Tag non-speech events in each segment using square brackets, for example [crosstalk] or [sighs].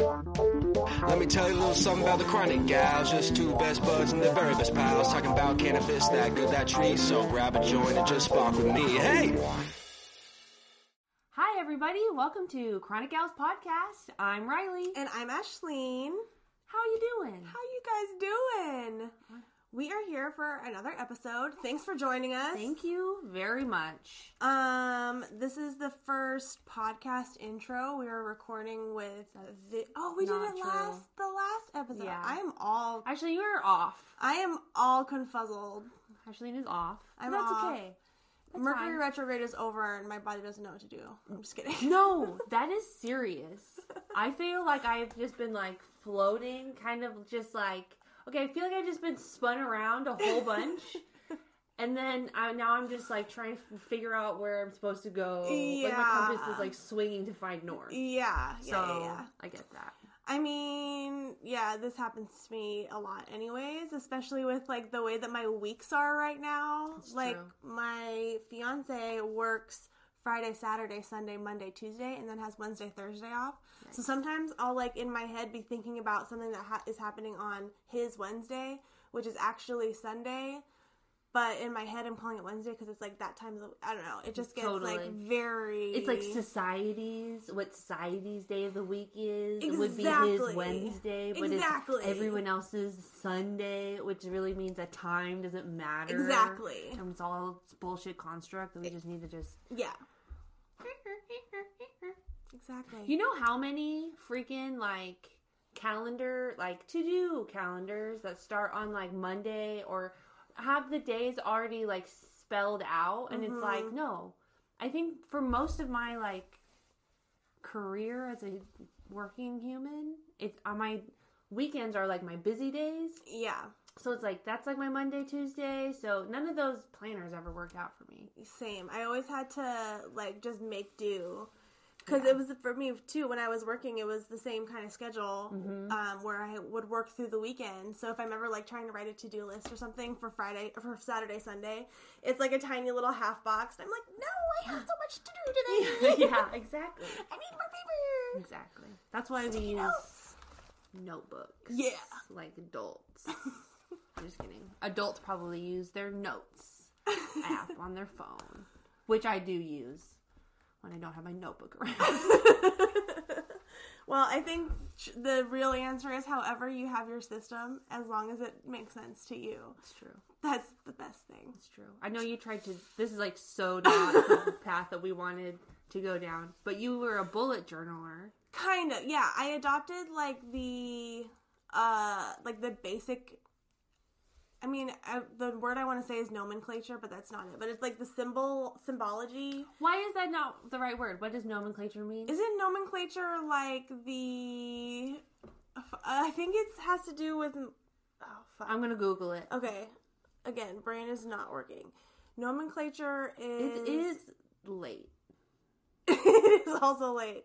Let me tell you a little something about the chronic gals. Just two best buds and the very best pals. Talking about cannabis, that good, that tree. So grab a joint and just spark with me. Hey! Hi, everybody. Welcome to Chronic Gals Podcast. I'm Riley. And I'm Ashleen. How you doing? How you guys doing? We are here for another episode. Thanks for joining us. Thank you very much. Um, this is the first podcast intro. We are recording with the Oh, we Not did it true. last the last episode. Yeah. I am all Actually, you are off. I am all confuzzled. Ashley is off. I'm but that's off. okay. That's Mercury fine. retrograde is over and my body doesn't know what to do. I'm just kidding. [laughs] No, [laughs] that is serious. I feel like I've just been like floating, kind of just like okay. I feel like I've just been spun around a whole bunch, [laughs] and then I, now I'm just like trying to figure out where I'm supposed to go. Like my compass is like swinging to find north. Yeah, yeah, so yeah, yeah. I get that. I mean, yeah, this happens to me a lot anyways, especially with like the way that my weeks are right now. That's like true. my fiance works Friday, Saturday, Sunday, Monday, Tuesday and then has Wednesday, Thursday off. So sometimes I'll like in my head be thinking about something that ha- is happening on his Wednesday, which is actually Sunday. But in my head, I'm calling it Wednesday because it's like that time of the. I don't know. It just gets like very. It's like societies, what society's day of the week is. It would be his Wednesday, but Exactly. it's everyone else's Sunday, which really means that time doesn't matter. Exactly. And it's all bullshit construct that we just need to just. yeah. [laughs] Exactly. You know how many freaking like calendar, like to do calendars that start on like Monday or have the days already like spelled out? And it's like, Mm-hmm. no. I think for most of my like career as a working human, it's on my weekends are like my busy days. yeah. So it's like that's like my Monday, Tuesday. So none of those planners ever worked out for me. Same. I always had to like just make do. Because it was for me too. When I was working, it was the same kind of schedule Mm-hmm. um, where I would work through the weekend. So if I'm ever like trying to write a to do list or something for Friday or for Saturday, Sunday, it's like a tiny little half box. And I'm like, no, I have so much to do today. [laughs] yeah, exactly. [laughs] I need more paper. Exactly. That's why we use notebooks. Yeah. Like adults. [laughs] I'm just kidding. Adults probably use their notes app [laughs] on their phone, which I do use when I don't have my notebook around. [laughs] Well, I think the real answer is however you have your system, as long as it makes sense to you. It's true. That's the best thing. It's true. I know you tried to. This is like so not the [laughs] path that we wanted to go down, but you were a bullet journaler. Kind of, yeah. I adopted like the, uh, like the basic. I mean, I, the word I want to say is nomenclature, but that's not it. But it's like the symbol symbology. Why is that not the right word? What does nomenclature mean? Isn't nomenclature like the? Uh, I think it has to do with. Oh fuck. I'm gonna Google it. Okay, again, brain is not working. Nomenclature is. It is late. [laughs] it is also late.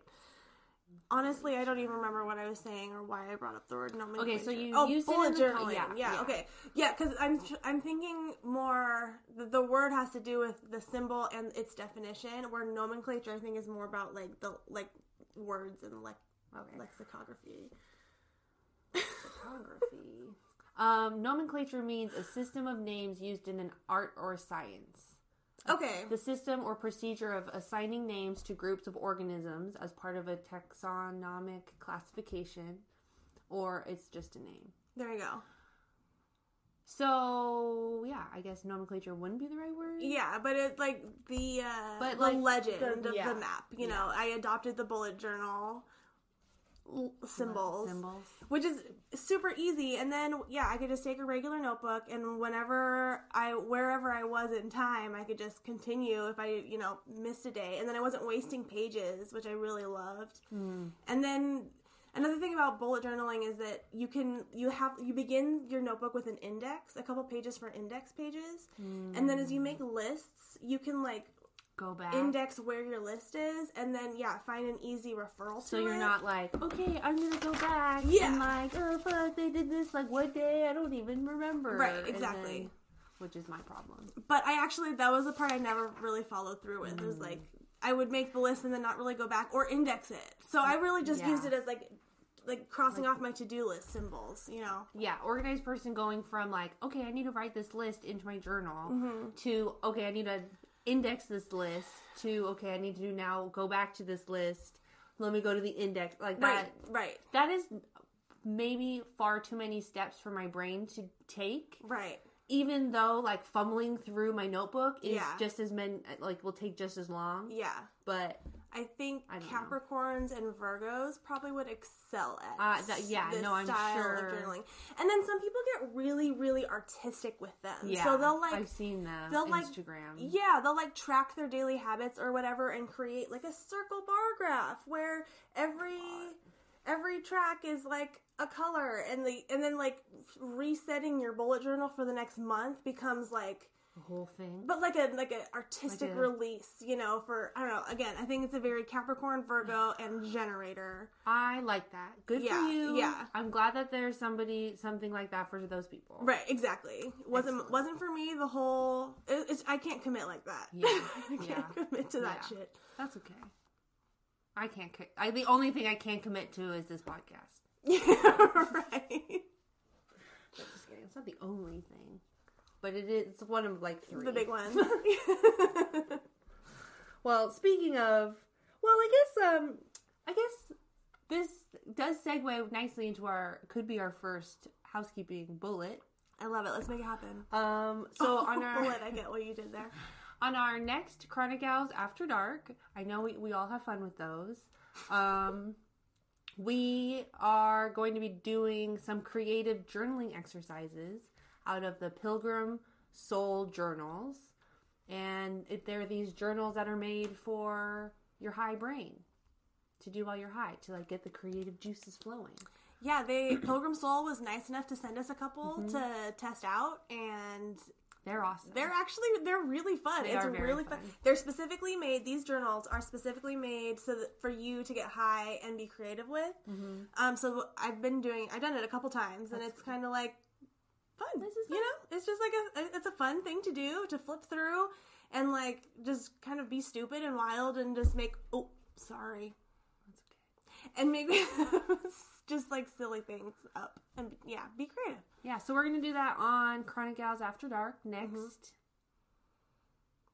Honestly, I don't even remember what I was saying or why I brought up the word nomenclature. Okay, so you oh, used it bullet the journaling. Yeah, yeah, yeah. okay, yeah, because I'm I'm thinking more. The, the word has to do with the symbol and its definition, where nomenclature I think is more about like the like words and like Okay. lexicography. Photography. [laughs] Um, nomenclature means a system of names used in an art or science. Okay, The system or procedure of assigning names to groups of organisms as part of a taxonomic classification, or it's just a name. there you go. So, yeah, I guess nomenclature wouldn't be the right word. Yeah, but it's like the uh, But, the like, legend the- of yeah. the map. You know, I adopted the bullet journal symbols. Symbols. which is super easy. And then yeah i could just take a regular notebook and whenever i wherever i was in time i could just continue if i you know missed a day. And then i wasn't wasting pages which i really loved. Hmm. And then another thing about bullet journaling is that you can you have you begin your notebook with an index a couple pages for index pages. Hmm. And then as you make lists you can like Go back. index where your list is and then yeah find an easy referral to so you're it. not like, okay, I'm gonna go back. Yeah. And like, oh fuck, they did this like what day? I don't even remember. Right, exactly. then- which is my problem. But I actually that was the part I never really followed through with. It was like I would make the list and then not really go back or index it. So I really just Yeah. used it as like like crossing off my to-do list symbols, you know. Yeah, organized person going from like, okay, I need to write this list into my journal Mm-hmm. to okay, I need to index this list to okay, I need to do now go back to this list. Let me go to the index like that. Right, right, That is maybe far too many steps for my brain to take. right. Even though like fumbling through my notebook is Yeah. just as men like will take just as long. Yeah. But I think I don't know. Capricorns and Virgos probably would excel at Uh, that- yeah, this no, I'm style sure. of journaling. And then some people get really, really artistic with them. yeah, So they'll like I've seen them they'll, like- Instagram. Yeah, they'll like track their daily habits or whatever and create like a circle bar graph where every every track is like a color and the and then like resetting your bullet journal for the next month becomes like the whole thing. but like a like an artistic Like a- release, you know, for I don't know, again, I think it's a very Capricorn, Virgo and generator. I like that. Good Yeah, for you. yeah. I'm glad that there's somebody something like that for those people. Right, exactly. Wasn't Excellent. wasn't for me the whole it, it's, I can't commit like that. Yeah, [laughs] I can't yeah, commit to that yeah. shit. That's okay. I can't. I the only thing I can't commit to is this podcast. Yeah, [laughs] right. Just kidding. It's not the only thing, but it is one of like three. The big one. [laughs] Well, speaking of, well, I guess um, I guess this does segue nicely into our could be our first housekeeping bullet. I love it. Let's make it happen. Um, so [laughs] on our bullet, I get what you did there. [laughs] on our next Chronic After Dark, I know we, we all have fun with those. Um, we are going to be doing some creative journaling exercises out of the Pilgrim Soul Journals. And it, they're these journals that are made for your high brain to do while you're high, to like get the creative juices flowing. Yeah, they [clears throat] Pilgrim Soul was nice enough to send us a couple Mm-hmm. to test out, and They're awesome. they're actually they're really fun. They it's are really fun. fun. They're specifically made. These journals are specifically made so that for you to get high and be creative with. Mm-hmm. Um, so I've been doing. I've done it a couple times, and it's kind of like fun. This is you know, it's just like a it's a fun thing to do to flip through and like just kind of be stupid and wild and just make oh sorry That's okay. and make [laughs] just like silly things up and yeah be creative. Yeah, so we're gonna do that on Chronic Gals After Dark next mm-hmm.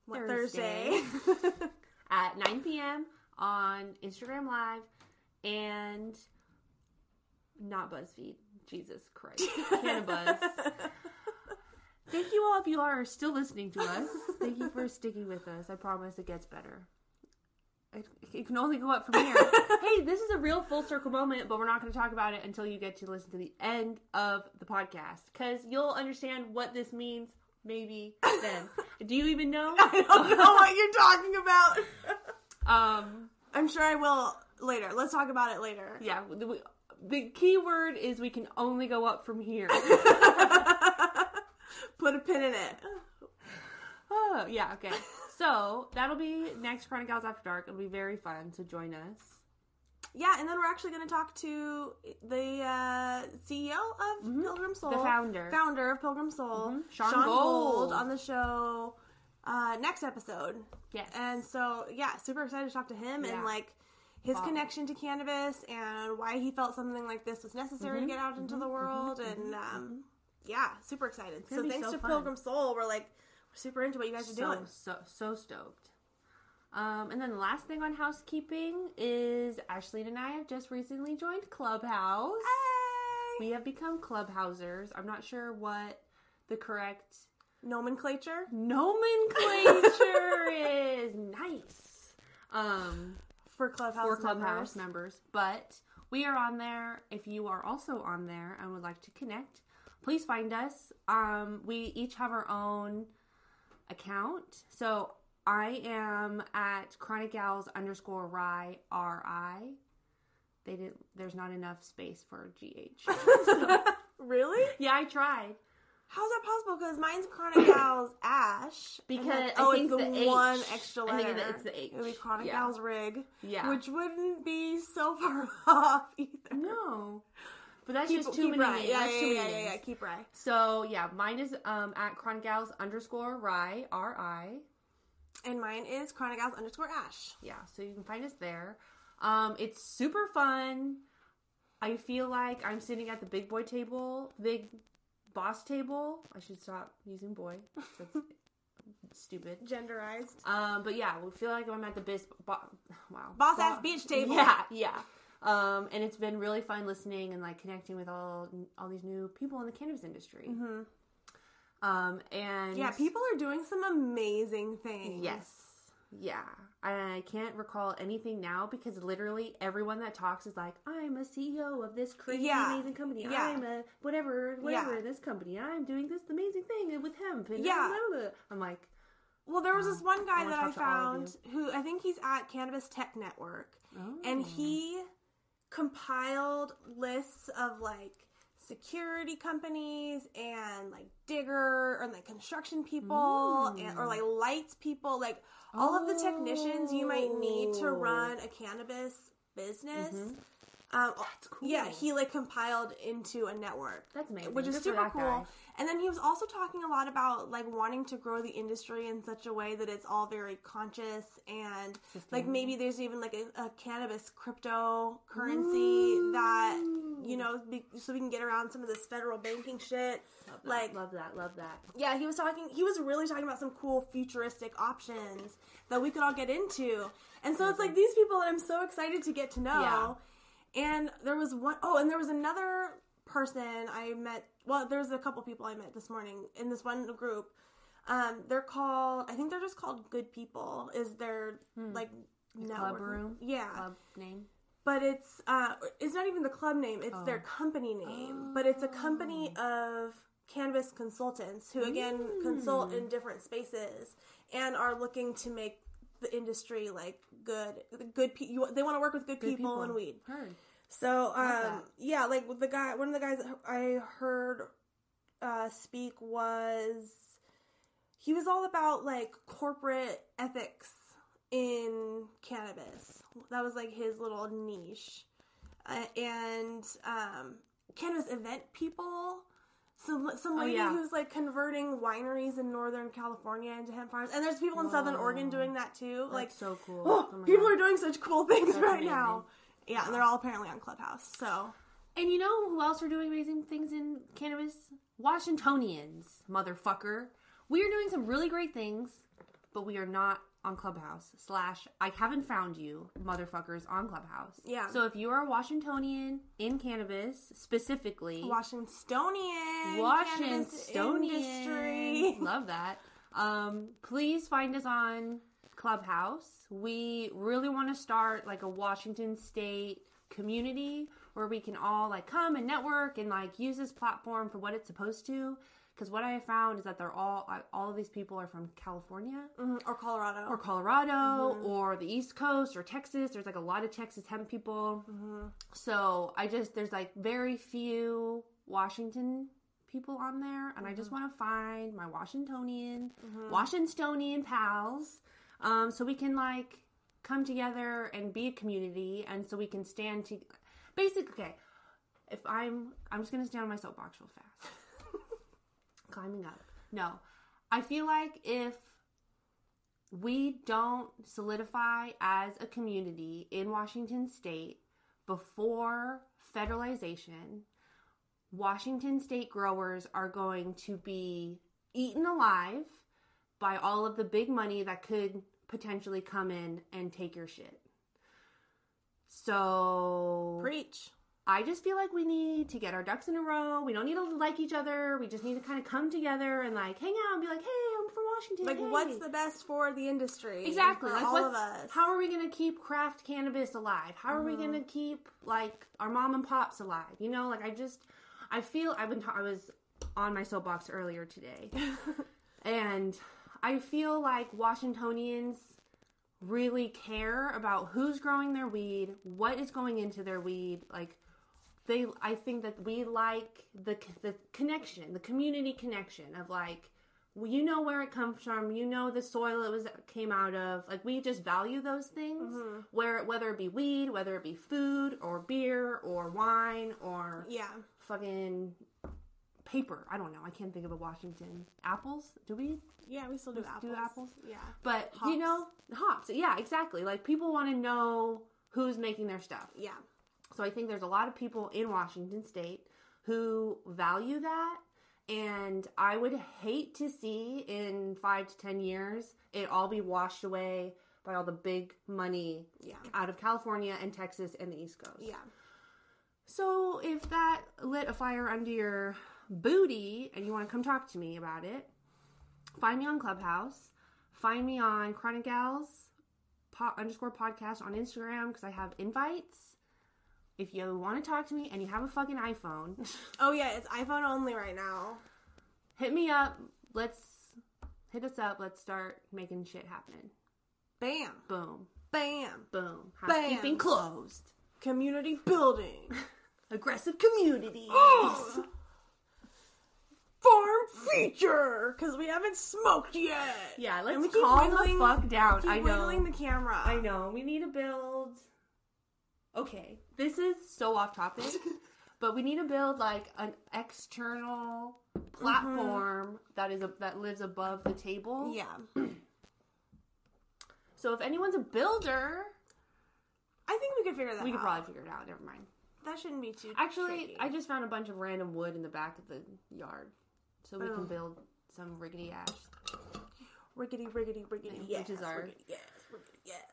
What, Thursday. Thursday. [laughs] [laughs] at 9 p.m. on Instagram Live and not BuzzFeed. Jesus Christ. [laughs] Cannabis. Thank you all if you are still listening to us. Thank you for sticking with us. I promise it gets better. It, it can only go up from here. [laughs] hey, this is a real full circle moment, but we're not going to talk about it until you get to listen to the end of the podcast because you'll understand what this means maybe then. [laughs] Do you even know? I don't know what you're talking about. Um, I'm sure I will later. Let's talk about it later. yeah, the, the key word is we can only go up from here. [laughs] [laughs] Put a pin in it. oh, yeah, okay. So that'll be next Chronic Gals After Dark. It'll be very fun, so join us. Yeah, and then we're actually going to talk to the uh, CEO of Pilgrim Soul, Mm-hmm. The founder. founder of Pilgrim Soul, Mhm. Sean Gold. on the show uh, next episode. Yes. And so, yeah, super excited to talk to him Yeah. and like his Wow. connection to cannabis and why he felt something like this was necessary Mm-hmm. to get out into the world. And um, yeah, super excited. So thanks so to fun. Pilgrim Soul, we're like we're super into what you guys are so, doing. So, so stoked. Um, and then the last thing on housekeeping is Ashley and I have just recently joined Clubhouse. Hey! We have become Clubhousers. I'm not sure what the correct Nomenclature. nomenclature [laughs] is. Nice. Um, For Clubhouse for Clubhouse members. members. But we are on there. If you are also on there and would like to connect, please find us. Um, we each have our own account. So I am at Chronic Gals underscore Rye R I. They did. There's not enough space for GH. [laughs] [laughs] Really? yeah, I tried. How's that possible? Because mine's Chronic Gals Ash. Because then- I oh, think it's the, the H. one extra I think it's the H. It would be Chronic Yeah. Gals Rig. Yeah. Which wouldn't be so far [laughs] off either. No, but that's Keep, just too many. right. Yeah, That's yeah, too yeah, many yeah, names. yeah. Keep right. So yeah, mine is um at Chronic Gals underscore Rye R I. And mine is Chronic Gals underscore Ash. Yeah, so you can find us there. Um, it's super fun. I feel like I'm sitting at the big boy table, big boss table. I should stop using boy. That's [laughs] stupid. Genderized. Um, but yeah, we feel like I'm at the biz. Bo- [laughs] wow, Boss Bo- ass bitch table. Yeah, yeah. Um, and it's been really fun listening and like connecting with all all these new people in the cannabis industry. Um, and Yeah, people are doing some amazing things. Yes. Yeah. I can't recall anything now because literally everyone that talks is like, I'm a CEO of this crazy Yeah. amazing company. Yeah. I'm a whatever, whatever Yeah. this company. I'm doing this amazing thing with hemp. And Yeah. blah, blah, blah. I'm like, Well, there was this one guy wanna that I talk to all of found who I think he's at Cannabis Tech Network, oh. and he compiled lists of like security companies and like digger or like construction people hmm. and, or like lights people, like all of the technicians you might need to run a cannabis business. Mm-hmm. Um, cool. Yeah, he like compiled into a network. That's amazing. Which is Good super cool. guy. And then he was also talking a lot about like wanting to grow the industry in such a way that it's all very conscious and like maybe there's even like a, a cannabis cryptocurrency that you know be, so we can get around some of this federal banking shit. Like love that, love that. yeah, he was talking. He was really talking about some cool futuristic options that we could all get into. And so it's like these people that I'm so excited to get to know. And there was one oh and there was another person I met. Well, there's a couple people I met this morning in this one group. Um, they're called. I think they're just called Good People. Is their like Club room? Yeah, Club name? but it's uh, it's not even the club name. It's their company name. But it's a company of cannabis consultants who again consult in different spaces and are looking to make the industry like good. Good people. They want to work with good, people, people. and weed. Heard. So um, yeah, like the guy, one of the guys I heard uh, speak was he was all about like corporate ethics in cannabis. That was like his little niche, uh, and um, cannabis event people. So some oh, lady yeah. who's like converting wineries in Northern California into hemp farms, and there's people in Southern Oregon oh. doing that too. like so cool. oh, Oh people God. are doing such cool things right amazing. now. Yeah, and they're all apparently on Clubhouse. So And you know who else are doing amazing things in cannabis? Washingtonians, motherfucker. We are doing some really great things, but we are not on Clubhouse. Slash, I haven't found you, motherfuckers, on Clubhouse. Yeah. So if you are a Washingtonian in cannabis, specifically, Washingtonian, Washingtonian industry. [laughs] Love that. Um, please find us on Clubhouse. We really want to start like a Washington State community where we can all like come and network and like use this platform for what it's supposed to. Because what I have found is that they're all all of these people are from California Mhm, or Colorado. or Colorado or the East Coast or Texas. There's like a lot of Texas hemp people. So I just there's like very few Washington people on there, and I just want to find my Washingtonian, Washingtonian pals, um, so we can like come together and be a community, and so we can stand to. Basically, okay. If I'm, I'm just gonna stand on my soapbox real fast. Climbing up. No, I feel like if we don't solidify as a community in Washington state before federalization, Washington state growers are going to be eaten alive by all of the big money that could potentially come in and take your shit. So Preach. I just feel like we need to get our ducks in a row. We don't need to like each other. We just need to kind of come together and like hang out and be like, "Hey, I'm from Washington." Like, hey." what's the best for the industry? exactly like all of us. How are we gonna keep craft cannabis alive? How are we Mm-hmm. gonna keep like our mom and pops alive? You know, like I just I feel I've been ta- I was on my soapbox earlier today, [laughs] and I feel like Washingtonians really care about who's growing their weed, what is going into their weed, like they I think that we like the the connection, the community connection of like well, you know where it comes from, you know the soil it was came out of. Like we just value those things, mm-hmm. where whether it be weed, whether it be food or beer or wine or yeah. fucking paper. I don't know. I can't think of a Washington apples. Do we? Yeah, we still do do apples. apples? Yeah. But Hops. you know, hops. Yeah, exactly. Like people want to know who's making their stuff. Yeah. So I think there's a lot of people in Washington state who value that. And I would hate to see in five to 10 years it all be washed away by all the big money Yeah. out of California and Texas and the East Coast. Yeah. So if that lit a fire under your booty and you want to come talk to me about it, find me on Clubhouse. Find me on Chronic Gals po- underscore podcast on Instagram because I have invites. If you want to talk to me and you have a fucking iPhone, [laughs] Oh yeah, it's iPhone only right now. hit me up. Let's hit us up. Let's start making shit happen. Bam. Boom, Bam. boom. Bam. Housekeeping closed. Community building. [laughs] Aggressive community. [gasps] Farm feature because we haven't smoked yet. Yeah, let's we keep calm the fuck down. Keep I know. wiggling the camera. I know. We need to build. Okay, this is so off topic, [laughs] but we need to build like an external platform mm-hmm. that is a, that lives above the table. Yeah. [clears throat] So if anyone's a builder, I think we could figure that we out. could probably figure it out. Never mind. That shouldn't be too. Actually, tricky. I just found a bunch of random wood in the back of the yard, so we Oh. can build some riggedy ass. riggedy riggedy riggedy yes, which is our- riggedy, yes, riggedy, yes.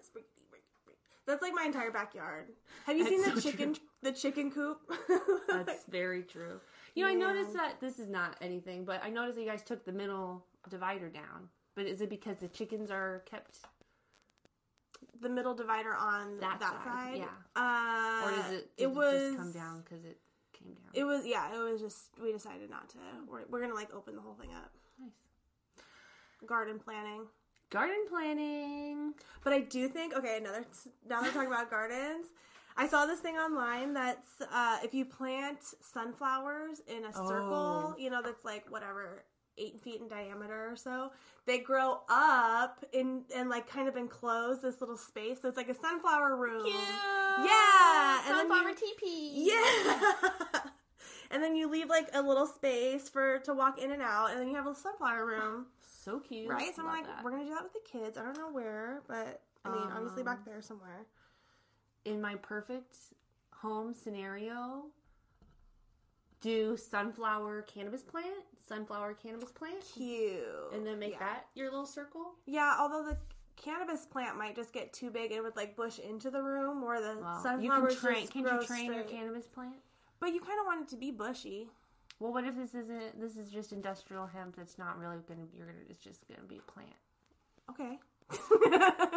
That's like my entire backyard. Have you That's seen the so chicken the chicken coop? [laughs] That's very true. You know, I noticed that this is not anything, but I noticed that you guys took the middle divider down. But is it because the chickens are kept, the middle divider on That that, side, side. yeah. Uh, or is it? it Did was just come down because it came down. It was yeah. It was just we decided not to. We're, we're gonna like open the whole thing up. nice. Garden planning. Garden planning. But I do think okay, another now we're talking about [laughs] gardens. I saw this thing online that's uh, if you plant sunflowers in a circle, Oh. you know, that's like whatever eight feet in diameter or so, they grow up in and like kind of enclose this little space. So it's like a sunflower room. Cute. Yeah, and Sunflower you- teepee. [laughs] Yeah. and then you leave like a little space for to walk in and out, and then you have a sunflower room, So cute. right? So I'm like, that. we're gonna do that with the kids. I don't know where, but I mean, obviously Um, back there somewhere. in my perfect home scenario, do sunflower cannabis plant, sunflower cannabis plant, Cute. and then make yeah. that your little circle. Yeah, although the cannabis plant might just get too big and it would like bush into the room, where the you sunflowers can train. just Can grow you train your straight. cannabis plant? But you kind of want it to be bushy. Well, what if this isn't? This is just industrial hemp. That's not really gonna. You're gonna. It's just gonna be a plant. Okay.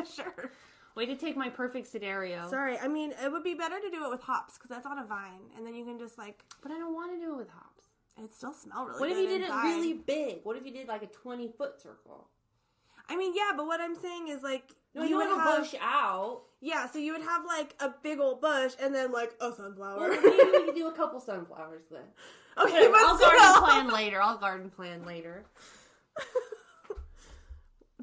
[laughs] sure. Way to take my perfect scenario. Sorry. I mean, it would be better to do it with hops because that's on a vine, and then you can just like But I don't want to do it with hops. it still smell really. What if you did inside. it really big? What if you did like a twenty foot circle? I mean, yeah, but what I'm saying is like No, you you would have have a bush out. yeah, so you would have like a big old bush and then like a sunflower. Well, maybe we could do a couple sunflowers then. [laughs] okay, Whatever, I'll still. garden plan later. I'll garden plan later. [laughs]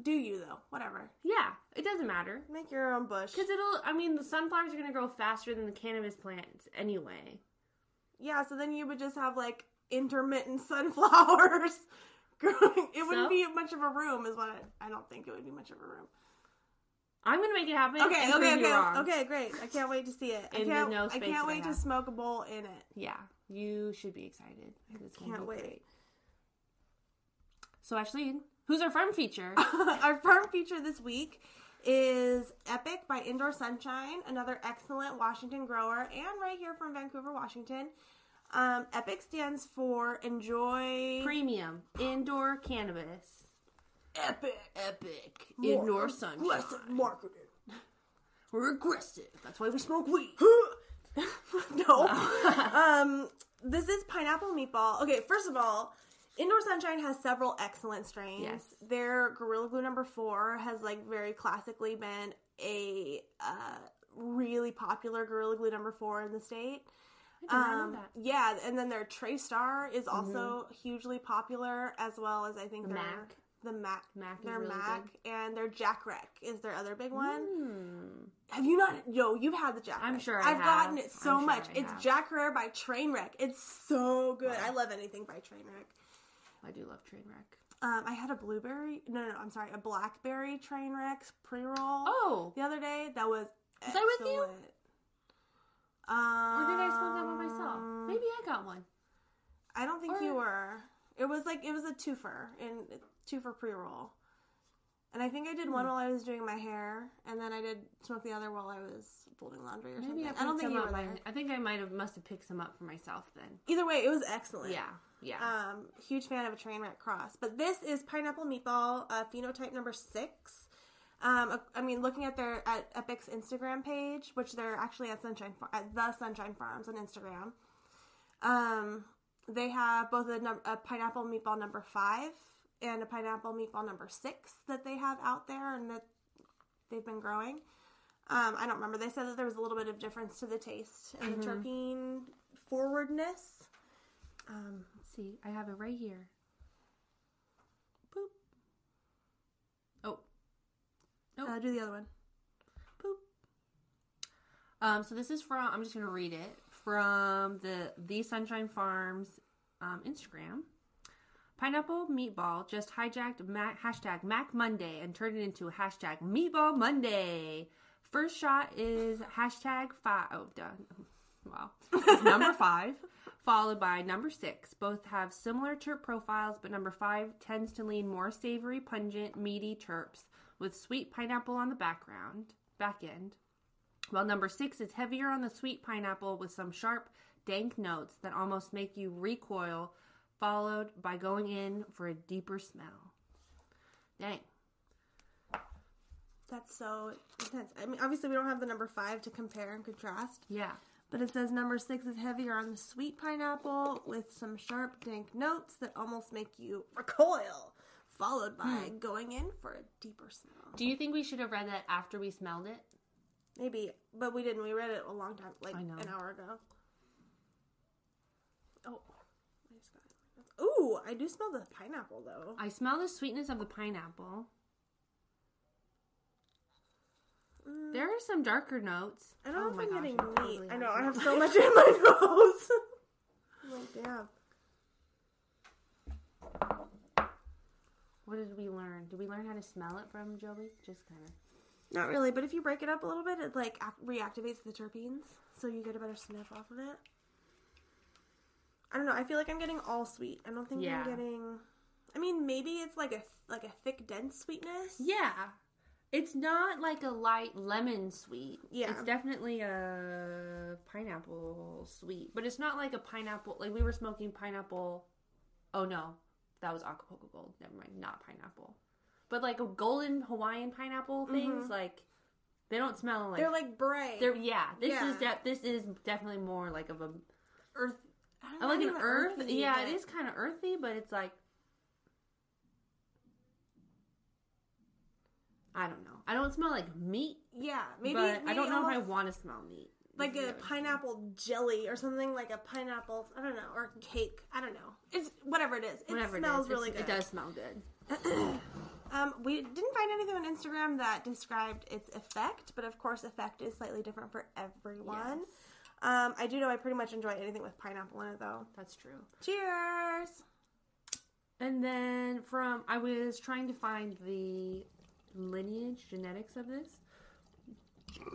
Do you though? Whatever. Yeah, it doesn't matter. Make your own bush. Because it'll, I mean, the sunflowers are going to grow faster than the cannabis plants anyway. Yeah, so then you would just have like intermittent [laughs] sunflowers [laughs] growing. It So? wouldn't be much of a room, is what I, I don't think it would be much of a room. I'm going to make it happen. Okay, and okay, you okay, wrong. okay, great. I can't wait to see it. I the can't. no I space can't wait to have. smoke a bowl in it. Yeah, you should be excited. It's gonna Can't be wait. great. So, Ashley, who's our farm feature? [laughs] Our farm feature this week is Epic by Indoor Sunshine, another excellent Washington grower, and right here from Vancouver, Washington. Um, Epic stands for Enjoy Premium indoor cannabis. Epic Epic More indoor aggressive sunshine. marketing. We're aggressive. That's why we smoke weed. [laughs] [laughs] no. um, this is pineapple meatball. Okay, first of all, Indoor Sunshine has several excellent strains. Yes. Their Gorilla Glue number four has like very classically been a uh, really popular Gorilla Glue number four in the state. I did not know Um, that. yeah, and then their Trey Star is also hugely popular, as well as I think The their Mac. The Mac, Mac is their really Mac, and their Jack Wreck is their other big one. Hmm. Have you not? Yo, you've had the Jack. I'm sure I I've have. gotten it so I'm much. It's have. Jack Herer by Trainwreck. It's so good. I love anything by Trainwreck. I do love Trainwreck. Um, I had a blueberry. No, no, no. I'm sorry, a blackberry Trainwreck pre roll. Oh, the other day that was. Was I with you? Um, Or did I smoke that by myself? Maybe I got one. I don't think or- you were. It was like it was a twofer in twofer pre roll, and I think I did Hmm. one while I was doing my hair, and then I did smoke the other while I was folding laundry or Maybe something. I, I, don't think you were there. I think I might have must have picked some up for myself then. Either way, it was excellent. Yeah, yeah. Um, huge fan of a train wreck cross, but this is pineapple meatball uh, phenotype number six. Um, I mean, looking at their at Epic's Instagram page, which they're actually at Sunshine at the Sunshine Farms on Instagram. Um, they have both a, a pineapple meatball number five and a pineapple meatball number six that they have out there and that they've been growing. Um, I don't remember. They said that there was a little bit of difference to the taste and the terpene forwardness. Um, Let's see. I have it right here. boop. Oh. Nope. Uh, do the other one. Boop. Um, so this is from. I'm just gonna read it from the the Sunshine Farms um, Instagram. Pineapple meatball just hijacked Mac, hashtag Mac Monday and turned it into hashtag Meatball Monday. First shot is hashtag five. Oh, done. Wow. Number [laughs] five, followed by number six. Both have similar terp profiles, but number five tends to lean more savory, pungent, meaty terps with sweet pineapple on the background, back end. While number six is heavier on the sweet pineapple with some sharp, dank notes that almost make you recoil, followed by going in for a deeper smell. Dang. That's so intense. I mean, obviously, we don't have the number five to compare and contrast, Yeah. but it says number six is heavier on the sweet pineapple with some sharp, dank notes that almost make you recoil, followed by hmm. going in for a deeper smell. Do you think we should have read that after we smelled it? Maybe, but we didn't. We read it a long time, like an hour ago. Oh, I just got it. Ooh, I do smell the pineapple though. I smell the sweetness of the pineapple. Mm. There are some darker notes. I don't Oh know if I'm gosh, getting meat. I know I have so much in my [laughs] nose. [laughs] I'm like, damn. What did we learn? Did we learn how to smell it from Joey? Just kind of. Not really, but if you break it up a little bit, it like reactivates the terpenes, so you get a better sniff off of it. I don't know. I feel like I'm getting all sweet. I don't think Yeah. I'm getting. I mean, maybe it's like a like a thick, dense sweetness. Yeah. It's not like a light lemon sweet. Yeah. It's definitely a pineapple sweet. But it's not like a pineapple. Like we were smoking pineapple. Oh no. That was Acapulco Gold. Never mind. Not pineapple. But like a golden Hawaiian pineapple things, like they don't smell like. Mm-hmm. They're like bright. They're, yeah. This Yeah. is de- this is definitely more like of a earth. I don't like an earth. earthy, yeah, but- it is kind of earthy, but it's like I don't know. I don't smell like meat, Yeah, maybe. but I don't know if I want to smell meat. like a thing. pineapple jelly or something like a pineapple. I don't know, or cake. I don't know. It's whatever it is. It Whatever smells it is, really it's- good. It does smell good. [clears throat] Um, we didn't find anything on Instagram that described its effect, but of course, effect is slightly different for everyone. Yes. Um, I do know I pretty much enjoy anything with pineapple in it, though. That's true. Cheers! And then from I was trying to find the lineage genetics of this.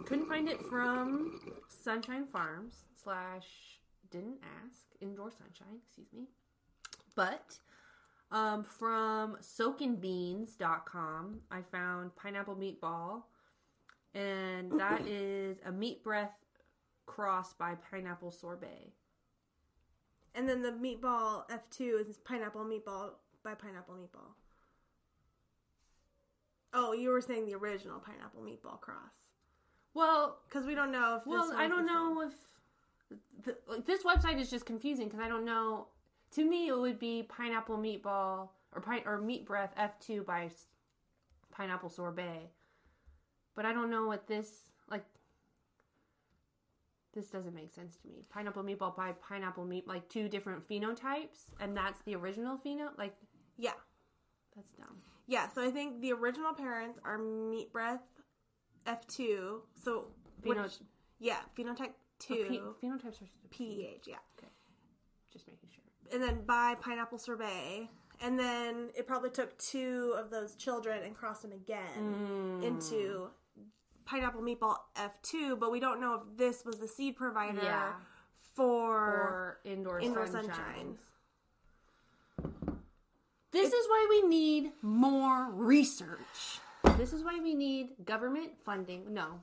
Couldn't find it from Sunshine Farms slash didn't ask indoor sunshine, excuse me. But um, from soakinbeans.com, I found pineapple meatball, and that [coughs] is a meat breath cross by pineapple sorbet. And then the meatball F2 is pineapple meatball by pineapple meatball. Oh, you were saying the original pineapple meatball cross. Well, Because we don't know if this Well, I don't know if the, like, this website is just confusing because I don't know. To me, it would be pineapple meatball or pine or meat breath F two by pineapple sorbet, but I don't know what this like. This doesn't make sense to me. Pineapple meatball by pineapple meat, like two different phenotypes, and that's the original pheno. Like. Yeah. that's dumb. Yeah, so I think the original parents are meat breath F2. So, Pheno- which, yeah, phenotype Oh, 2. phenotypes are PDH, yeah. Okay. Just making sure. and then by pineapple sorbet and then it probably took two of those children and crossed them again Mm. into pineapple meatball F2, but we don't know if this was the seed provider Yeah. for. or indoor, Indoor sunshine. sunshine. This is why we need more research. This is why we need government funding. No,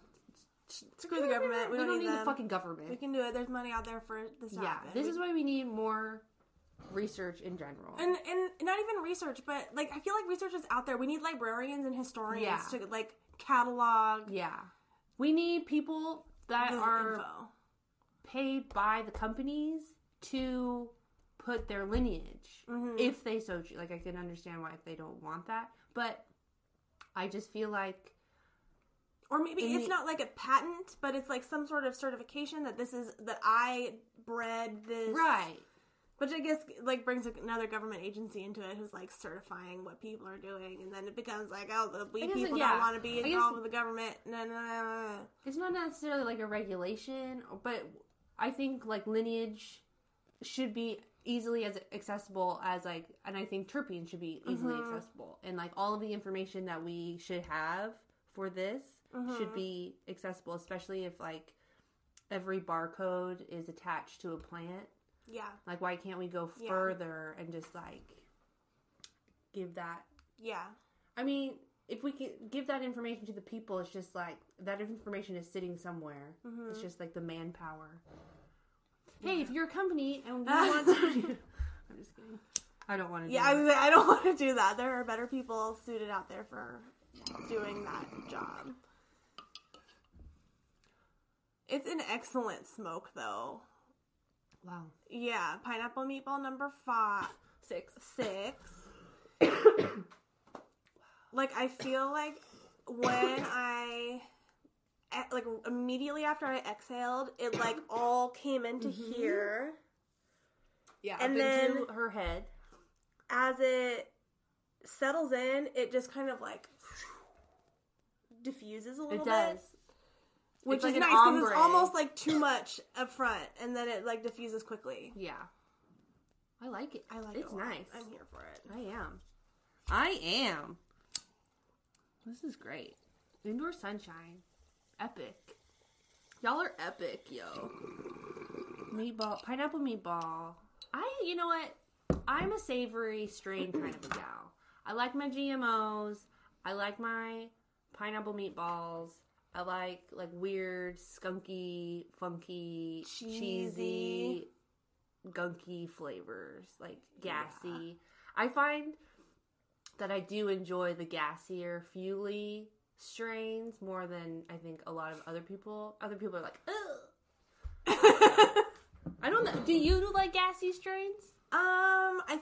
Screw the government. We, don't, need, the fucking government. We can do it. There's money out there for this Yeah, happen. this We- is why we need more research in general. and and not even research, but like I feel like research is out there. We need librarians and historians Yeah. to like catalog yeah, we need people that the are info. paid by the companies to put their lineage Mm-hmm. if they so choose. Like I can understand why if they don't want that, but I just feel like Or maybe it's the- not like a patent, but it's like some sort of certification that this is that I bred this. right. Which I guess like brings another government agency into it who's like certifying what people are doing, and then it becomes like, oh, the we guess, people yeah. don't want to be involved with the government. No, no, no. It's not necessarily like a regulation, but I think like lineage should be easily as accessible as like, and I think terpenes should be easily Mm-hmm. accessible, and like all of the information that we should have for this Mm-hmm. should be accessible, especially if like every barcode is attached to a plant. Yeah, Like, why can't we go Yeah. further and just like give that? yeah, I mean, if we could give that information to the people, it's just like that information is sitting somewhere. Mm-hmm. It's just like the manpower. Hey, if you're a company and [laughs] we want to, [laughs] I'm just kidding. I don't want to. yeah. I, was, I don't [laughs] want to do that. There are better people suited out there for doing that job. It's an excellent smoke, though. wow. Yeah, pineapple meatball number five, [laughs] Six. six. [coughs] like I feel like when I like immediately after I exhaled, it like [coughs] all came into mm-hmm. here. Yeah, And then- her head. As it settles in, it just kind of like diffuses a little It bit. Which It's is nice because it's almost like too much up front, and then it like diffuses quickly. Yeah. I like it. I like it's it. It's nice. I'm here for it. I am. I am. This is great. Indoor sunshine. Epic. Y'all are epic, yo. Meatball. Pineapple meatball. I, you know what? I'm a savory strain kind of a gal. I like my GMOs. I like my pineapple meatballs. I like like weird, skunky, funky, Cheesy. cheesy, gunky flavors, like gassy. I find that I do enjoy the gassier, fuely strains more than I think a lot of other people. Other people are like, ugh. [laughs] I don't know. Do you like gassy strains? Um, I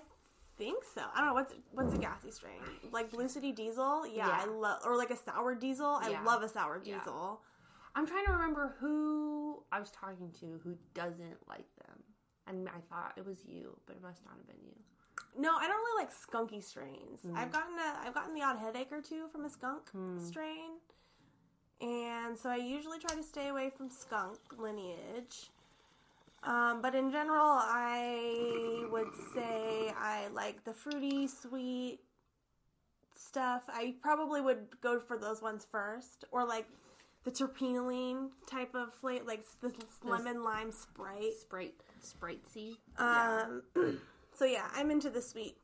think so. I don't know what's what's a gassy strain like Blue City Diesel. Yeah, Yeah. I love or like a sour diesel. I Yeah. love a sour diesel. I'm trying to remember who I was talking to who doesn't like them. And I thought it was you, but it must not have been you. No, I don't really like skunky strains. Mm. I've gotten a I've gotten the odd headache or two from a skunk Mm. strain, and so I usually try to stay away from skunk lineage. Um, but in general, I would say I like the fruity, sweet stuff. I probably would go for those ones first, or like the terpinolene type of flavor, like the lemon lime sprite. Sprite, spritesy. Um, [clears throat] so yeah, I'm into the sweet,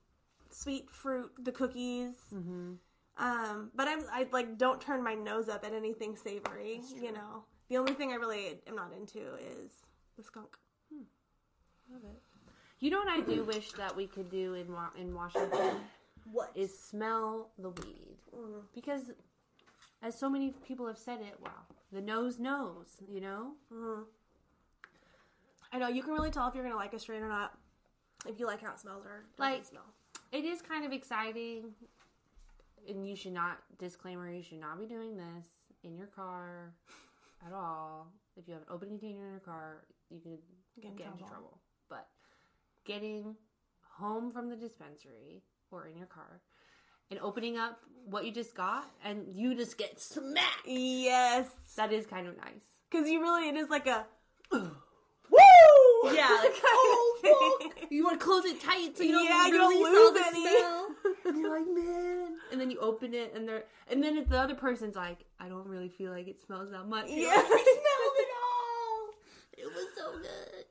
sweet fruit, the cookies. Mm-hmm. Um, but I'm I like don't turn my nose up at anything savory. You know, the only thing I really am not into is the skunk. Love it. You know what I do [clears throat] wish that we could do in Wa- in Washington What is smell the weed mm. because, as so many people have said it, wow, the nose knows. You know, mm-hmm. I know you can really tell if you're gonna like a strain or not if you like how it smells or doesn't Like- smell. it is kind of exciting, and you should not disclaimer. You should not be doing this in your car [laughs] at all. If you have an open container in your car, you could Get get, in into trouble. Getting home from the dispensary or in your car and opening up what you just got and you just get smacked. Yes, That is kind of nice. because you really it is like a [gasps] woo! Yeah, [laughs] like, oh, [laughs] fuck. You want to close it tight so you don't Yeah, you don't lose the any. smell. and [laughs] you're like, man. And then you open it, and they're and then if the other person's like, I don't really feel like it smells that much. You're Yeah. like, I smelled it all. It was so good.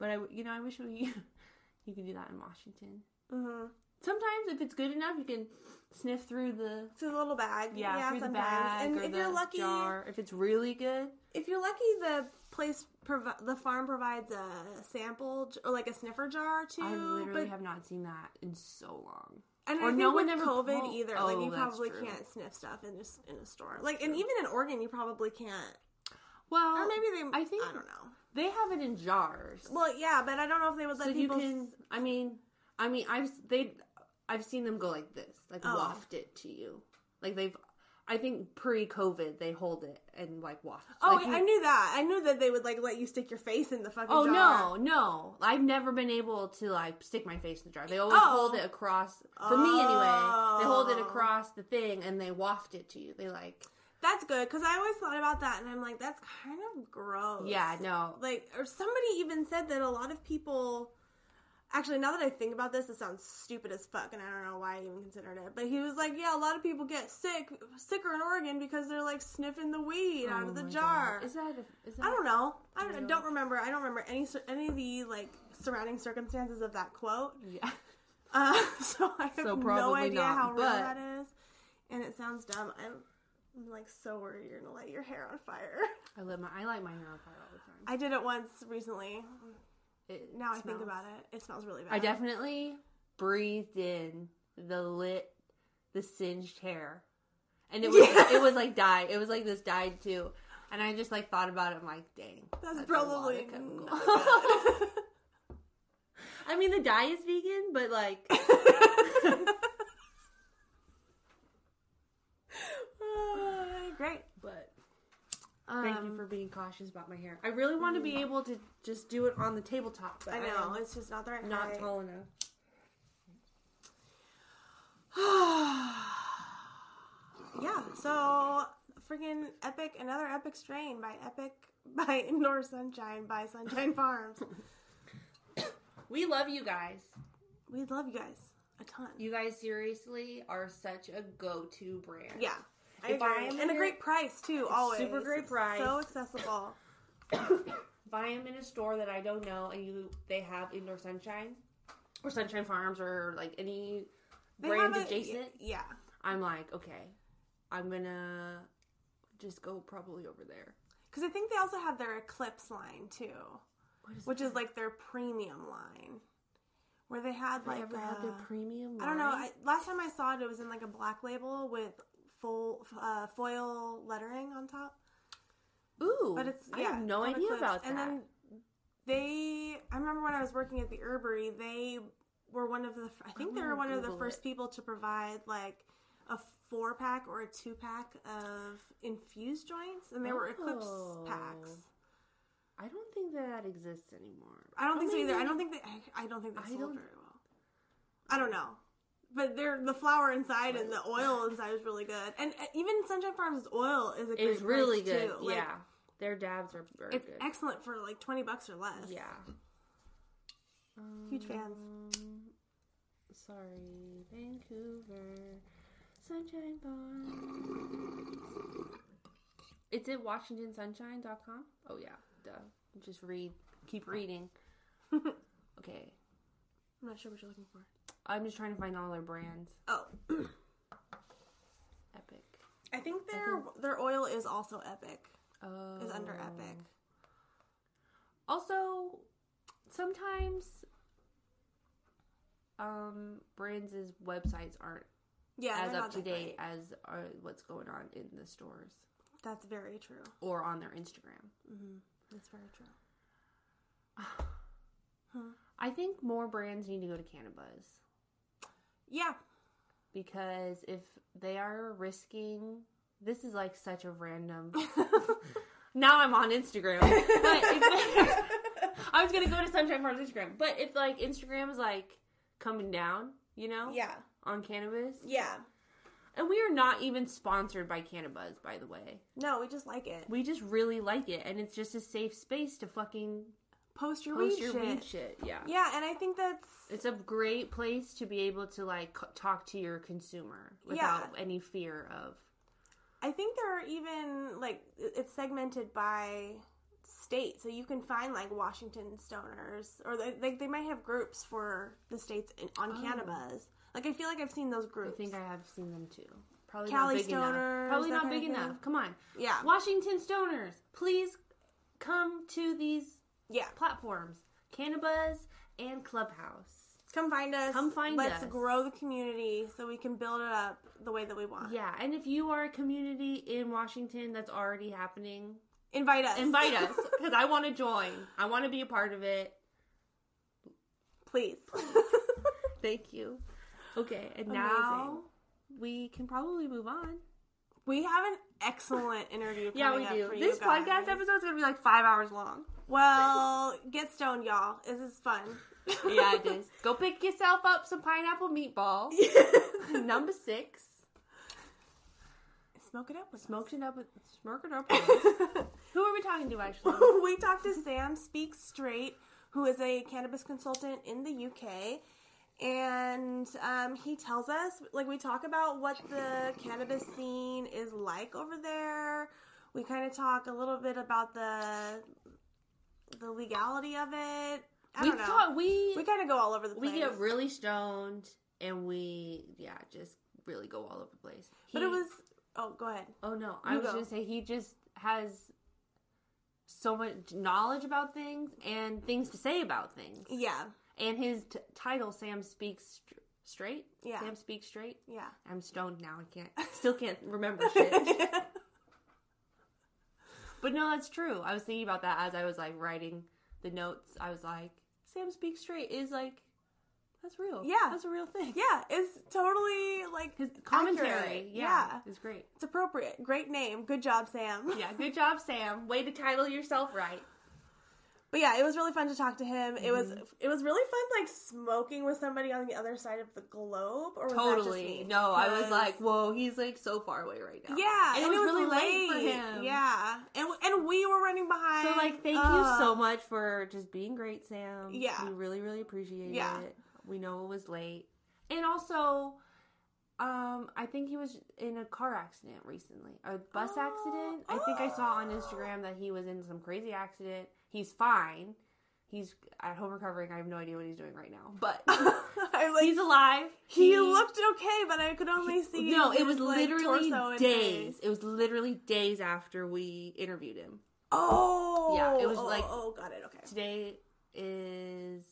But I, you know, I wish we [laughs] you could do that in Washington. hmm Sometimes, if it's good enough, you can sniff through the Through the little bag. yeah, through sometimes. the bag and or if the you're lucky, jar. If it's really good, if you're lucky, the place provi- the farm provides a sample j- or like a sniffer jar too. I literally have not seen that in so long. and or no one ever COVID po- either. Oh, like you probably true. can't sniff stuff in just in a store. Like and even in Oregon, you probably can't. Well, Or maybe they. I think I don't know. They have it in jars. Well, yeah, but I don't know if they would let so you people. can. I mean, I mean, I've they, I've seen them go like this, like Oh. waft it to you. Like they've, I think pre-COVID they hold it and like waft. It. Oh, like, I you- knew that. I knew that they would like let you stick your face in the fucking Oh jar. no, no! I've never been able to like stick my face in the jar. They always Oh. hold it across. For me, anyway, they hold it Oh. across the thing and they waft it to you. They like, That's good because I always thought about that, and I'm like, that's kind of gross. yeah, no, Like, or somebody even said that a lot of people. Actually, now that I think about this, it sounds stupid as fuck, and I don't know why I even considered it. But he was like, "Yeah, a lot of people get sick, sicker in Oregon because they're like sniffing the weed out Oh of the jar." God. Is that? A, is that? I don't know. I don't, Real? don't remember. I don't remember any any of the like surrounding circumstances of that quote. Yeah. Uh, [laughs] so I have So no idea not, how real that is, and it sounds dumb. I'm, I'm like so worried you're gonna light your hair on fire. [laughs] I let my I light my hair on fire all the time. I did it once recently. It Now I think about it, it smells really bad. I definitely breathed in the lit, the singed hair, and it was Yeah. it was like dyed. It was like this dyed too, and I just like thought about it. I'm like, dang, That's, lot probably of chemical. not. [laughs] I mean, the dye is vegan, but like, [laughs] Uh, great. but Um, thank you for being cautious about my hair. I really want to be able to just do it on the tabletop. But I know I'm it's just not the right not height. tall enough. [sighs] yeah. So freaking epic, another epic strain by Epic [laughs] by Indoor Sunshine by Sunshine Farms. [laughs] [coughs] We love you guys. we love you guys a ton. You guys seriously are such a go-to brand. Yeah. I If agree. and a great price too. Always super great price. so accessible. [coughs] I am in a store that I don't know and you they have indoor sunshine or sunshine farms or like any They brand a- adjacent, Yeah. I'm like, okay, I'm gonna just go probably over there. Because I think they also have their Eclipse line too, is which is like their premium line, where they had they like ever had their uh, premium? I don't know. I, last time I saw it, it was in like a black label with full uh, foil lettering on top. Ooh, But it's I yeah, have no idea Eclipse. about that. And then they, I remember when I was working at the herbery, they were one of the. I think they I'm were gonna one of the first it. people to provide like a four pack or a two pack of infused joints, and they were Eclipse Oh. packs. I don't think that exists anymore. I don't think so either. I don't think they. I, I don't think they sold very well. I don't know, but they're the flour inside and the oil inside is really good, and uh, even Sunshine Farms oil is a great It's really good. Too. Like, yeah, their dabs are very it's good. excellent for like twenty bucks or less. yeah, huge fans. Um, sorry, Vancouver, Sunshine Farms. It's at WashingtonSunshine.com. Oh yeah, duh. Just read, keep reading. [laughs] okay, I'm not sure what you're looking for. I'm just trying to find all their brands. Oh, [clears throat] Epic. I think their their oil is also Epic. Oh. Is under Epic. Also, sometimes um brands' websites aren't Yeah, as they're up not to that date great. as are what's going on in the stores That's very true. or on their Instagram. That's very true. [sighs] I think more brands need to go to Cannabis Yeah, because if they are risking this is like such a random [laughs] now I'm on Instagram. But if [laughs] I was gonna go to Sunshine Farms Instagram. But if like Instagram is like coming down, you know, yeah, on cannabis. yeah. And we are not even sponsored by Cannabis, by the way. No, we just like it. We just really like it, and it's just a safe space to fucking post your, post weed, your shit. weed shit. Yeah. Yeah, and I think that's It's a great place to be able to like c- talk to your consumer without any fear of. I think there are even like it's segmented by state, so you can find like Washington stoners, or they, like they might have groups for the states in, on Oh. cannabis. Like I feel like I've seen those groups. I think I have seen them too. Probably Cali not big stoners, enough. Probably not big enough. Come on, yeah, Washington stoners, please come to these yeah. platforms, Cannabis and Clubhouse. Come find us. Come find us. Let's grow the community so we can build it up the way that we want. Yeah, and if you are a community in Washington that's already happening, Invite us. invite us [laughs] because I want to join. I want to be a part of it. please. [laughs] Thank you. Okay, and now we can probably move on. we have an excellent interview. Yeah, we coming up do. This podcast episode is gonna be like five hours long. Well, get stoned, y'all. This is fun. [laughs] Yeah, it is. Go pick yourself up some pineapple meatballs. [laughs] Number six. Smoke it up with Smoked it up. With, smoke it up. [laughs] with. Who are we talking to actually? we talked to Sam Speak Straight, who is a cannabis consultant in the UK. And um, he tells us, like, we talk about what the cannabis scene is like over there. We kind of talk a little bit about the the legality of it. I we don't know. thought we we kind of go all over the place. we get really stoned and we yeah just really go all over the place. but it was. Oh, go ahead. oh no, I You was go. gonna say he just has so much knowledge about things and things to say about things. Yeah, And his t- title, Sam speaks Str- straight. Yeah. Sam speaks straight. yeah. I'm stoned now. I can't. Still can't remember shit. [laughs] But no, that's true. I was thinking about that as I was like writing the notes. I was like, Sam speaks straight is like that's real. Yeah. that's a real thing. yeah, it's totally like His commentary, accurate. yeah, it's great. It's appropriate. Great name. Good job, Sam. Yeah, good job, Sam. Way to title yourself right. But yeah, it was really fun to talk to him. It was Mm-hmm. it was really fun like smoking with somebody on the other side of the globe. Or was that just Totally. No, I was like, whoa, he's like so far away right now. yeah, and, and, it was, really late. late for him. Yeah, and and we were running behind. So like, thank you so much for just being great, Sam. Yeah. we really, really appreciate Yeah. it. We know it was late, and also, um, I think he was in a car accident recently, a bus Oh. accident. I think I saw on Instagram that he was in some crazy accident. He's fine. He's at home recovering. I have no idea what he's doing right now, but [laughs] like, he's alive. he looked okay, but I could only see. No, it was like, literally days. It was literally days after we interviewed him. Oh, Yeah, it was oh, like- oh, got it. Okay. Today is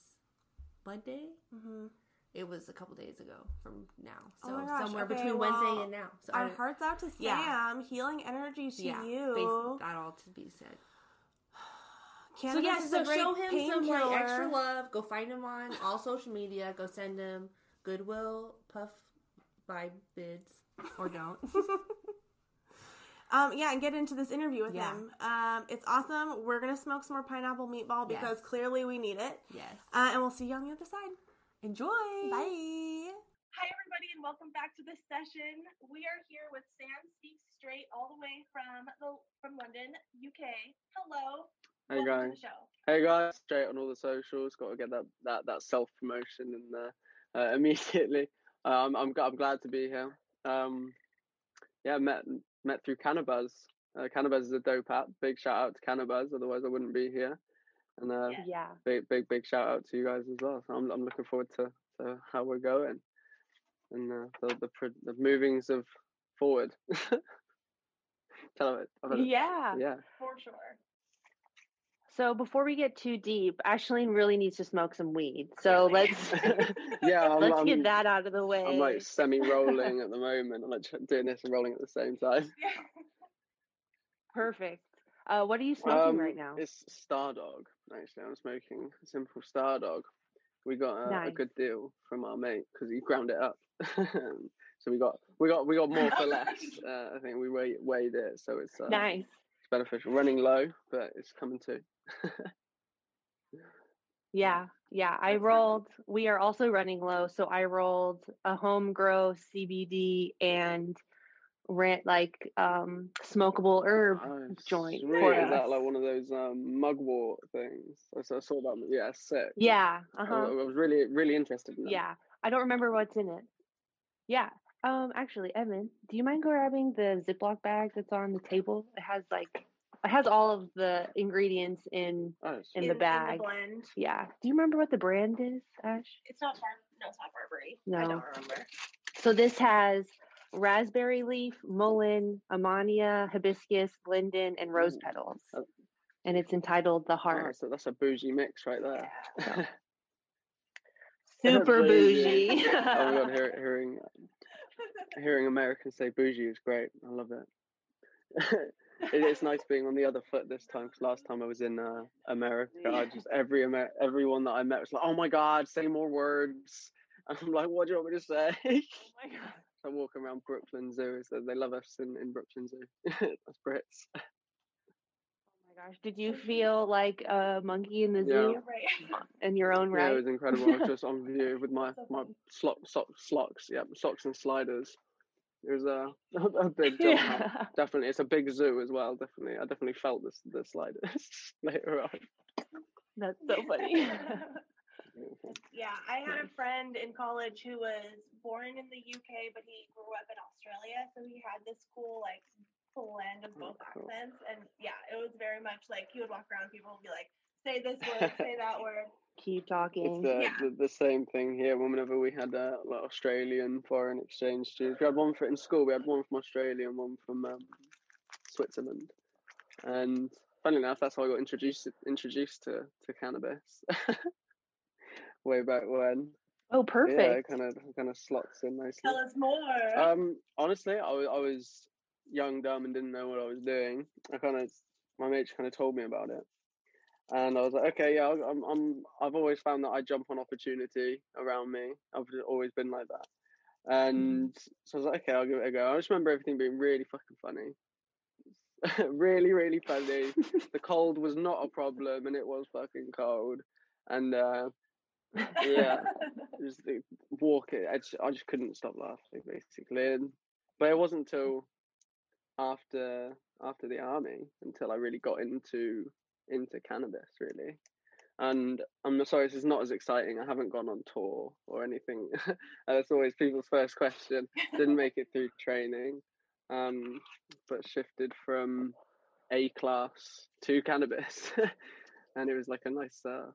Monday. hmm It was a couple days ago from now, so Oh gosh, somewhere okay, between well, Wednesday and now. So Our I- hearts out to Sam. Yeah. Healing energy to yeah, you. that all to be said. Cannabis so yeah, is so a great show him some like extra love. Go find him on all social media. Go send him Goodwill Puff vibe bids or don't. [laughs] Um, yeah, and get into this interview with Yeah. him. Um, it's awesome. We're gonna smoke some more pineapple meatball because Yes. clearly we need it. yes, Uh, and we'll see you on the other side. enjoy. Bye. Hi, everybody, and welcome back to this session. We are here with Sam Speaks Straight, all the way from the from London, UK. Hello. Hey welcome guys. to the show. Hey guys, straight on all the socials. Got to get that that, that self promotion in there uh, [laughs] immediately. Um, I'm I'm glad to be here. Um, yeah, met met through Cannabis. Uh, Cannabis is a dope app. Big shout out to Cannabis. Otherwise, I wouldn't be here. And uh, Yeah. Yeah. big big big shout out to you guys as well. So I'm I'm looking forward to, to how we're going and uh, the the the movings of forward. [laughs] Tell it. I've had it- Yeah. Yeah. For sure. So before we get too deep, Ashley really needs to smoke some weed. So let's [laughs] yeah. I'm, [laughs] let's I'm, get that out of the way. I'm like semi-rolling [laughs] at the moment. I'm like doing this and rolling at the same time. Perfect. Uh, what are you smoking Um, right now? It's Stardawg. Actually, I'm smoking a simple Stardawg. We got a, a good deal from our mate because he ground it up. so we got we got we got more for less. Uh, I think we weighed, weighed it, so it's uh, Nice. it's beneficial. Running low, but it's coming too. Yeah, yeah. I rolled. We are also running low, so I rolled a home grow CBD and rent like um smokable herb Oh, joint sweet. for Is that like one of those um, mugwort things? I saw, I saw that. Yeah, sick. Yeah, I, uh-huh. I was really, really interested in that. Yeah. I don't remember what's in it. Yeah. Um actually, Evan, do you mind grabbing the Ziploc bag that's on the table? It has like it has all of the ingredients in Oh, it's in the bag. blend. Yeah. Do you remember what the brand is, Ash? It's not bar. No, it's not Burberry. I No. don't remember. So this has raspberry leaf, mullein, damiana, hibiscus, linden, and rose Mm. petals. Oh. And it's entitled The Oh, Heart. so that's a bougie mix right there. [laughs] Super Bougie. bougie. [laughs] oh my god, hear, [laughs] hearing hearing Americans say bougie is great. I love it. It is nice being on the other foot this time because last time I was in uh, America, I just every Amer- everyone that I met was like, "Oh my god, say more words." [laughs] I'm like, "What do you want me to say?" Oh my God. [laughs] I walk around Brooklyn Zoo, so they love us in, in Brooklyn Zoo. [laughs] That's Brits. Oh my gosh. Did you feel like a monkey in the Yeah. zoo Right. in your own right? Yeah, it was incredible. I was just on view with my my slock, sock, slocks, yeah, socks and sliders. It was a [laughs] a [laughs] big jump. yeah. Definitely, it's a big zoo as well. Definitely, I definitely felt this the sliders [laughs] later on. That's so funny. Yeah, I had a friend in college who was born in the UK, but he grew up in Australia, so he had this cool like blend of Oh, both cool. accents, and yeah, it was very much like he would walk around, people would be like, "Say this word, say that word." Keep It's talking. the, Yeah. the the same thing here. Whenever we had uh, like Australian foreign exchange students, we had one for in school. We had one from Australia and one from um, Switzerland. And funny enough, that's how I got introduced introduced to to cannabis. [laughs] Way back when. Oh, perfect. Yeah, it kind of kind of slots in nicely. Tell us more. Um, honestly, I was, I was young, dumb, and didn't know what I was doing. I kind of, my mates kind of told me about it, and I was like, okay, yeah, I'm, I'm, I've always found that I jump on opportunity around me. I've always been like that, and so I was like, okay, I'll give it a go. I just remember everything being really fucking funny, [laughs] really, really funny. [laughs] the cold was not a problem, and it was fucking cold, and uh, yeah [laughs] just the walk it. I just, I just couldn't stop laughing basically. And, but it wasn't until after after the army until I really got into into cannabis really. And I'm sorry, this is not as exciting. I haven't gone on tour or anything. [laughs] That's always people's first question. Didn't make it through training, um, but shifted from A class to cannabis, [laughs] and it was like a nice uh,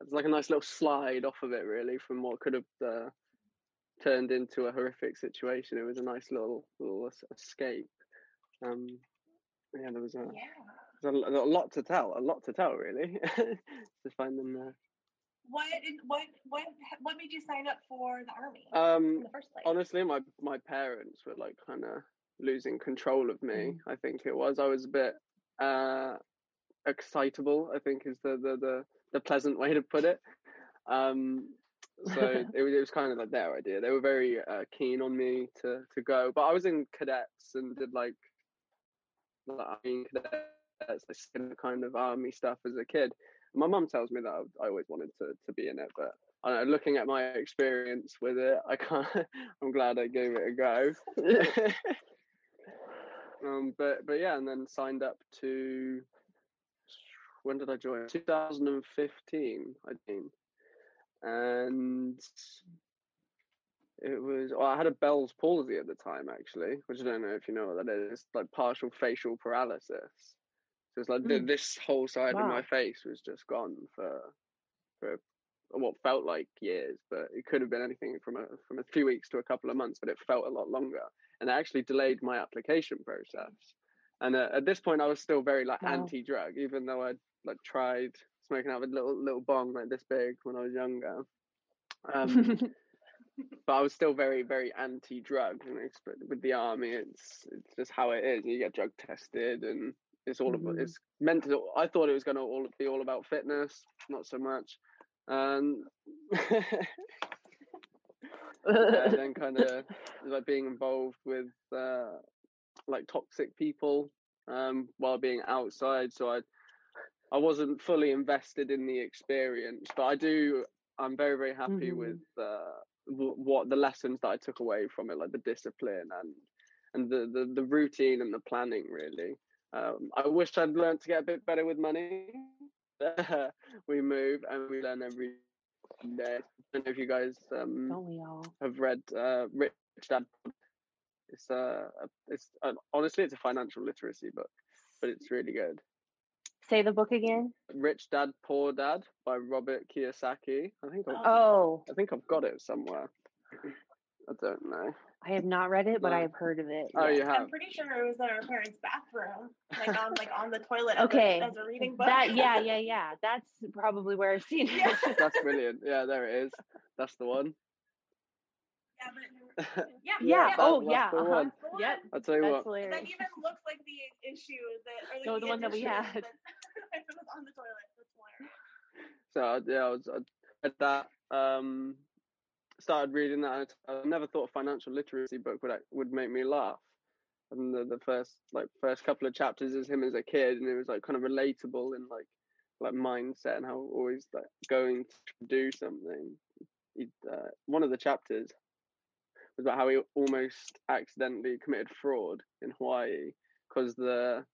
it's like a nice little slide off of it, really, from what could have uh, turned into a horrific situation. It was a nice little little escape. Um, yeah, there was a, yeah. There a, a lot to tell, a lot to tell, really. [laughs] Just finding the What what what what made you sign up for the army um, in the first place? honestly, my my parents were like kind of losing control of me. I think it was. I was a bit uh, excitable. I think is the the the, the pleasant way to put it. Um, so [laughs] it was, it was kind of like their idea. They were very uh, keen on me to to go, but I was in cadets and did like, like mean cadets, like similar kind of army stuff as a kid. My mum tells me that I, always wanted to to be in it, but know, looking at my experience with it, I can't. [laughs] I'm glad I gave it a go. [laughs] um, but but yeah, and then signed up to. When did I join? 2015, I think, and it was. Well, I had a Bell's palsy at the time, actually, which I don't know if you know what that is. Like partial facial paralysis. So it's like Mm. this whole side of my face was just gone for for what felt like years, but it could have been anything from a from a few weeks to a couple of months, but it felt a lot longer, and it actually delayed my application process. And uh, at this point, I was still very like Wow. anti-drug, even though I'd like tried smoking out of a little little bong like this big when I was younger. Um, [laughs] but I was still very very anti-drug. You know, with the army, it's it's just how it is. You get drug tested, and it's all about Mhm. it's meant to. I thought it was going to all be all about fitness, not so much. Um, [laughs] yeah, then kind of like being involved with uh, like toxic people um, while being outside. So I I wasn't fully invested in the experience, but I do. I'm very very happy Mhm. with uh, w- what the lessons that I took away from it, like the discipline and and the, the the routine and the planning really. Um, I wish I'd learned to get a bit better with money. [laughs] we move and we learn every day. I don't know if you guys um, Don't we all? have read uh, Rich Dad. It's uh, it's uh, honestly it's a financial literacy book, but it's really good. Say the book again. Rich Dad Poor Dad by Robert Kiyosaki. I think I've, Oh, I think I've got it somewhere. I don't know. I have not read it, but I have heard of it. Oh, yeah. you I'm pretty sure it was in our parents' bathroom, like on like on the toilet. Okay, as a, as a reading book. That yeah, [laughs] yeah, yeah. That's probably where I've seen it. Yeah. it. That's brilliant. Yeah, there it is. That's the one. Yeah, but, [laughs] yeah, yeah. Oh that's yeah. the Uh-huh. one. the. Yep. I'll tell you That's what. hilarious. That even looks like the issue that, or like No, the one that we edition had. that [laughs] it was on the toilet. That's hilarious. So yeah, I was I read that. Um, started reading that. and I never thought a financial literacy book would would make me laugh. And the, the first like first couple of chapters is him as a kid, and it was like kind of relatable in like like mindset and how always like going to do something. He, uh, one of the chapters was about how he almost accidentally committed fraud in Hawaii because the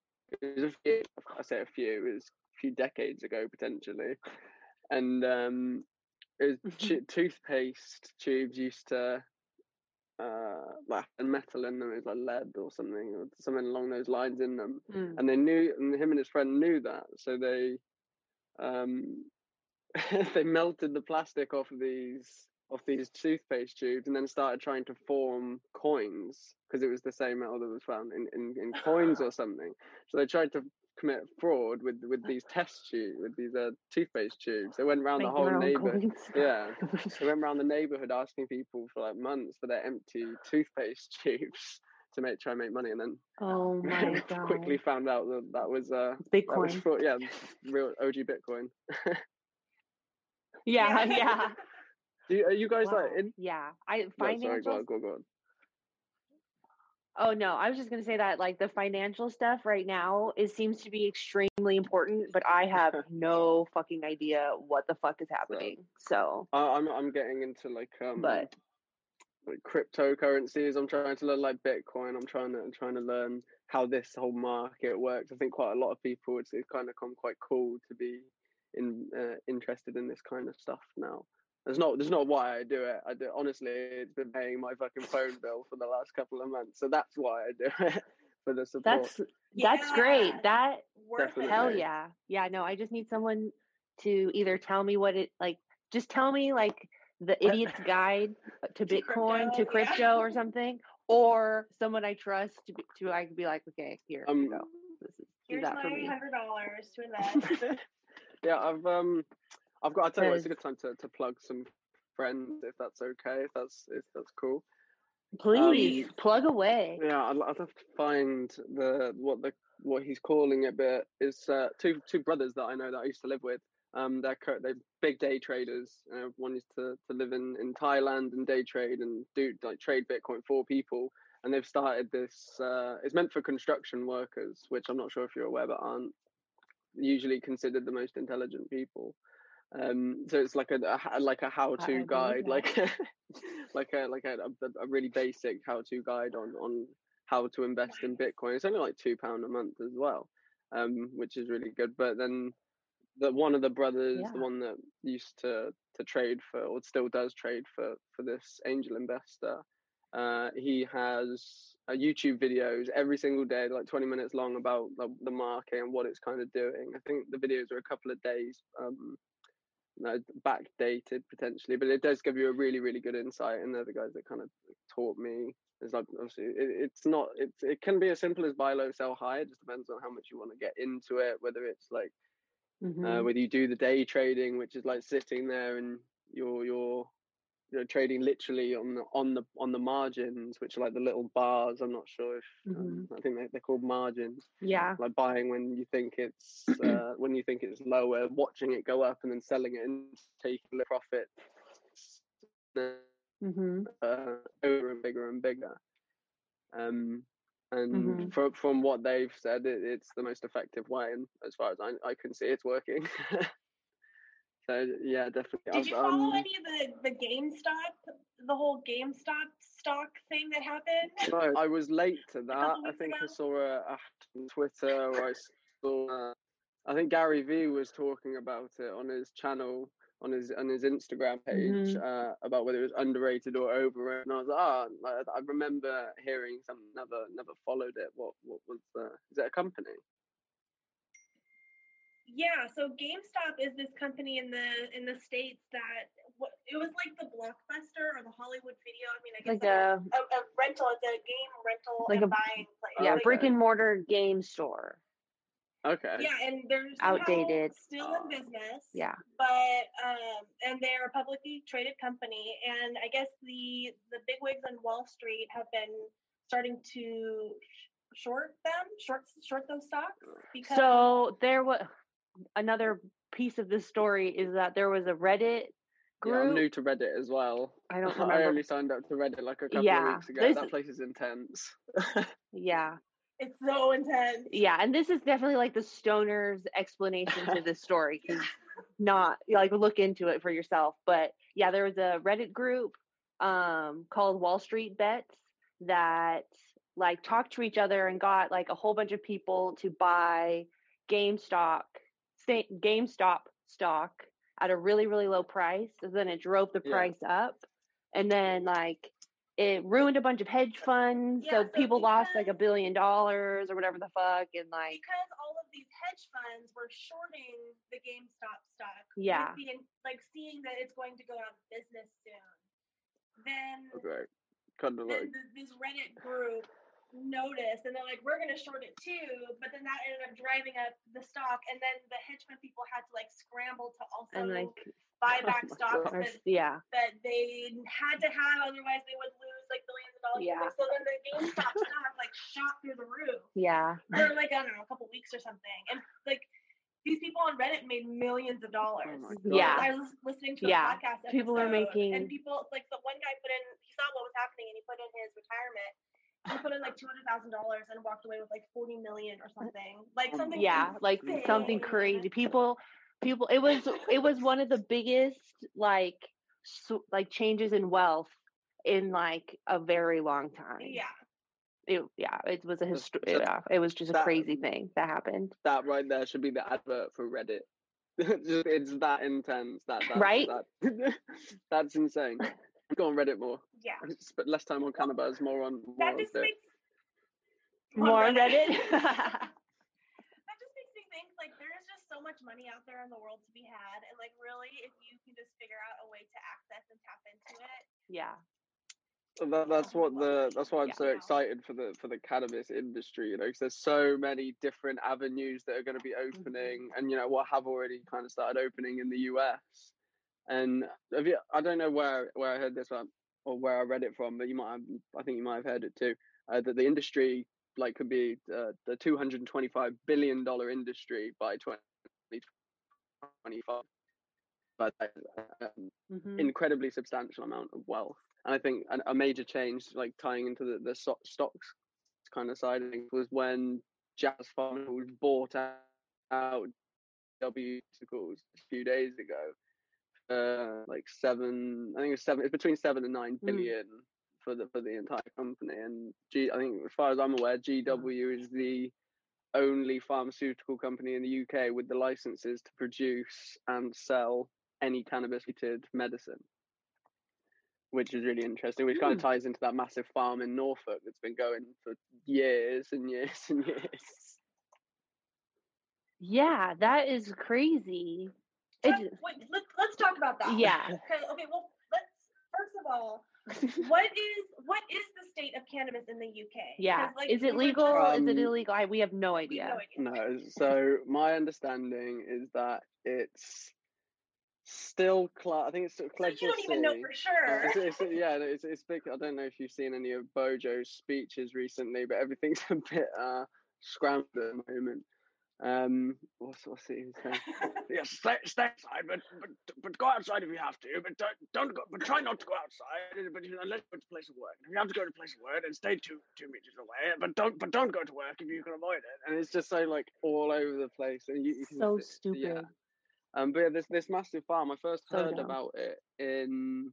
it was a few, I say a few, it was a few decades ago potentially, and um, was tu- toothpaste tubes used to uh like metal in them, was like lead or something or something along those lines in them, Mm. and they knew, and him and his friend knew that, so they um [laughs] they melted the plastic off of these off these toothpaste tubes and then started trying to form coins because it was the same metal that was found in, in, in coins or [laughs] something. So they tried to commit fraud with with these test tubes, with these uh, toothpaste tubes. They went around the whole neighborhood. [laughs] Yeah, they went around the neighborhood asking people for like months for their empty toothpaste [laughs] tubes to make try and make money, and then Oh [laughs] my god. quickly found out that that was uh that was fraud. Yeah, real OG Bitcoin. Yeah, Yeah. Do you, are you guys Wow. like in? Yeah. I No, sorry, go on, go on, go on. Oh no, I was just gonna say that like the financial stuff right now it seems to be extremely important, but I have [laughs] no fucking idea what the fuck is happening. So, I, I'm I'm getting into like um but like cryptocurrencies. I'm trying to learn like Bitcoin. I'm trying to I'm trying to learn how this whole market works. I think quite a lot of people it's, it's kind of come quite cool to be in uh, interested in this kind of stuff now. There's not there's not why I do it. I do honestly. It's been paying my fucking phone bill for the last couple of months, so that's why I do it [laughs] for the support. that's that's great. Yeah. That Worth Definitely. hell yeah. Yeah, no, I just need someone to either tell me what it like just tell me like the [laughs] idiot's guide to To Bitcoin, to crypto, yeah. or something, or someone I trust to be, to I could be like, okay, here Um, you go. This is Here's my hundred dollars to invest. [laughs] yeah, I've um, I've got. I tell you what, it's a good time to, to plug some friends if that's okay. If that's if that's cool. Please plug away. Yeah, I'd, I'd have to find the what the what he's calling it, but it's uh, two two brothers that I know that I used to live with. Um, they're they're big day traders. Uh, one used to, to live in, in Thailand and day trade and do like trade Bitcoin for people. And they've started this. Uh, it's meant for construction workers, which I'm not sure if you're aware, but aren't usually considered the most intelligent people. Um, so it's like a, a like a how-to guide, like [laughs] like a like a, a, a really basic how to guide on on how to invest in Bitcoin. It's only like two pound a month as well, um, which is really good. But then the one of the brothers, the one that used to to trade for or still does trade for for this angel investor, uh, he has uh, YouTube videos every single day, like twenty minutes long, about the, the market and what it's kind of doing. I think the videos are a couple of days. Um, backdated potentially, but it does give you a really, really good insight. And they're the guys that kind of taught me. It's like obviously it, it's not it's it can be as simple as buy low, sell high. It just depends on how much you want to get into it. Whether it's like Mhm. uh, whether you do the day trading, which is like sitting there and you're you're you know trading literally on the on the on the margins, which are like the little bars. I'm not sure if um, I think they, they're called margins yeah. like buying when you think it's [clears throat] uh, when you think it's lower, watching it go up and then selling it and taking the profit hmm [laughs] uh, over and bigger and bigger. Um, and Mhm. from from what they've said, it, it's the most effective way, and as far as I, I can see, it's working. [laughs] So yeah, definitely. Did I've, you follow um, any of the the GameStop, the whole GameStop stock thing that happened? No, I was late to that. I weeks think I saw a, a on Twitter or I saw. Uh, I think Gary Vee was talking about it on his channel, on his on his Instagram page, uh, about whether it was underrated or overrated. And I was like, ah, I, I remember hearing something. Never, never followed it. What, what was the? Is it a company? Yeah, so GameStop is this company in the in the states that what it was like the Blockbuster or the Hollywood Video. I mean, I guess Like a a, a rental, it's a game rental Like and a- buying place. yeah, okay. brick and mortar game store. Okay. Yeah, and they're somehow Outdated. still in business. Yeah. but um, and they're a publicly traded company, and I guess the the bigwigs on Wall Street have been starting to short them, short short those stocks because So there was another piece of this story is that there was a Reddit Yeah, I'm group. new to Reddit as well. I don't [laughs] remember. I only signed up to Reddit like a couple Yeah, of weeks ago. this- That place is intense. [laughs] Yeah. it's so intense. Yeah, and this is definitely like the stoner's explanation to this story. 'cause Not like look into it for yourself, but yeah, there was a Reddit group um called Wall Street Bets that like talked to each other and got like a whole bunch of people to buy GameStop sta- GameStop stock at a really really low price. And then it drove the Yeah. price up, and then like it ruined a bunch of hedge funds. Yeah, so so people lost like a billion dollars or whatever the fuck, and like because all of these hedge funds were shorting the GameStop stock. Yeah. the like seeing that it's going to go out of business soon. Then, okay. Kind of like this Reddit group noticed, and they're like, "We're going to short it too." But then that ended up driving up the stock, and then the hedge fund people had to like scramble to also and like buy Oh [laughs] back my stocks that, yeah, that they had to have, otherwise they would lose like billions of dollars. Yeah. So then the GameStop stock like shot through the roof yeah, for like I don't know, a couple weeks or something. And like these people on Reddit made millions of dollars. Oh Yeah. I was listening to a Yeah. podcast. People are making- and people like the one guy put in. He saw what was happening, and he put in his retirement. He put in like two hundred thousand dollars and walked away with like forty million or something. Like something. yeah, like something crazy. People, people. It was it was one of the biggest like so, like changes in wealth in like a very long time. Yeah. it, yeah, it was a history. Yeah, it was just a that- crazy thing that happened. that right there should be the advert for Reddit. [laughs] Just- it's that intense. That, that Right? That, [laughs] that's insane. Go on Reddit more. Yeah. Spend less time on cannabis, more on more That on just it. makes. [laughs] More on Reddit. [laughs] that just makes me think like there is just so much money out there in the world to be had and like really if you can just figure out a way to access and tap into it yeah, So that, that's what the that's why I'm Yeah. so excited for the for the cannabis industry, you know, because there's so many different avenues that are going to be mm-hmm. opening, and you know what have already kind of started opening in the US. And have you, I don't know where where I heard this one or where I read it from, but you might have, I think you might have heard it too. Uh, that the industry like could be uh, the 225 billion dollar industry by 2025. But uh, um, Mhm. incredibly substantial amount of wealth. And I think an, a major change, like tying into the, the so- stocks kind of side was when Jazz Pharmaceuticals bought out, out W Pharmaceuticals a few days ago. Uh, like seven, I think it's seven. It's between seven and nine billion Mm. for the for the entire company. And G, I think as far as I'm aware, GW is the only pharmaceutical company in the UK with the licenses to produce and sell any cannabis related medicine, which is really interesting. Which kind of ties into that massive farm in Norfolk that's been going for years and years and [laughs] years. yeah, that is crazy. It Let's- just- wait, let's, let's talk about that Yeah. [laughs] okay, okay well let's first of all what is what is the state of cannabis in the uk Yeah. like, is it were legal? talking- is it Um, illegal? I, we have no we have idea. no idea. No, so my understanding is that it's still cl- I think it's so Pledge you don't even know C. for Uh, sure it's, it's, yeah, it's, it's big. I don't know if you've seen any of Bojo's speeches recently, but everything's [laughs] a bit uh, scrambled at the moment. Um, what's what's it? he was saying? [laughs] yes, stay, stay inside, but, but but go outside if you have to. But don't don't go. But try not to go outside. But you know, unless you go to place of work. If you have to go to place of work, then stay two two meters away. But don't but don't go to work if you can avoid it. And it's just so like all over the place. And you, you can So see- yeah. stupid. Um, but yeah, this this massive farm. I first heard down. about it in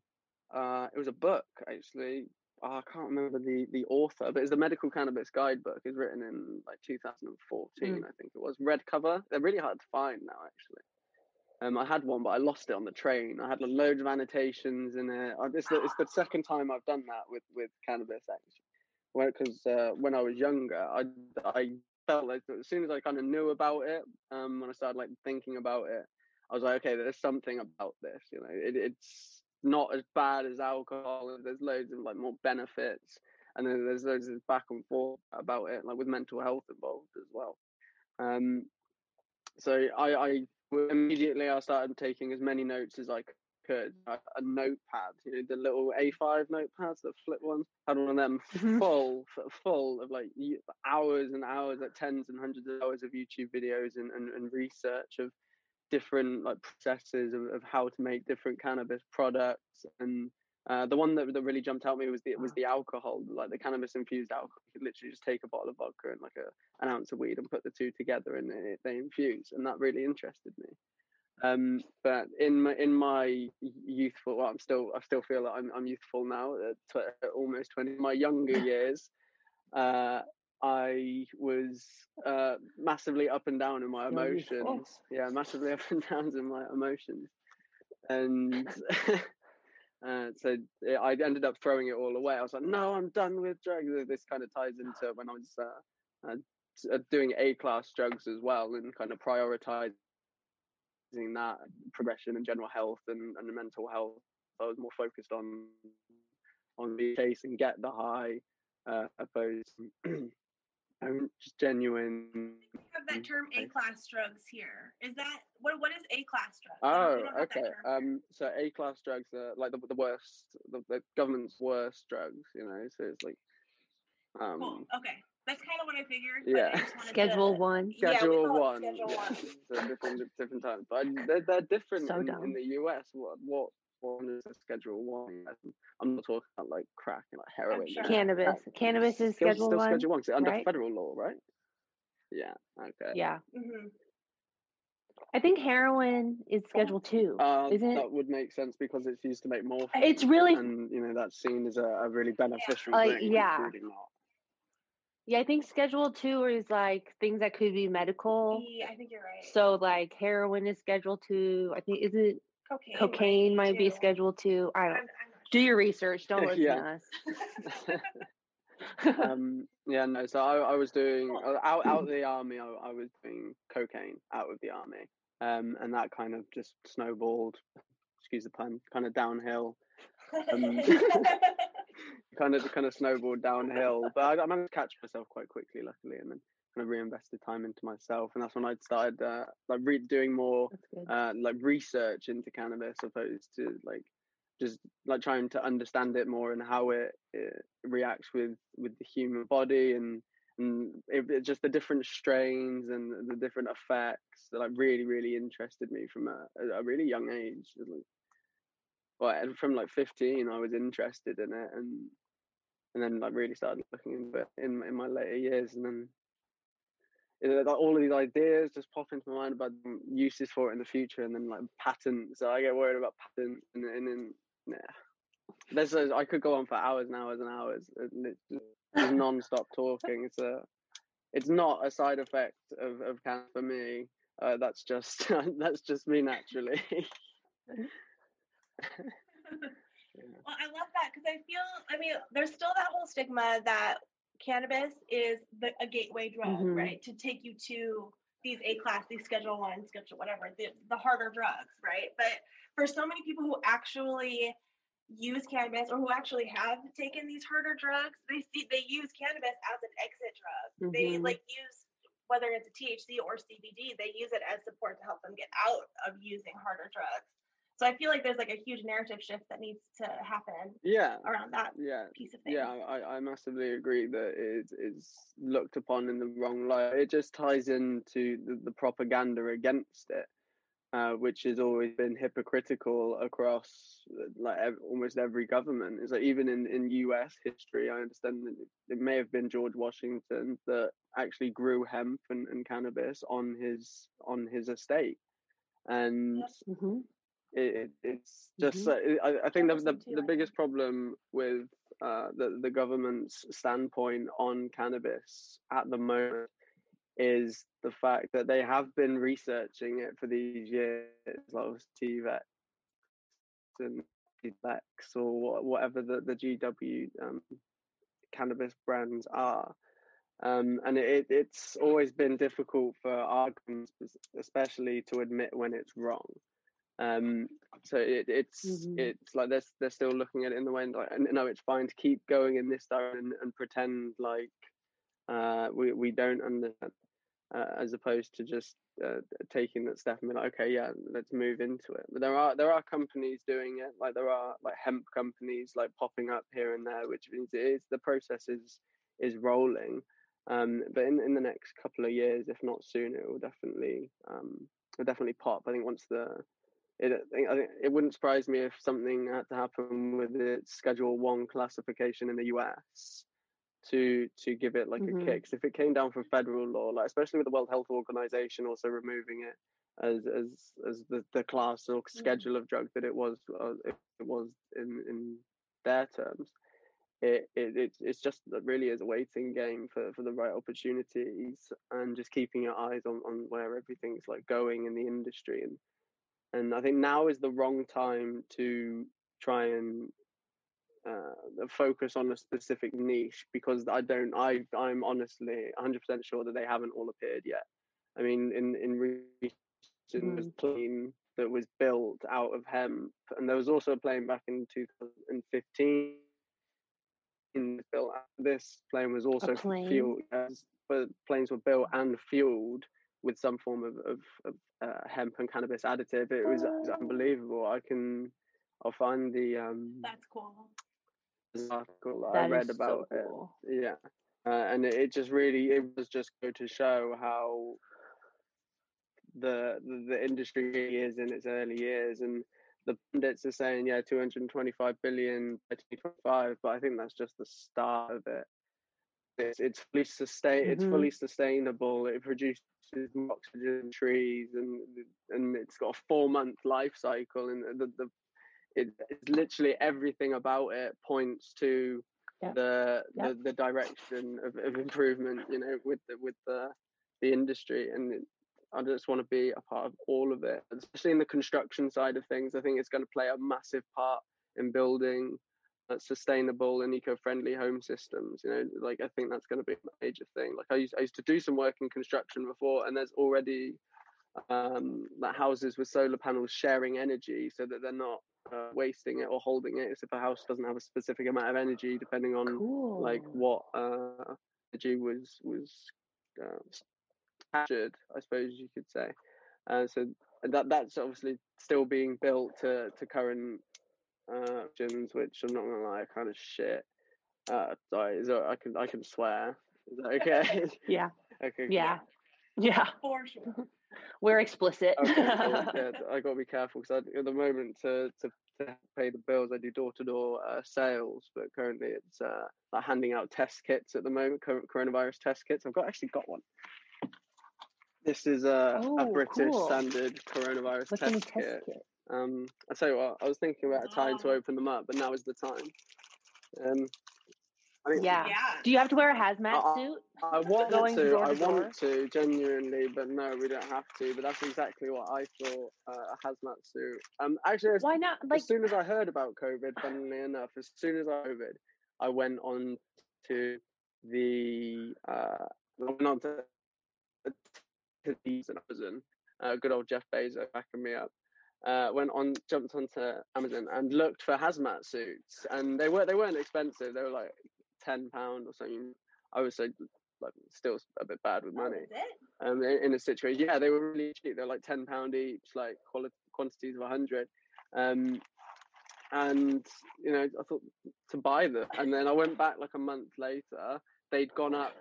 uh, it was a book actually. Oh, I can't remember the the author, but it's the Medical Cannabis Guidebook. It's written in like 2014, Mm. I think it was. Red cover. They're really hard to find now, actually. Um, I had one, but I lost it on the train. I had loads of annotations in it. It's the, it's the second time I've done that with with cannabis actually. Because uh, when I was younger, I I felt like as soon as I kind of knew about it, um, when I started like thinking about it, I was like, okay, there's something about this. You know, it, it's not as bad as alcohol. and There's loads of like more benefits, and then there's loads of back and forth about it, like with mental health involved as well. Um, so I, I immediately I started taking as many notes as I could. A, a notepad, you know, the little A5 notepads, the flip ones. Had one of them [laughs] full, full of like hours and hours, like tens and hundreds of hours of YouTube videos and, and, and research of different like processes of, of how to make different cannabis products and uh, the one that, that really jumped out at me was the was the alcohol, like the cannabis infused alcohol. You could literally just take a bottle of vodka and like a, an ounce of weed and put the two together, and it, they infuse, and that really interested me. Um, but in my in my youthful, well, I'm still I still feel that I'm I'm youthful now, at tw- at almost twenty. My younger years, uh, I was uh, massively up and down in my emotions. Yeah, massively [laughs] up and downs in my emotions, and [laughs] uh, so eh, I ended up throwing it all away. I was like, no, I'm done with drugs. This kind of ties into when I was uh, uh, uh, doing A class drugs as well, and kind of prioritizing that progression and general health and, and mental health. I was more focused on on the chase and get the high, uh, opposed [clears throat] I'm just genuine. We have that term A class drugs here. Is that what? What is A class drugs? Oh, We don't have that okay. Um, so A class drugs are like the, the worst, the, the government's worst drugs. You know, so it's like, um, Cool. Okay, that's kind of what I figured. yeah. I Schedule to, one. Schedule call it one. Schedule one. [laughs] so different different times, but they're they're different So in, in the US. What what one is a Schedule one? I'm not talking about like crack and like heroin. sure. Cannabis. crack. Cannabis is Still- Schedule still one. Schedule one. 'cause it's under right? federal law, right? Yeah. Okay. Yeah. hmm I think heroin is Schedule two. Uh, Isn't it? that would make sense because it's used to make morphine. It's really and you know that's seen as a, a really beneficial Like, thing. yeah. It's really not. yeah. I think Schedule two is like things that could be medical. Yeah, I think you're right. So like heroin is Schedule two. I think is it cocaine. cocaine might be too. Schedule two. I I'm, don't. I'm not Do your research. Don't [laughs] listen Yeah. to us. [laughs] um, yeah, no. So I, I was doing uh, out out of the army. I, I was doing cocaine out of the army, um, and that kind of just snowballed. Excuse the pun. Kind of downhill. Um, [laughs] kind of kind of snowballed downhill. But I, I managed to catch myself quite quickly, luckily, and then kind of reinvested time into myself. And that's when I started uh, like re- doing more uh, like research into cannabis opposed to like just like trying to understand it more and how it, it reacts with with the human body and and it, it- just the different strains and the different effects that like really really interested me from a, a- really young age well and from like 15 i was interested in it and and then like really started looking into it in in my later years and then like all of these ideas just pop into my mind about uses for it in the future, and then like patents. So I get worried about patents, and and then yeah, there's a, I could go on for hours and hours and hours, and it's just, [laughs] non-stop talking. It's a, it's not a side effect of of cancer for me. Uh, that's just [laughs] that's just me naturally. [laughs] Well, I love that because I feel, I mean, there's still that whole stigma that cannabis is the, a gateway drug, Mhm. right? To take you to these A class, these Schedule One, Schedule whatever, the, the harder drugs, right? But for so many people who actually use cannabis or who actually have taken these harder drugs, they see they use cannabis as an exit drug. They Mhm. like use whether it's a THC or CBD, they use it as support to help them get out of using harder drugs. So I feel like there's like a huge narrative shift that needs to happen yeah, around that yeah, piece of things. Yeah, I, I massively agree that it is looked upon in the wrong light. It just ties into the, the propaganda against it, uh, which has always been hypocritical across like ev- almost every government. Is like even in in U.S. history, I understand that it, it may have been George Washington that actually grew hemp and, and cannabis on his on his estate. and Mhm. It, it, it's just Mhm. uh, I, I think the, the, too, the I biggest problem with uh, the the government's standpoint on cannabis at the moment is the fact that they have been researching it for these years, like Sativex and Lex or whatever the the GW um, cannabis brands are. Um, and it, it's always been difficult for arguments, especially to admit when it's wrong. Um, so it, it's Mhm. it's like they're they're still looking at it in the way and like, no, it's fine to keep going in this direction and pretend like uh, we we don't understand, uh, as opposed to just uh, taking that step and be like, okay, yeah, let's move into it. But there are there are companies doing it, like there are like hemp companies like popping up here and there, which means it is the process is is rolling. Um, but in in the next couple of years, if not sooner, it will definitely um, it'll definitely pop. I think once the it, I think, it wouldn't surprise me if something had to happen with its Schedule One classification in the US to to give it like Mhm. a kick. 'Cause if it came down from federal law, like especially with the World Health Organization also removing it as as as the, the class or schedule of drug that it was uh, it was in in their terms. It, it it's it's just that really is a waiting game for, for the right opportunities and just keeping your eyes on, on where everything's like going in the industry and and I think now is the wrong time to try and uh, focus on a specific niche because I don't I I'm honestly 100% sure that they haven't all appeared yet. I mean in in recent was Mhm. plane that was built out of hemp and there was also a plane back in 2015 In built this plane was also fueled as but planes were built and fueled with some form of, of, of uh, hemp and cannabis additive. It was, it was unbelievable. I can, I'll find the um That's cool. article that I read is so about it. Yeah, uh, and it, it just really it was just go to show how the, the the industry is in its early years and. The pundits are saying, yeah, 225 billion by 2025, but I think that's just the start of it it's it's fully sustain it's Mhm. fully sustainable it produces oxygen trees and and it's got a four month life cycle and the, the it, it's literally everything about it points to Yep. the, Yep. the the direction of, of improvement you know with the with the the industry and it, I just want to be a part of all of it, especially in the construction side of things. I think it's going to play a massive part in building sustainable and eco-friendly home systems. You know, like I think that's going to be a major thing. Like I used, I used to do some work in construction before, and there's already um, like houses with solar panels sharing energy, so that they're not uh, wasting it or holding it. as if a house doesn't have a specific amount of energy, depending on Cool. like what uh, energy was was uh, captured, I suppose you could say. Uh, so that that's obviously still being built to to current uh, options, which I'm not gonna lie, are kind of shit. Uh, sorry, is that, I can I can swear. Is that okay? [laughs] Yeah. okay. Yeah. Yeah. For [laughs] sure. We're explicit. Okay. [laughs] I got to be careful because at the moment to, to to pay the bills, I do door to door sales, but currently it's uh, like handing out test kits at the moment, coronavirus test kits. I've got actually got one. This is a, a Oh, British cool. standard coronavirus What's in the test, test kit. kit? Um, I tell you what, I was thinking about a time to open them up, but now is the time. Um, I think Yeah. Yeah. Do you have to wear a hazmat suit? I want Going to, I want to genuinely, but no, we don't have to. But that's exactly what I thought uh, a hazmat suit. Um, actually, as, Why not? Like, as soon as I heard about COVID, funnily enough, as soon as I COVID, I went on to the uh, I went on to, to the Amazon. Uh, good old Jeff Bezos backing me up. Uh, went on, jumped onto Amazon and looked for hazmat suits, and they were they weren't expensive. They were like ten pound or something. I was so like still a bit bad with Oh, money it? um, in, in a situation. Yeah, they were really cheap. They're like ten pound each, like quali- quantities of a hundred. Um, and you know, I thought to buy them, and then I went back like a month later. They'd gone up.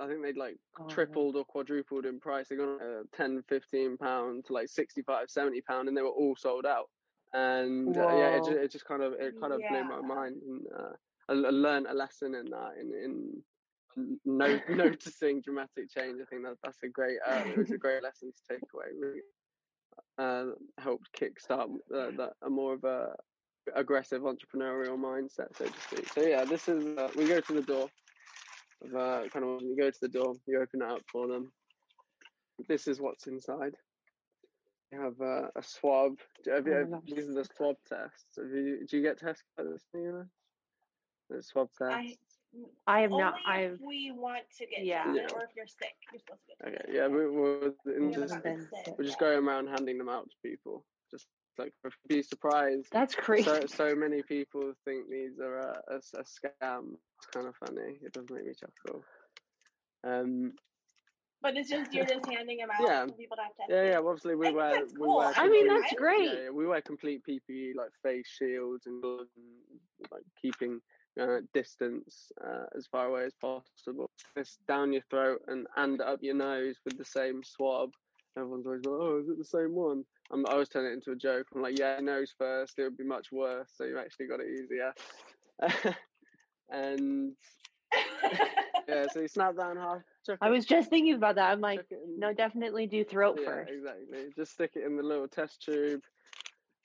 I think they'd like Oh, tripled or quadrupled in price. They gone uh, 10, 15 pound to like 65, 70 pound, and they were all sold out. And uh, yeah, it just, it just kind of it kind of blew my mind. And uh, I, I learned a lesson in that in in no, [laughs] noticing dramatic change. I think that that's a great uh, it was a great [laughs] lesson to take away. Really. uh, helped kickstart uh, that a more of a aggressive entrepreneurial mindset, so to speak. So yeah, this is uh, we go to the door. Of, uh, kind of when you go to the door, you open it up for them. This is what's inside. You have uh, a swab. Do have you, Oh my these are the swab tests. Have you, do you get tests like this? You? The swab tests. I I have only not. if I've we want to get Yeah. tested, Yeah. or if you're sick, you're supposed to get Okay, tested. yeah, we, we're in Yeah, just, but been sick, sick. we're just going around handing them out to people. Just like be surprised. that's crazy. So so many people think these are a a scam. It's kind of funny. It does make me chuckle. Um, But it's just you're just handing them out Yeah. people to have tested. yeah, yeah. Obviously, we I wear that's we cool. wear. I mean, that's I- great. Yeah, yeah, we wear complete PPE like face shields and like keeping uh, distance uh, as far away as possible. It's down your throat and and up your nose with the same swab. Everyone's always oh, like, "Oh, is it the same one?" I'm, I always turn it into a joke. I'm like, "Yeah, nose first. It would be much worse. So you actually got it easier." [laughs] and [laughs] yeah, so you snap that in half. I was just thinking about that. I'm like, in- no, definitely do throat yeah, first. exactly. Just stick it in the little test tube.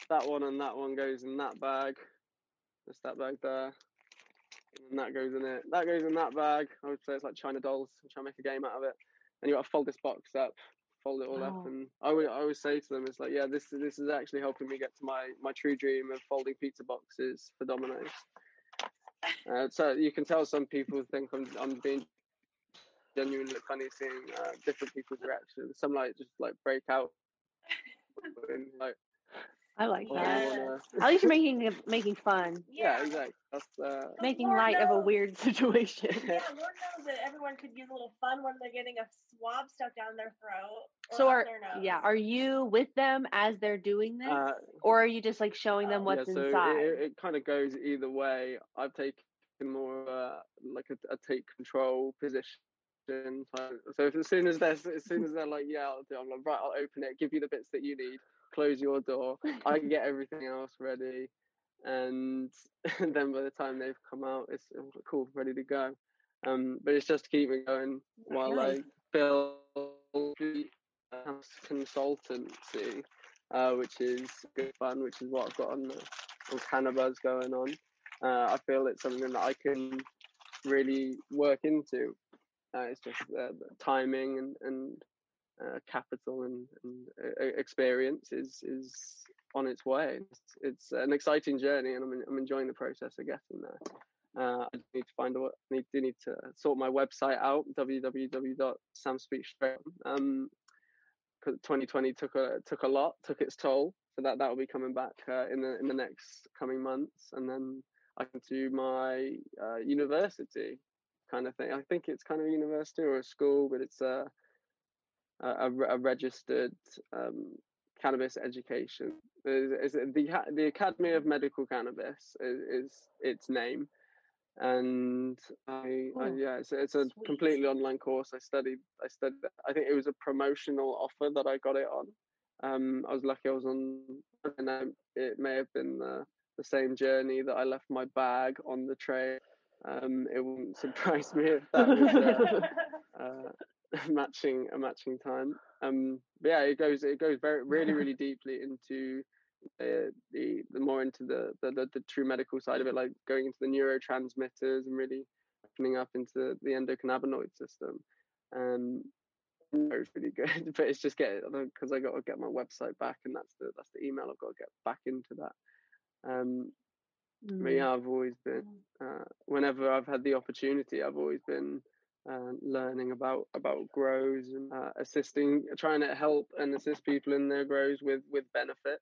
That one and that one goes in that bag. Just that bag there. And that goes in it. That goes in that bag. I would say it's like China dolls. I'm trying to make a game out of it. And you got to fold this box up, fold it all up, Oh. and I would I always say to them, it's like, yeah, this this is actually helping me get to my my true dream of folding pizza boxes for Domino's. Uh, so you can tell some people think I'm I'm being genuinely funny seeing uh, different people's reactions. Some like just like break out, [laughs] and, like I like that. I wanna- At least you're making making fun, yeah, exactly. That's uh, making Lord light of a weird [laughs] situation. [laughs] Yeah, Lord knows that everyone could use a little fun when they're getting a swab stuck down their throat or So are their nose. yeah, are you with them as they're doing this, uh, or are you just like showing them Oh, what's yeah, so inside? It, it, it kind of goes either way. I've taken more of a, like a, a take control position. So so if, as soon as they're as soon as they're like, yeah, I'll do, I'm like, right, I'll open it, give you the bits that you need, close your door, I can get [laughs] everything else ready, and [laughs] then by the time they've come out, it's cool, ready to go. Um, but it's just to keep me going while. I build consultancy, uh, which is good fun, which is what I've got on the on Cannabis going on. Uh, I feel it's something that I can really work into. Uh, it's just uh, the timing and and uh, capital and, and uh, experience is is on its way. It's, it's an exciting journey, and I'm I'm enjoying the process of getting there. Uh, I need to find a wa- need do need to sort my website out www.samspeakstraight. Um, 'cause 2020 took a took a lot, took its toll. So that that will be coming back uh, in the in the next coming months, and then I can do my uh, university kind of thing. I think it's kind of university or a school, but it's a a, a registered um, cannabis education. Is, the the Academy of Medical Cannabis is, is its name, and I, I yeah, it's, it's a Sweet. completely online course. I studied I studied. I think it was a promotional offer that I got it on. Um, I was lucky. I was on, and um, it may have been the the same journey that I left my bag on the train. Um, it wouldn't [laughs] surprise me if that was uh, [laughs] uh, [laughs] matching a matching time. Um, but yeah, it goes it goes very really [laughs] really deeply into uh, the the more into the, the the true medical side of it, like going into the neurotransmitters and really opening up into the endocannabinoid system. Um, [laughs] it's really good, but it's just get because I got to get my website back, and that's the that's the email I've got to get back into that. Um, but Mm. yeah, I've always been. Uh, whenever I've had the opportunity, I've always been uh, learning about about grows and uh, assisting, trying to help and assist people in their grows with with benefit.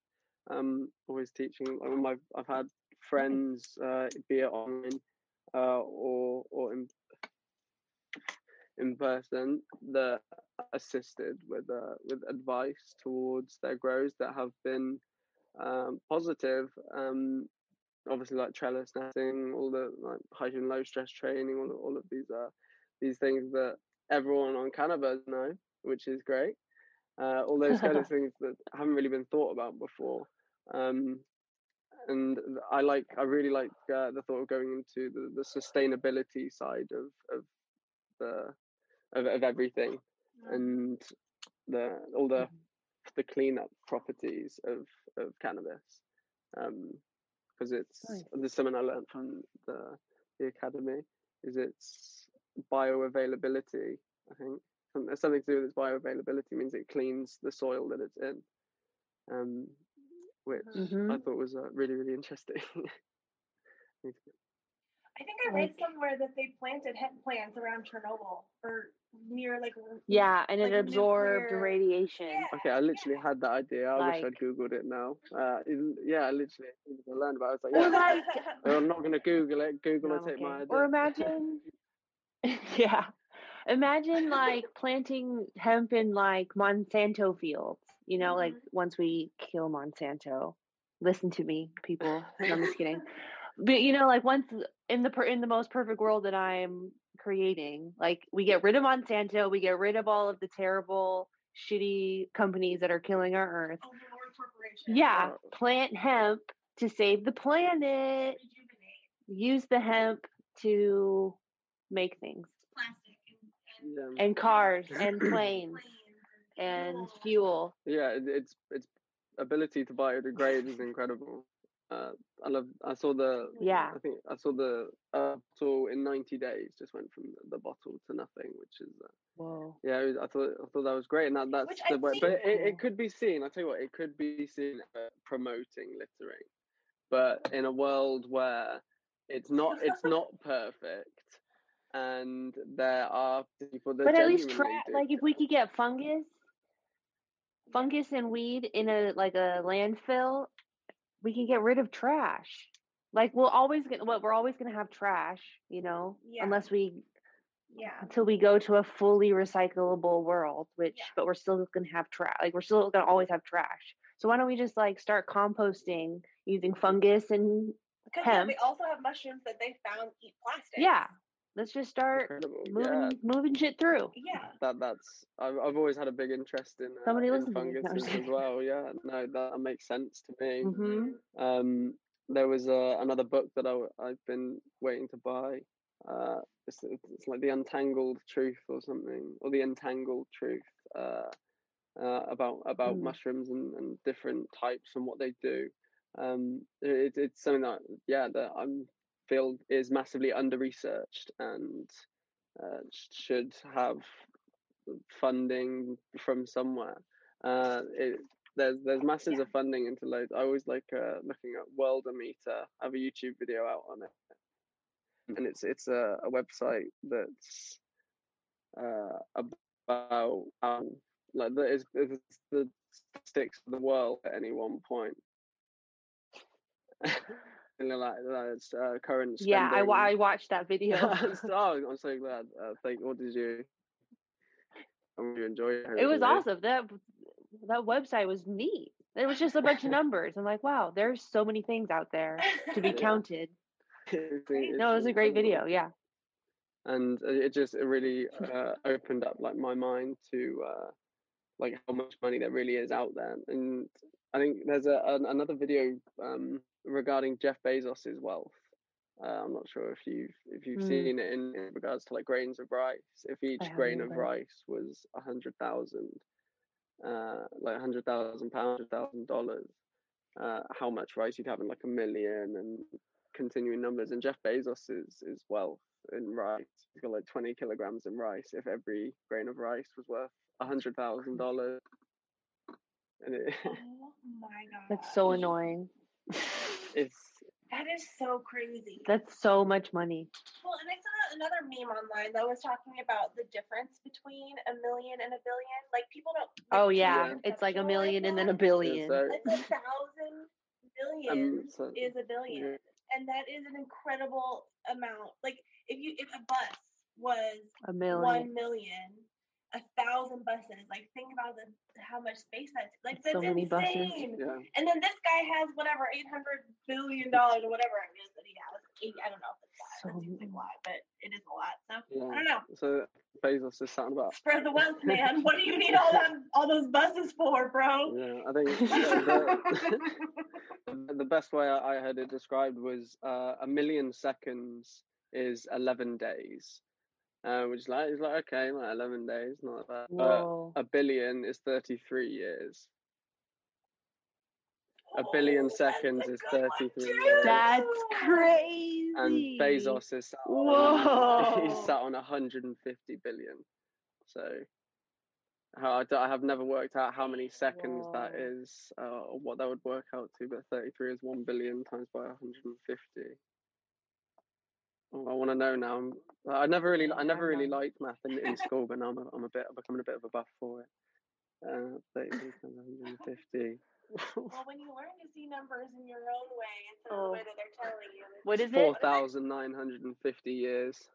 Um, always teaching. Like my, I've had friends, uh, be it online uh, or or in in person, that assisted with uh, with advice towards their grows that have been um, positive. Um, obviously like trellis netting, all the like high and low stress training, all, all of these uh these things that everyone on cannabis know, which is great. Uh, all those kind of [laughs] things that haven't really been thought about before. Um, and I like, I really like uh, the thought of going into the, the sustainability side of of the of, of everything, and the all the the cleanup properties of of cannabis, because it's Nice. there's something I learned from the the academy is its bioavailability. I think Some- something to do with its bioavailability means it cleans the soil that it's in, um, which I Mhm. thought was uh, really really interesting. [laughs] I think I read somewhere that they planted hemp plants around Chernobyl or near like Yeah, and it absorbed nuclear- radiation. Yeah, Okay, I literally yeah. had that idea. I wish I'd googled it now. Uh, yeah, I literally as soon as I learned about it. I was like, Or yeah, like, [laughs] I'm not going to Google it. Google No, will take my okay. idea. Or [laughs] imagine, [laughs] yeah, imagine like planting hemp in like Monsanto fields. You know, like Mhm. once we kill Monsanto, listen to me, people. [laughs] No, I'm just kidding. But you know, like once in the per- in the most perfect world that I'm creating, like we get rid of Monsanto, we get rid of all of the terrible, shitty companies that are killing our earth. Yeah, plant hemp to save the planet. Use the hemp to make things plastic and, and Yeah. and cars and planes [clears throat] planes and fuel. fuel. Yeah, its its ability to biodegrade is incredible. Uh, I love. I saw the. Yeah. I think I saw the uh, bottle in 90 days just went from the, the bottle to nothing, which is uh, Whoa. yeah. Was, I thought I thought that was great, and that that's Which the way. seen But it, it could be seen. I tell you what, it could be seen uh, promoting littering, but in a world where it's not it's not perfect, and there are people that But at least genuinely tra- do like if we could get fungus, fungus and weed in a like a landfill, we can get rid of trash. Like we'll always get what we're always gonna have trash, you know, Yeah. unless we Yeah. until we go to a fully recyclable world, which Yeah. but we're still gonna have trash. Like we're still gonna always have trash. So why don't we just like start composting using fungus and Because yeah, hemp? they also have mushrooms that they found eat plastic. yeah, let's just start incredible. moving yeah, moving shit through. Yeah. that that's I've, I've always had a big interest in uh, Somebody in to me. Funguses as well. Yeah, no, that makes sense to me. hmm Um, there was uh, another book that I, I've been waiting to buy. Uh, it's, it's like the Untangled Truth or something, or the Entangled Truth uh, uh, about about Mm. mushrooms and, and different types and what they do. Um, it, it's something that yeah that I'm feel is massively under researched and uh, should have funding from somewhere. Uh, it, there's there's masses Yeah. of funding into loads. I always like uh, looking at Worldometer. I have a YouTube video out on it, and it's it's a, a website that's uh, about um, like the is the statistics of the world at any one point. [laughs] like that's uh, current. Yeah, I, I watched that [laughs] video. [laughs] oh, I'm so glad. Uh, thank. What did you? You enjoy it? it was awesome. That that website was neat. There was just a bunch of numbers. I'm like, wow, there's so many things out there to be Yeah. [laughs] counted. It's- it's No, it was a great video. Yeah. and uh, it just it really uh, opened up like my mind to uh, like how much money there really is out there and i think there's a, an, another video um, regarding jeff bezos's wealth uh, i'm not sure if you've if you've Mm. seen it in, in regards to like grains of rice if each haven't grain of either. rice was a hundred thousand uh like a hundred thousand pounds thousand dollars uh how much rice you'd have in like a million and continuing numbers and jeff bezos's is wealth in rice. He's got like 20 kilograms in rice. If every grain of rice was worth a hundred thousand dollars, and it, oh my god. [laughs] That's so annoying. [laughs] it's That is so crazy. That's so much money. Well, and I saw another meme online that was talking about the difference between a million and a billion. Like people don't. Oh yeah, it's like a conceptualize million and then a billion. so It's a thousand billion so- is a billion, and that is an incredible amount. Like if you if a bus was A one million. A thousand buses. Like think about the how much space that's like That's so many buses. insane. yeah, And then this guy has whatever eight hundred billion dollars or whatever it is that he has. Eight, I don't know if it's that. So that seems like a lot, but it is a lot. So I don't know. So Bezos is something about. Spread the wealth, man. [laughs] what do you need all that all those buses for, bro? Yeah, I think [laughs] the, the, [laughs] the best way I heard it described was uh, a million seconds is 11 days, uh, which is like, it's like okay, like 11 days, not bad. But a billion is 33 years. a billion seconds is 33 years. That's crazy. and Bezos is sat on, [laughs] Whoa. he's sat on 150 billion. So how I, d- I have never worked out how many seconds that Whoa. is, uh, or what that would work out to, but 33 is 1 billion times by 150. Oh, I want to know now. I'm- I never really, I never really [laughs] liked math in, in school, but now I'm a, I'm a bit, I'm becoming a bit of a buff for it. Uh, 33 times 150. Well, when you learn to see numbers in your own way instead of Oh. the way that they're telling you. it's- What is it? 4,950 [laughs] years.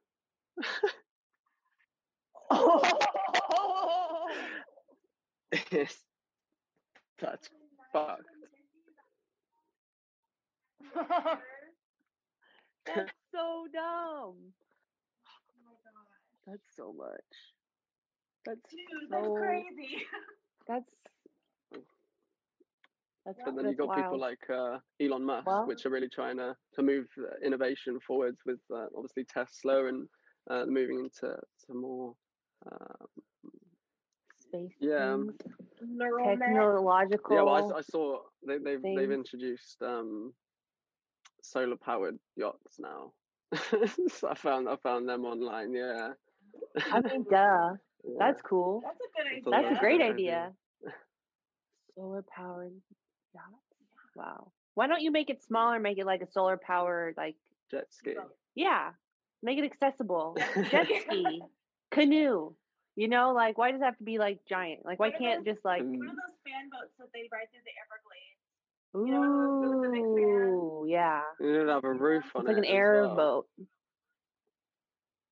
oh. Yes. [laughs] That's fucked. That's so dumb. Oh my god. That's so much. That's Dude, that's crazy. [laughs] That's. That's But then you've got people like uh, Elon Musk, Well- which are really trying to, to move uh, innovation forwards with uh, obviously Tesla and uh, moving into to more. Uh, space. yeah, um, things, technological. yeah, well, I s- I, saw they, they've they've introduced um, solar powered yachts now. [laughs] so I found I found them online. Yeah, I mean, duh. [laughs] yeah. That's cool. That's a good idea. That's That's a great idea. idea. [laughs] Solar powered yachts. Wow. Why don't you make it smaller? Make it like a solar powered, like jet ski. yeah, make it accessible. Jet ski, canoe. You know, like why does it have to be like giant? Like why can't about- just like um One of those fan boats that they ride through the Everglades. You know, those- those are big ooh, yeah. you don't have a roof on It's like an as well. airboat.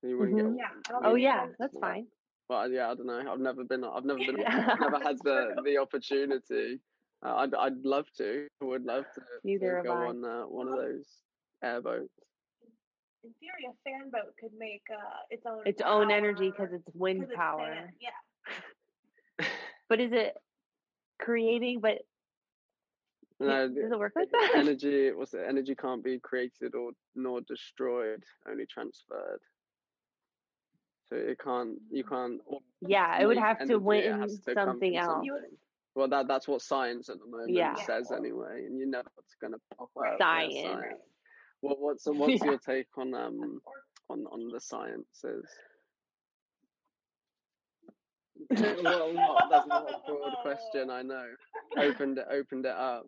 You wouldn't get. Yeah. Oh yeah, that's- that's fine. Well, yeah, I don't know. I've never been. I've never been. I've never had [laughs] the the opportunity. Uh, I'd I'd love to. I would love to, Neither go on uh, one of those airboats. In theory, a fan boat could make uh, its own Its own energy because it's wind power. fan. Yeah. [laughs] But is it creating? But No, does it work like that? [laughs] energy. What's it? Energy can't be created or nor destroyed, only transferred. So it can't. You can't. Yeah, it would have to energy, it win to something else. Something. Well, that that's what science at the moment Yeah. says anyway, and you know what's going to pop out. Science. Yeah, science. Well, what's [laughs] what's Yeah. your take on um on on the sciences? [laughs] well, not, that's not a broad question. I know. Opened it, opened it up.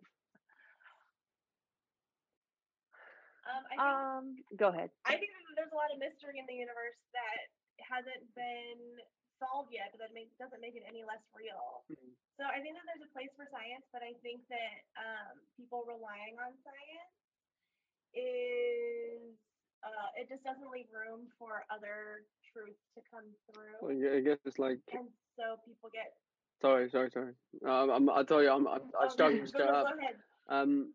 Um, I think, Um, go ahead. I think that there's a lot of mystery in the universe that hasn't been solved yet, but that make, doesn't make it any less real. Mhm. So I think that there's a place for science, but I think that um, people relying on science is uh, it just doesn't leave room for other truths to come through, Well, yeah, I guess it's like and so people get. sorry, sorry, sorry. Um, I'm, I tell you, I'm, I, I Oh, struggle [laughs] go, to shut go, up. Go ahead. Um,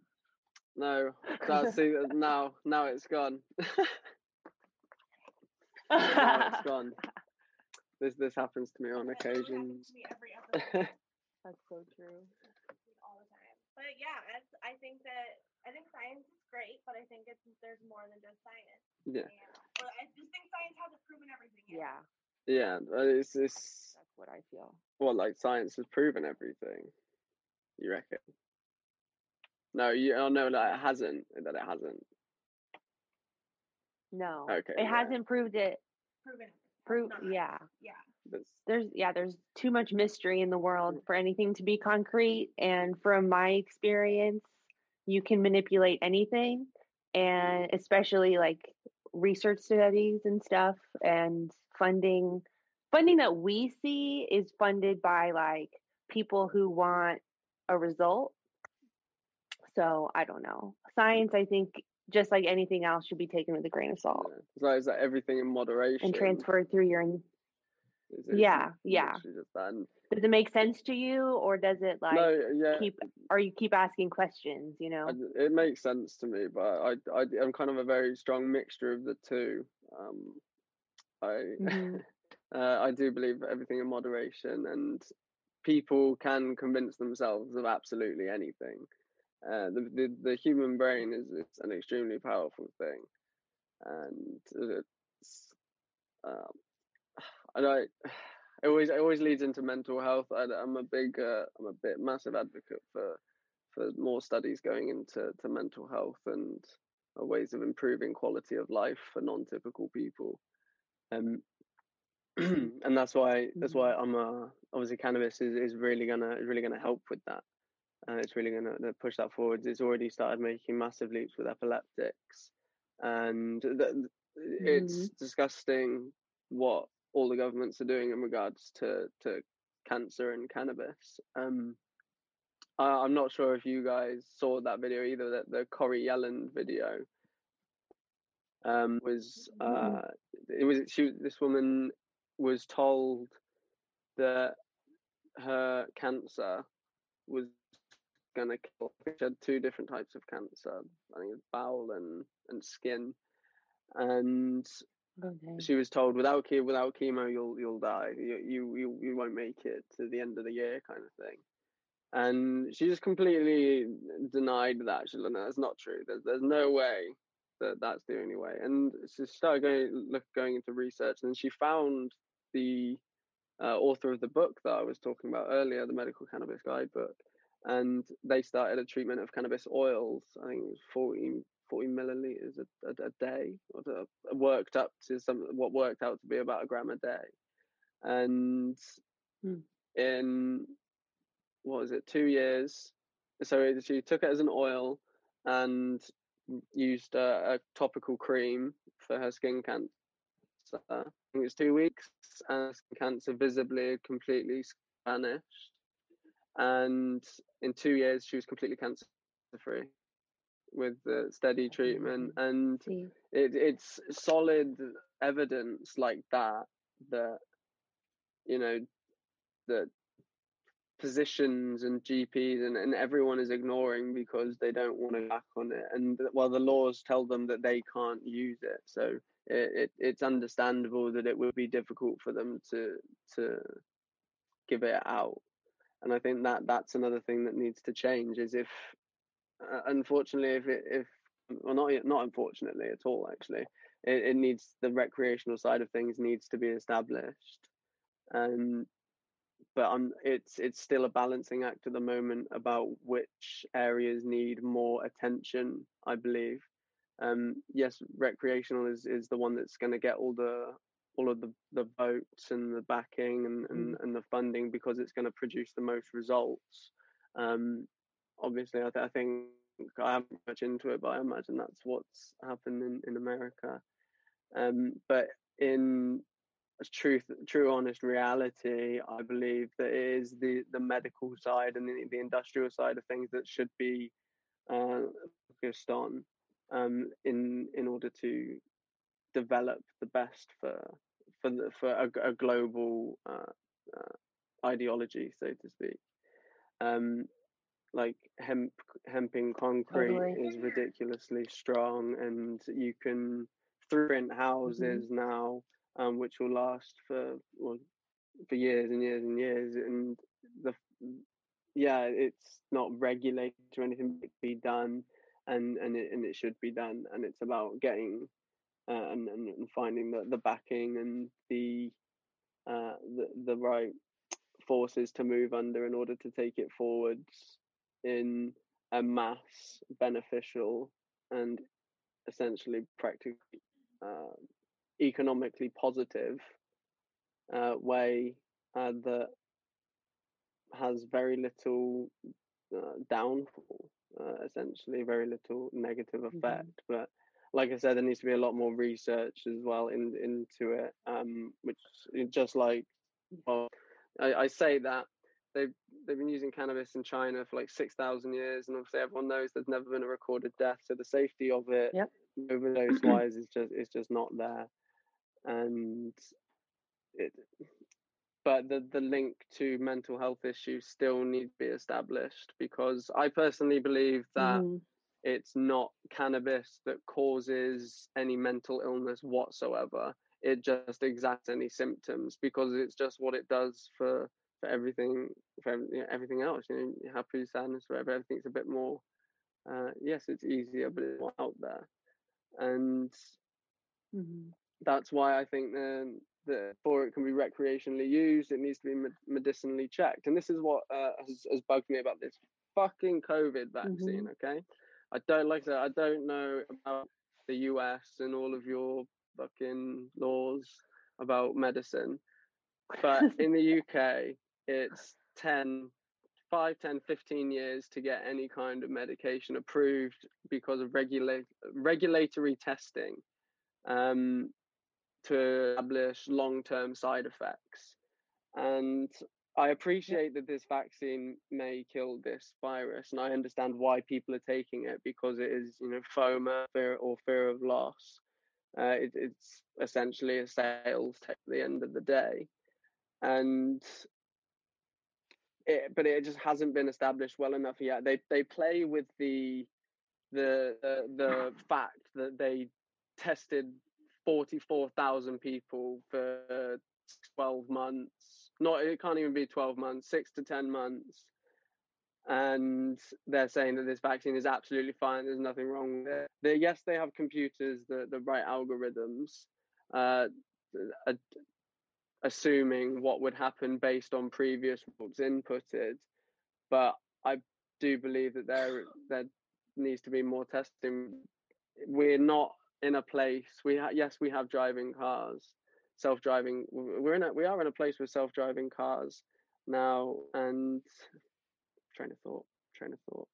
no, that, see [laughs] now, now it's gone. [laughs] [laughs] now it's gone. This this happens to me on That happens occasions. to me every episode. That's so true. all the time. But yeah, it's, I think that I think science is great, but I think it's there's more than just science. Yeah, And, well, I just think science hasn't proven everything yet. Yeah, yeah. but It's it's that's what I feel. well, like science has proven everything. You reckon? No, you. Oh no, that it hasn't. That it hasn't. No, Okay, it yeah. hasn't proved it. Proven. everything. Prove, yeah. Yeah. That's, There's yeah, there's too much mystery in the world mm. for anything to be concrete. And from my experience, you can manipulate anything, and mm. especially like research studies and stuff, and funding. Funding that we see is funded by like people who want a result. So I don't know. Science, I think, just like anything else, should be taken with a grain of salt yeah. So is that everything in moderation? and transferred through your. Yeah, yeah. literally Just that? And- Does it make sense to you, or does it like no, yeah. keep? Or you keep asking questions? You know. It makes sense to me, but I, I, I'm kind of a very strong mixture of the two. Um, I, Mhm. [laughs] uh, I do believe everything in moderation, and people can convince themselves of absolutely anything. Uh, the, the the human brain is it's an extremely powerful thing, and it's um, [sighs] I know [sighs] it always it always leads into mental health. I, I'm a big uh, I'm a bit massive advocate for for more studies going into to mental health and uh, ways of improving quality of life for non-typical people. Um, [clears throat] and that's why that's why I'm uh, obviously cannabis is, is really gonna is really gonna help with that. Uh, it's really gonna push that forwards. It's already started making massive leaps with epileptics, and th- it's Mhm. disgusting what all the governments are doing in regards to to cancer and cannabis. Um, I, I'm not sure if you guys saw that video either. That the Corrie Yelland video um, was uh, it was she this woman was told that her cancer was gonna kill. She had two different types of cancer. I think it's bowel and and skin, and Okay. she was told without chemo, without chemo you'll you'll die. You, you you you won't make it to the end of the year, kind of thing. And she just completely denied that. she like, no, that's not true. There's there's no way that that's the only way. And she started going look going into research, and she found the uh, author of the book that I was talking about earlier, the Medical Cannabis Guidebook, and they started a treatment of cannabis oils. I think it was 40, 40 milliliters a, a, a day, or worked up to some what worked out to be about a gram a day, and Hmm. in what was it, two years? So she took it as an oil and used a, a topical cream for her skin cancer. I think it was two weeks, and skin cancer visibly completely vanished. And in two years, she was completely cancer free with the steady treatment. And it, it's solid evidence like that that you know that physicians and GPs and, and everyone is ignoring because they don't want to act on it and well the laws tell them that they can't use it. So it, it it's understandable that it would be difficult for them to to give it out and I think that that's another thing that needs to change is if uh, unfortunately if it if well not not unfortunately at all actually. It, it needs the recreational side of things needs to be established. And but I'm it's it's still a balancing act at the moment about which areas need more attention I believe. Um yes recreational is is the one that's going to get all the all of the the votes and the backing and and, and the funding because it's going to produce the most results um obviously I, th- I think I haven't much into it, but I imagine that's what's happened in, in America. Um, but in truth, true, honest reality, I believe that it is the, the medical side and the, the industrial side of things that should be uh, focused on um, in in order to develop the best for for the, for a, a global uh, uh, ideology, so to speak. Um, like hemp hemping concrete Totally. is ridiculously strong and you can print houses now um which will last for well, for years and years and years and the yeah it's not regulated or anything to be done and and it, and it should be done and it's about getting uh, and, and finding the, the backing and the uh the, the right forces to move under in order to take it forwards in a mass beneficial and essentially practically uh, economically positive uh, way uh, that has very little uh, downfall, uh, essentially very little negative effect. But like I said, there needs to be a lot more research as well in, into it, um, which just like well, I, I say that they've they've been using cannabis in China for like six thousand years, and obviously everyone knows there's never been a recorded death, so the safety of it, Yep. overdose wise, is just is just not there, and it. But the the link to mental health issues still need to be established because I personally believe that Mhm. It's not cannabis that causes any mental illness whatsoever. It just exacts any symptoms because it's just what it does for for everything for you know, everything else. You know, happy, sadness, whatever. Everything's a bit more. Uh, yes, it's easier, but it's more out there, and Mhm. that's why I think that that before it can be recreationally used, it needs to be medicinally checked. And this is what uh, has, has bugged me about this fucking COVID vaccine. Okay, I don't like that. I don't know about the US and all of your fucking laws about medicine, but [laughs] in the UK, it's 10, 5, 10, 15 years to get any kind of medication approved because of regulate, regulatory testing um, to establish long term side effects. And I appreciate that this vaccine may kill this virus, and I understand why people are taking it because it is, you know, FOMA, fear or fear of loss. Uh, it, it's essentially a sales tech at the end of the day, and it, but it just hasn't been established well enough yet. They they play with the the the, the fact that they tested forty four thousand people for twelve months. Not it can't even be twelve months, six to ten months. And they're saying that this vaccine is absolutely fine. There's nothing wrong with it. They, yes, they have computers, the the right algorithms, uh, assuming what would happen based on previous results inputted. But I do believe that there there needs to be more testing. We're not in a place. We ha- yes, we have driving cars, self-driving. We're in a we are in a place with self-driving cars now. And train of thought, train of thought,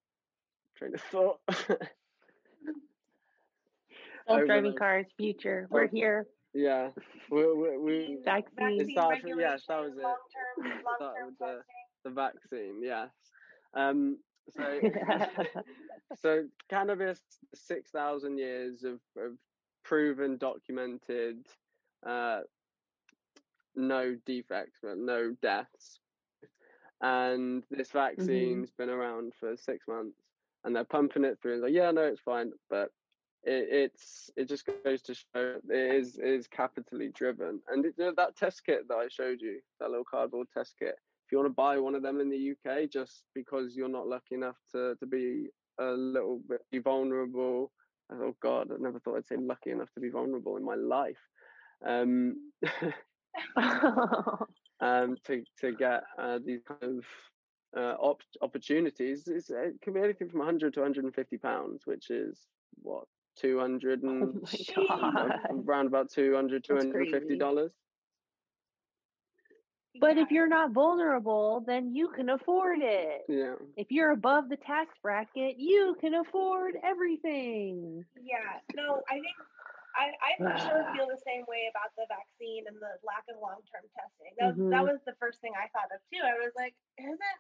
train of thought. [laughs] Self-driving cars, future. We're here. Yeah, we we, we [laughs] Vaccine. It from- yes, that was it. Long-term, [laughs] Start long-term with the- the vaccine. Yes. Um. So so cannabis, six thousand years of, of proven, documented, uh, no defects, but no deaths, and this vaccine's been around for six months, and they're pumping it through. It's like, yeah, no, it's fine, but it, it's it just goes to show it is it is capitally driven, and it, that test kit that I showed you, that little cardboard test kit. If you want to buy one of them in the UK, just because you're not lucky enough to to be a little bit be vulnerable. Oh God, I never thought I'd say lucky enough to be vulnerable in my life. Um, [laughs] [laughs] um, to to get uh, these kind of uh, op- opportunities, it's, it can be anything from 100 to 150 pounds, which is what 200 [laughs] oh and my god. around about 200 That's 250 crazy. dollars. But if you're not vulnerable, then you can afford it. Yeah, If you're above the tax bracket, you can afford everything. Yeah, no, I think I, I for sure [sighs] feel the same way about the vaccine and the lack of long term testing. That, was that mm-hmm. was the first thing I thought of too. I was like, isn't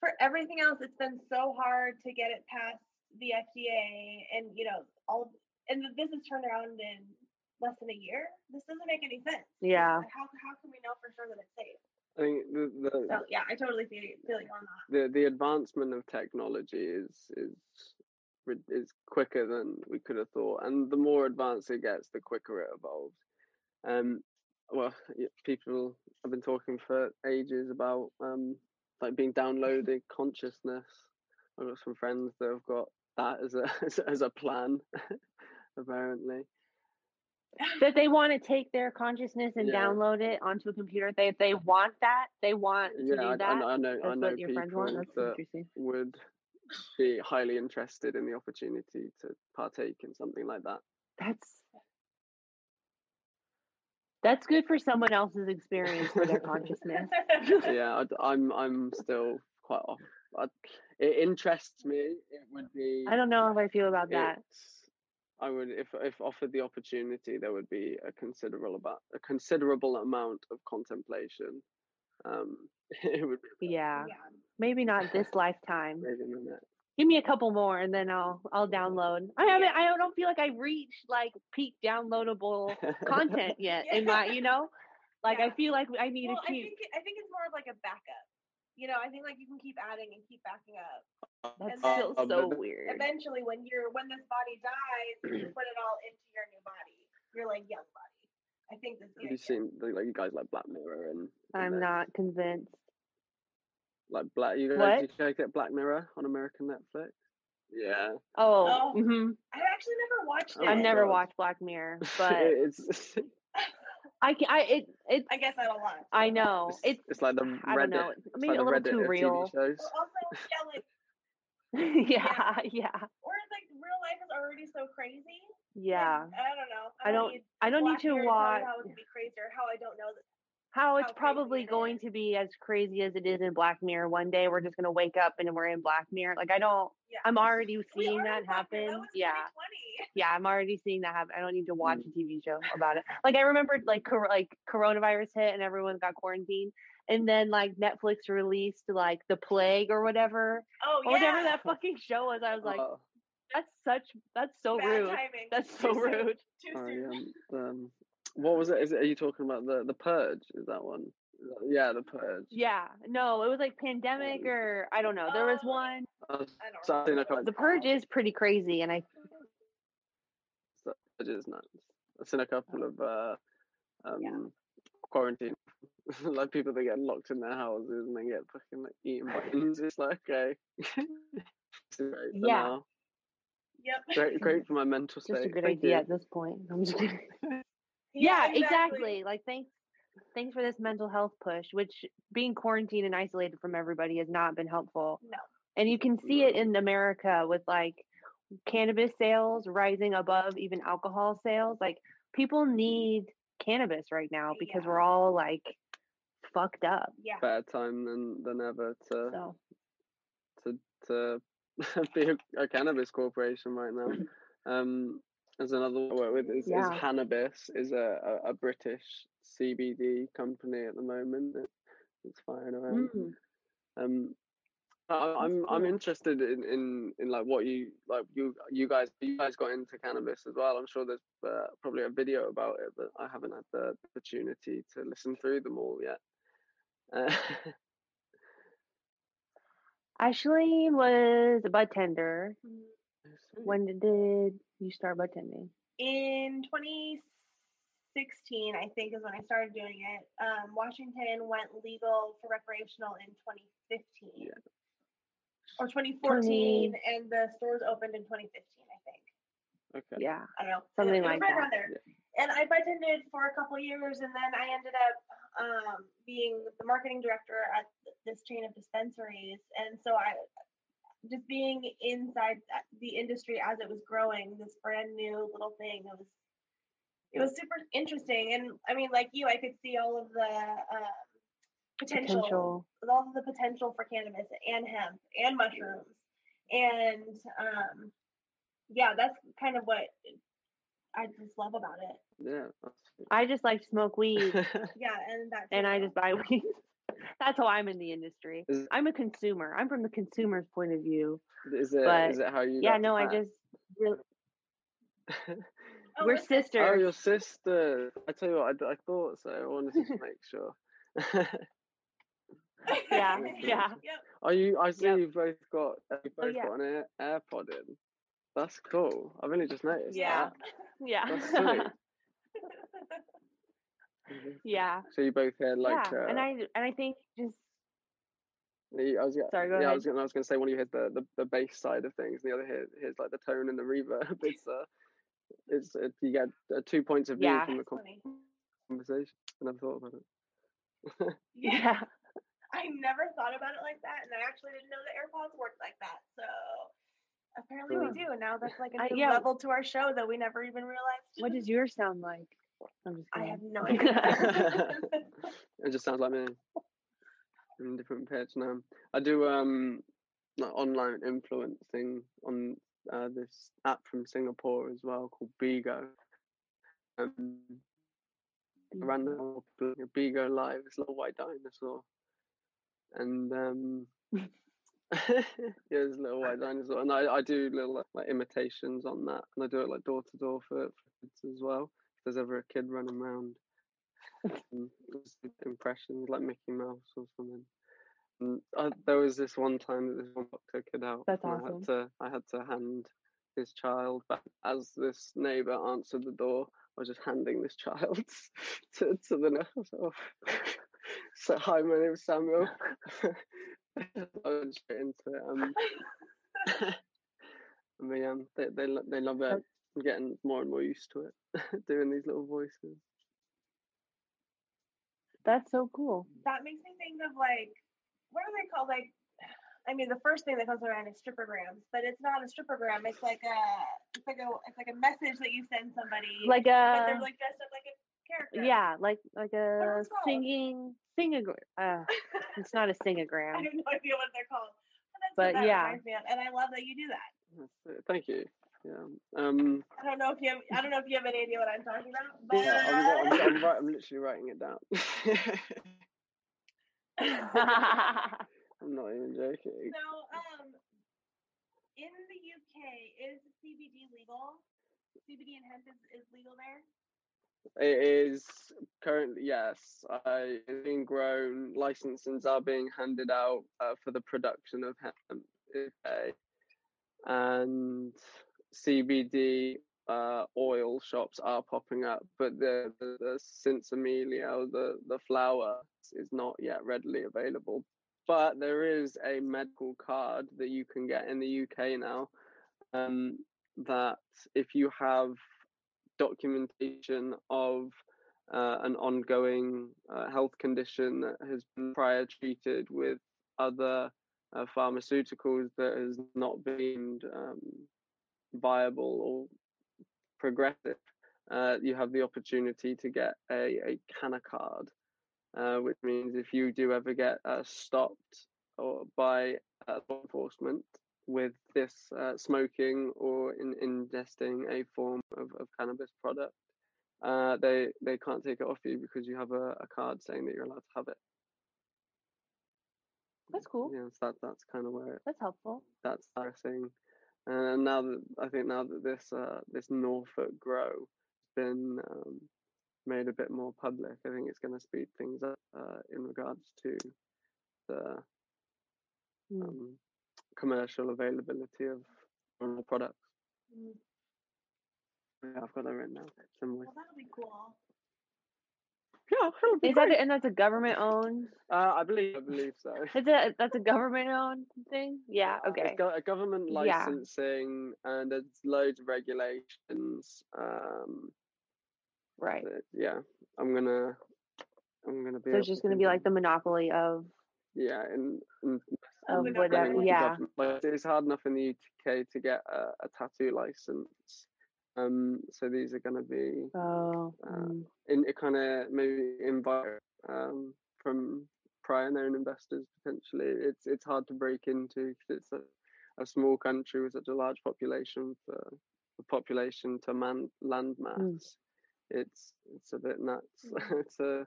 for everything else, it's been so hard to get it past the FDA and you know all and this is turned around in less than a year. This doesn't make any sense. Yeah. Like, How how can we know for sure that it's safe? I think the the, So yeah, I totally feel you- feel you on that. the the advancement of technology is is rid- is quicker than we could have thought, and the more advanced it gets, the quicker it evolves. Um, well, people have been talking for ages about um like being [laughs] downloaded consciousness. I've got some friends that have got that as a [laughs] as, a- as a plan, [laughs] apparently. That they want to take their consciousness and Yeah. download it onto a computer. They they want that. They want to Yeah, do I, I that. know, I know, I know friends want. people That's that interesting. would be highly interested in the opportunity to partake in something like that. That's that's good for someone else's experience for their consciousness. [laughs] [laughs] yeah, I, am I'm still quite off. I, it interests me. It would be. I don't know how I feel about that. I would, if if offered the opportunity, there would be a considerable about a considerable amount of contemplation. Um, [laughs] it would be Yeah, yeah. Maybe not this [laughs] lifetime. maybe minute. Give me a couple more, and then I'll I'll download. I haven't. I don't feel like I reached like peak downloadable content yet. In my, you know, [laughs] like I feel like I need well, to I think I think it's more of like a backup. You know, I think like you can keep adding and keep backing up. That and feels so weird. Eventually, when you're when this body dies, you [clears throat] put it all into your new body. You're like young body. I think that's the Have you seen like you guys like Black Mirror and? and I'm not convinced. Like Black. You guys, What? did you guys get Black Mirror on American Netflix? Yeah, Oh, Oh. hmm I've actually never watched Oh it. I've never God. watched Black Mirror, [laughs] but it's [laughs] I ca- I it it I guess I don't watch. I know it's, it's it's like the I Reddit. don't know. it's Maybe like a the little Reddit too real. TV. Well, also, [laughs] yeah, like yeah, yeah, Or like real life is already so crazy. yeah. and I don't know. I don't- need I don't need to Mirror watch how it could be crazier. How I don't know that. How it's how probably going is. to be as crazy as it is in Black Mirror. One day we're just gonna wake up and we're in Black Mirror. Like I don't. Yeah. I'm already seeing that in Black Mirror. happen. That was Yeah. yeah, I'm already seeing that happen. I don't need to watch Mm. a TV show about it. Like I remembered, like cor- like coronavirus hit and everyone got quarantined, and then like Netflix released like the plague or whatever, Oh or yeah. whatever that fucking show was. I was like, Oh, that's such, that's so Bad rude. timing. That's Too so soon. rude. Too oh, soon. yeah, um, what was it? Is it? Are you talking about the the purge? Is that one? Yeah, the purge. Yeah, no, it was like pandemic or I don't know. There was Oh. one. I was I don't so I've seen a remember. couple. The purge is pretty crazy, and I The purge is nuts. I've seen a couple of uh, um, Yeah. quarantine, [laughs] like people that get locked in their houses and they get fucking like eaten by [laughs] aliens. It's like okay, [laughs] It's great Yeah. now. Yep. Great, great for my mental state. just a good Thank idea you. at this point. I'm just kidding. Yeah, exactly. Like thanks thanks for this mental health push, which being quarantined and isolated from everybody has not been helpful. No. And you can see it in America with like cannabis sales rising above even alcohol sales. Like people need cannabis right now because Yeah. we're all like fucked up. Yeah. Better time than than ever to So to to [laughs] be a, a cannabis corporation right now. [clears throat] Um, there's another one I work with is, is Hannabis is a, a, a British CBD company at the moment. It, it's firing around. mm, Um, I, I'm I'm interested in, in in like what you like you you guys you guys got into cannabis as well. I'm sure there's uh, probably a video about it, but I haven't had the opportunity to listen through them all yet. [laughs] Uh, Ashley was a bartender. Mm. When did you start bud tending? In 2016, I think, is when I started doing it. Um, Washington went legal for recreational in 2015. Yeah. Or 2014, and the stores opened in 2015, I think. okay. Yeah. I don't know. Something like right that. around. And I bartended for a couple years, and then I ended up um, being the marketing director at this chain of dispensaries. And so I, just being inside the industry as it was growing, this brand new little thing, it was, it was super interesting. And I mean, like you, I could see all of the um, potential, Potential. all of the potential for cannabis and hemp and mushrooms. And um, yeah, that's kind of what I just love about it. Yeah. I just like to smoke weed [laughs] Yeah, and that. and I just buy weed. That's how I'm in the industry. Is- I'm a consumer. I'm from the consumer's point of view. Is it? But, is it how you? Yeah, got no, I just really, [laughs] Oh, we're sisters. Oh, your sister. I tell you what, I, d- I thought so. I wanted to make sure. [laughs] Yeah, [laughs] yeah. Yep. Are you? I see Yep. you've both got. uh, You've Oh, both yeah. got an Air, AirPod in. That's cool. I've only just noticed. Yeah. Yeah. That. That's sweet. yeah. So you both hear like. yeah. uh, and I and I think just you- I was gonna, Sorry, go yeah, I was gonna, I was gonna say one of you hears the, the, the bass side of things, and the other hears, hears like the tone and the reverb. [laughs] It's uh, it's it, you get uh, two points of view Yeah. from the That's con- conversation. I never thought about it. [laughs] Yeah. yeah. [laughs] I never thought about it like that, and I actually didn't know that AirPods worked like that. So apparently Cool. we do, and now that's like a new yeah. level to our show that we never even realized. What does yours sound like? I'm just I have no idea. [laughs] [laughs] It just sounds like me. In a different pitch now. I do um like online influencing on uh, this app from Singapore as well called Bigo. Um, random Bigo Live, this little white dinosaur, and um, [laughs] yeah, this little white dinosaur, and I, I do little like, like imitations on that, and I do it like door to door for for kids as well. There's ever a kid running around, [laughs] impressions like Mickey Mouse or something. And I, there was this one time that this one doctor kid out. That's and I had to I had to hand his child back as this neighbour answered the door. I was just handing this child [laughs] to to the nurse. Oh. [laughs] So hi, my name's Samuel. I went straight into it. Um, I mean, um, they they they love it. I'm getting more and more used to it, [laughs] doing these little voices. That's so cool. that makes me think of like what are they called? Like [sighs] I mean, the first thing that comes around is strippergrams, but it's not a strippergram. It's like a, it's like a, it's like a message that you send somebody. Like a they're like dressed up like a character. yeah, like like a it's singing singagram. Uh, [laughs] it's not a singagram. I have no idea what they're called. But, that's But what that yeah. me of, and I love that you do that. Thank you. Yeah. Um. I don't know if you have, I don't know if you have any idea what I'm talking about, but Yeah. I'm, I'm, I'm, [laughs] I'm literally writing it down. [laughs] I'm not even joking. So, um, in the UK, is CBD legal? CBD and hemp is, is legal there. It is currently yes. I it's being grown. Licenses are being handed out uh, for the production of hemp, okay, and CBD uh, oil shops are popping up, but the the, the the the flower, is not yet readily available. But there is a medical card that you can get in the UK now. Um, that if you have documentation of uh, an ongoing uh, health condition that has been prior treated with other uh, pharmaceuticals that has not been um, viable or progressive, uh, you have the opportunity to get a, a canna card, uh, which means if you do ever get uh, stopped or by uh, law enforcement with this uh, smoking or in ingesting a form of, of cannabis product, uh, they they can't take it off you because you have a, a card saying that you're allowed to have it. That's cool. Yeah, so that that's kind of where That's helpful. that's our thing. And now that I think now that this uh, this Norfolk grow has been um, made a bit more public, I think it's going to speed things up uh, in regards to the Mm. um, commercial availability of products. Mm. Yeah, I've got that written down. Some way. Well, that'll be cool. Yeah, that Is that great. and that's a government owned? Uh, I believe I believe so. [laughs] Is it that's a government owned thing? Yeah. Uh, Okay. It's got a government Yeah. licensing and there's loads of regulations. Um, Right. but yeah, I'm gonna, I'm gonna be. So it's just to- be like the monopoly of yeah, and, and of whatever. Yeah. Like, it's hard enough in the UK to get a, a tattoo license. Um, so these are gonna be Oh. Uh, mm. in it kind of maybe invite um, from prior known investors potentially. It's it's hard to break into because it's a, a small country with such a large population for the population to man land mass. It's it's a bit nuts [laughs] to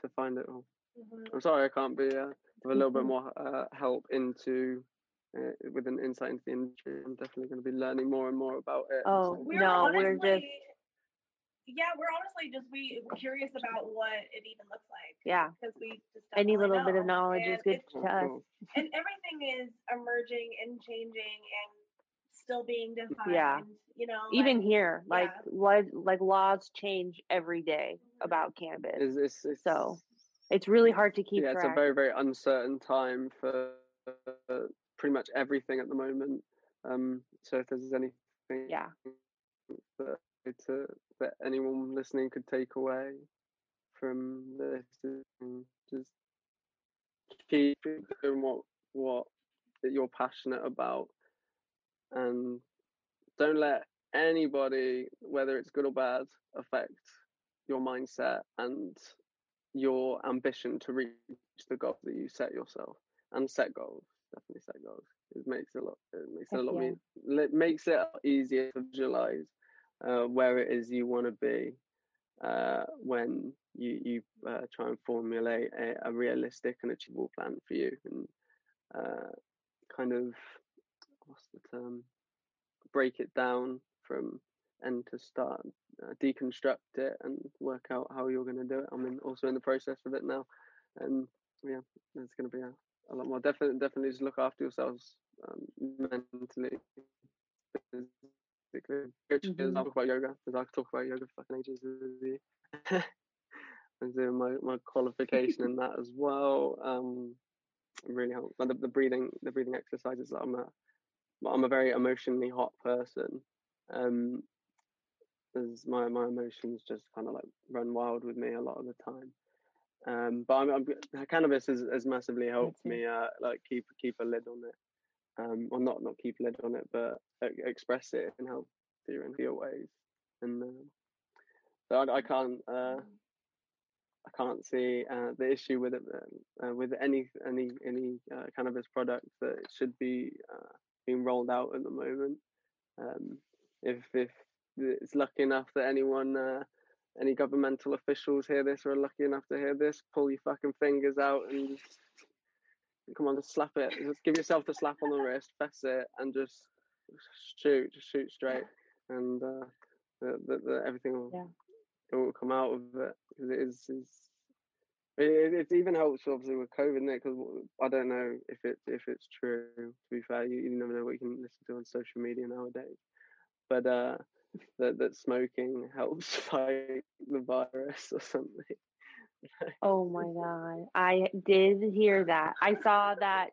to find it all. Mhm. I'm sorry I can't be uh, with a little bit Mhm. more uh, help into. Uh, with an insight into the industry, I'm definitely going to be learning more and more about it. Oh, so- We're No, we're just- yeah, we're honestly just we we're curious about what it even looks like Yeah. because we just don't Any really little bit of know. knowledge is good to us. and everything is emerging and changing and still being defined. Yeah. you know, Even like, here, like yeah. like like laws change every day Mhm. about cannabis. It's, it's, it's, So, It's really hard to keep yeah, track. it's a very very uncertain time for pretty much everything at the moment. Um, so if there's anything yeah. that to, that anyone listening could take away from this, um, just keep doing what what that you're passionate about, and don't let anybody, whether it's good or bad, affect your mindset and your ambition to reach the goals that you set yourself and set goals. Definitely set goals. It makes it a lot. It makes it a lot. yeah. It makes it easier to visualize uh, where it is you want to be uh, when you you uh, try and formulate a, a realistic and achievable plan for you and uh, kind of what's the term break it down from end to start uh, deconstruct it and work out how you're going to do it i'm in, also in the process of it now and yeah there's going to be a, a lot more definitely definitely just look after yourselves um, mentally physically Mhm. Talk about yoga because I could talk about yoga for fucking ages. [laughs] I'm doing my, my qualification in that as well. Um, really helps. And the, the breathing the breathing exercises. I'm a I'm a very emotionally hot person. Um, as my my emotions just kind of like run wild with me a lot of the time, Um, but I'm, I'm cannabis has, has massively helped me uh, like keep keep a lid on it. Um, well, not not keep a lid on it, but express it in healthier and healthier ways. And uh, so I, I can't uh, I can't see uh, the issue with it uh, uh, with any any any uh, cannabis product that should be uh, being rolled out at the moment. Um, if if it's lucky enough that anyone uh, any governmental officials hear this or are lucky enough to hear this, pull your fucking fingers out and just come on, just slap it. Just give yourself the slap on the wrist, fess it, and just shoot, just shoot straight, and uh, the, the, the, everything will Yeah. it will come out of it because it is is. It, it even helps obviously with COVID, because I don't know if it if it's true. To be fair, you, you never know what you can listen to on social media nowadays. But uh, that that smoking helps [laughs] fight the virus or something. Oh my god. I did hear that. I saw that